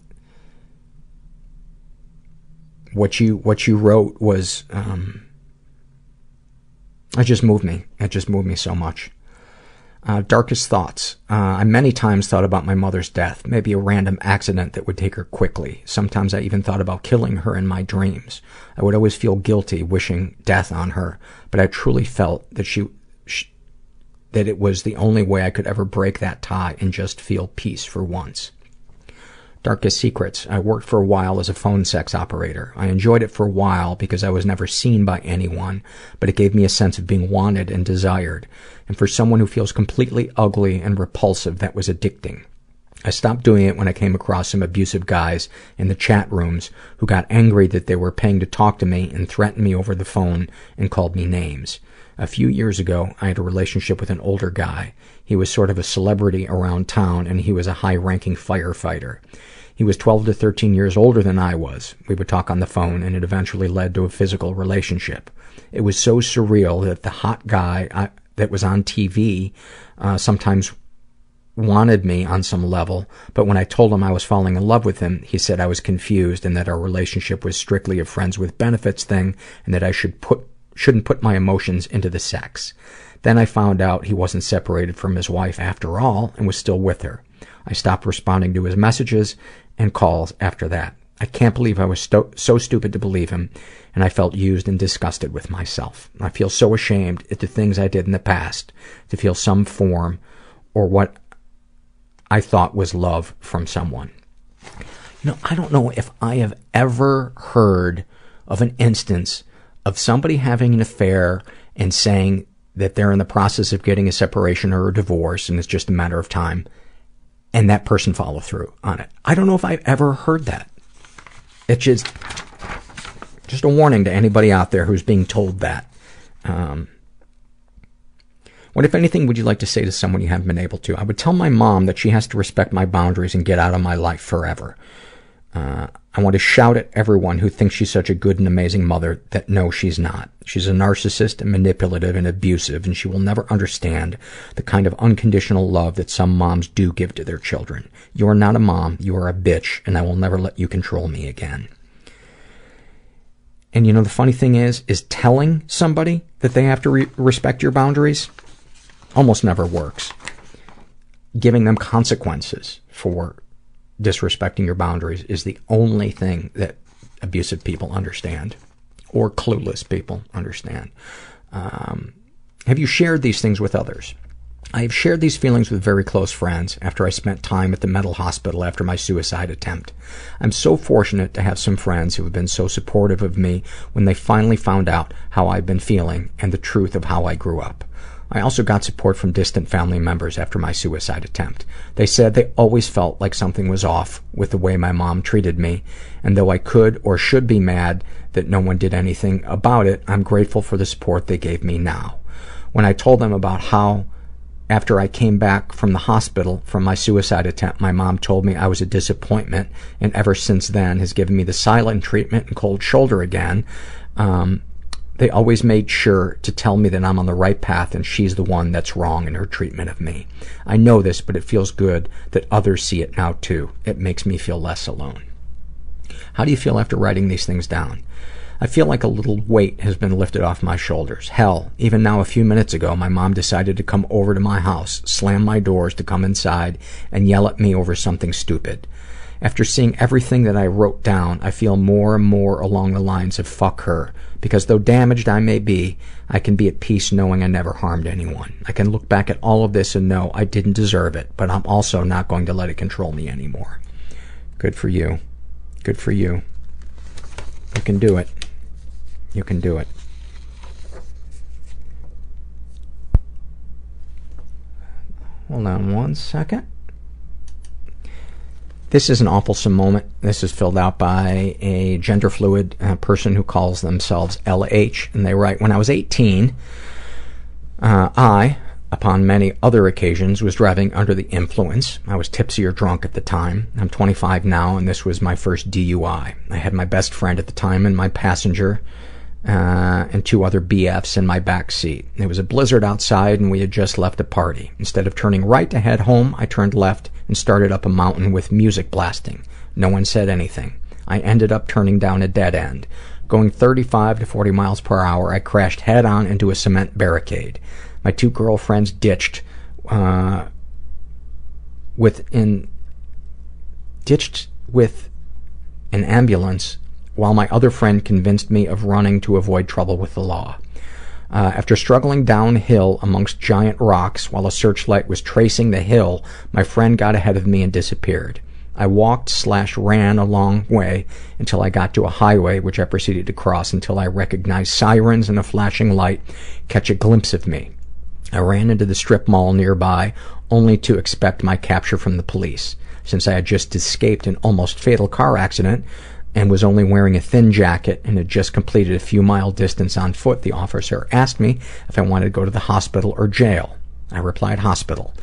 Speaker 18: what you what you wrote was um, it just moved me. It just moved me so much. Uh, darkest thoughts. Uh, I many times thought about my mother's death, maybe a random accident that would take her quickly. Sometimes I even thought about killing her in my dreams. I would always feel guilty wishing death on her, but I truly felt that she, she that it was the only way I could ever break that tie and just feel peace for once darkest secrets. i worked for a while as a phone sex operator. i enjoyed it for a while because i was never seen by anyone but it gave me a sense of being wanted and desired and for someone who feels completely ugly and repulsive that was addicting. I stopped doing it when I came across some abusive guys in the chat rooms who got angry that they were paying to talk to me and threatened me over the phone and called me names. A few years ago, I had a relationship with an older guy. He was sort of a celebrity around town and he was a high ranking firefighter. He was 12 to 13 years older than I was. We would talk on the phone, and it eventually led to a physical relationship. It was so surreal that the hot guy I, that was on TV uh, sometimes wanted me on some level, but when I told him I was falling in love with him, he said I was confused and that our relationship was strictly a friends with benefits thing and that I should put shouldn't put my emotions into the sex. Then I found out he wasn't separated from his wife after all and was still with her. I stopped responding to his messages and calls after that. I can't believe I was sto- so stupid to believe him, and I felt used and disgusted with myself. I feel so ashamed at the things I did in the past to feel some form or what I thought was love from someone. You know, I don't know if I have ever heard of an instance of somebody having an affair and saying that they're in the process of getting a separation or a divorce and it's just a matter of time and that person follow through on it. I don't know if I've ever heard that. It's just, just a warning to anybody out there who's being told that. Um, what, if anything, would you like to say to someone you haven't been able to? I would tell my mom that she has to respect my boundaries and get out of my life forever. Uh, i want to shout at everyone who thinks she's such a good and amazing mother that no she's not. she's a narcissist and manipulative and abusive and she will never understand the kind of unconditional love that some moms do give to their children. you are not a mom, you are a bitch and i will never let you control me again. And you know the funny thing is, is telling somebody that they have to re- respect your boundaries almost never works. Giving them consequences for disrespecting your boundaries is the only thing that abusive people understand or clueless people understand. Um, have you shared these things with others? I have shared these feelings with very close friends after I spent time at the mental hospital after my suicide attempt. I'm so fortunate to have some friends who have been so supportive of me when they finally found out how I've been feeling and the truth of how I grew up i also got support from distant family members after my suicide attempt they said they always felt like something was off with the way my mom treated me and though i could or should be mad that no one did anything about it, i'm grateful for the support they gave me now when i told them about how after I came back from the hospital from my suicide attempt, my mom told me I was a disappointment, and ever since then has given me the silent treatment and cold shoulder again. Um, they always made sure to tell me that I'm on the right path and she's the one that's wrong in her treatment of me. I know this, but it feels good that others see it now too. It makes me feel less alone. How do you feel after writing these things down? I feel like a little weight has been lifted off my shoulders. Hell, even now a few minutes ago, my mom decided to come over to my house, slam my doors to come inside, and yell at me over something stupid. After seeing everything that I wrote down, I feel more and more along the lines of fuck her, because though damaged I may be, I can be at peace knowing I never harmed anyone. I can look back at all of this and know I didn't deserve it, but I'm also not going to let it control me anymore. Good for you. Good for you. You can do it. You can do it. Hold on one second. This is an awfulsome moment. This is filled out by a gender fluid uh, person who calls themselves LH, and they write When I was 18, uh, I, upon many other occasions, was driving under the influence. I was tipsy or drunk at the time. I'm 25 now, and this was my first DUI. I had my best friend at the time and my passenger uh, and two other bfs in my back seat. it was a blizzard outside and we had just left a party. instead of turning right to head home, i turned left and started up a mountain with music blasting. no one said anything. i ended up turning down a dead end. going thirty five to forty miles per hour, i crashed head on into a cement barricade. my two girlfriends ditched uh, within ditched with an ambulance while my other friend convinced me of running to avoid trouble with the law. Uh, after struggling downhill amongst giant rocks while a searchlight was tracing the hill, my friend got ahead of me and disappeared. I walked slash ran a long way until I got to a highway, which I proceeded to cross until I recognized sirens and a flashing light catch a glimpse of me. I ran into the strip mall nearby, only to expect my capture from the police. Since I had just escaped an almost fatal car accident, and was only wearing a thin jacket and had just completed a few mile distance on foot, the officer asked me if I wanted to go to the hospital or jail. I replied, hospital.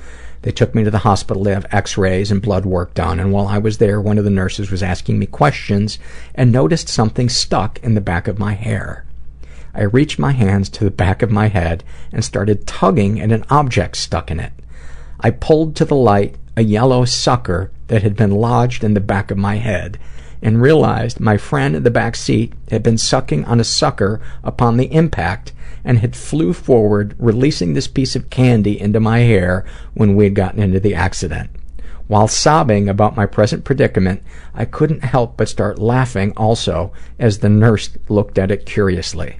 Speaker 18: They took me to the hospital to have x rays and blood work done, and while I was there, one of the nurses was asking me questions and noticed something stuck in the back of my hair. I reached my hands to the back of my head and started tugging at an object stuck in it. I pulled to the light a yellow sucker that had been lodged in the back of my head and realized my friend in the back seat had been sucking on a sucker upon the impact and had flew forward, releasing this piece of candy into my hair when we had gotten into the accident. While sobbing about my present predicament, I couldn't help but start laughing also as the nurse looked at it curiously.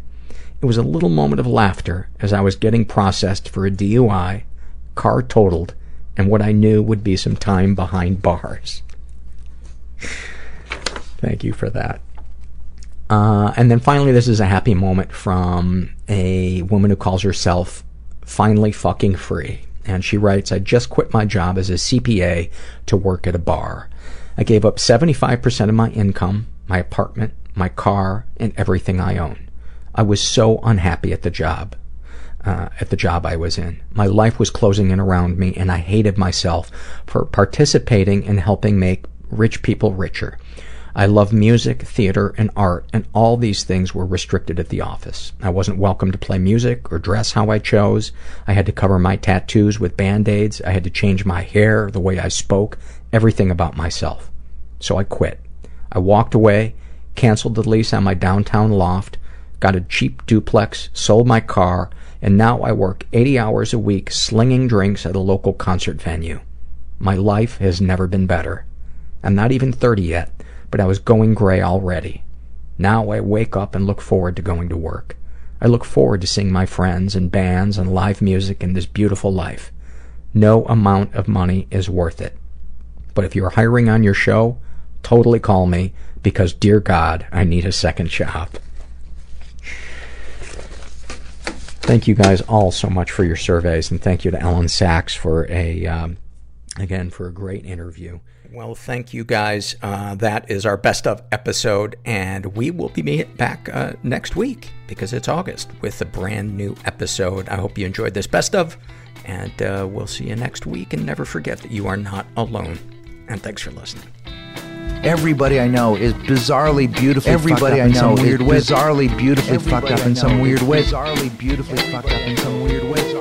Speaker 18: It was a little moment of laughter as I was getting processed for a DUI, car totaled, and what I knew would be some time behind bars. Thank you for that. Uh, and then finally, this is a happy moment from a woman who calls herself Finally Fucking Free. And she writes, I just quit my job as a CPA to work at a bar. I gave up 75% of my income, my apartment, my car, and everything I own. I was so unhappy at the job. Uh, at the job I was in. My life was closing in around me, and I hated myself for participating and helping make rich people richer. I love music, theater, and art, and all these things were restricted at the office. I wasn't welcome to play music or dress how I chose. I had to cover my tattoos with band-aids. I had to change my hair, the way I spoke, everything about myself. So I quit. I walked away, canceled the lease on my downtown loft, got a cheap duplex, sold my car, and now I work 80 hours a week slinging drinks at a local concert venue. My life has never been better. I'm not even 30 yet but I was going gray already. Now I wake up and look forward to going to work. I look forward to seeing my friends and bands and live music and this beautiful life. No amount of money is worth it. But if you're hiring on your show, totally call me because, dear God, I need a second job. Thank you guys all so much for your surveys, and thank you to Elyn Saks for a, um, again, for a great interview. Well, thank you guys. Uh, that is our best of episode, and we will be back uh, next week because it's August with a brand new episode. I hope you enjoyed this best of, and uh, we'll see you next week. And never forget that you are not alone. And thanks for listening.
Speaker 19: Everybody I know is bizarrely beautifully Everybody I know is bizarrely beautifully fucked up in some weird way. Bizarrely beautifully fucked up in some weird way.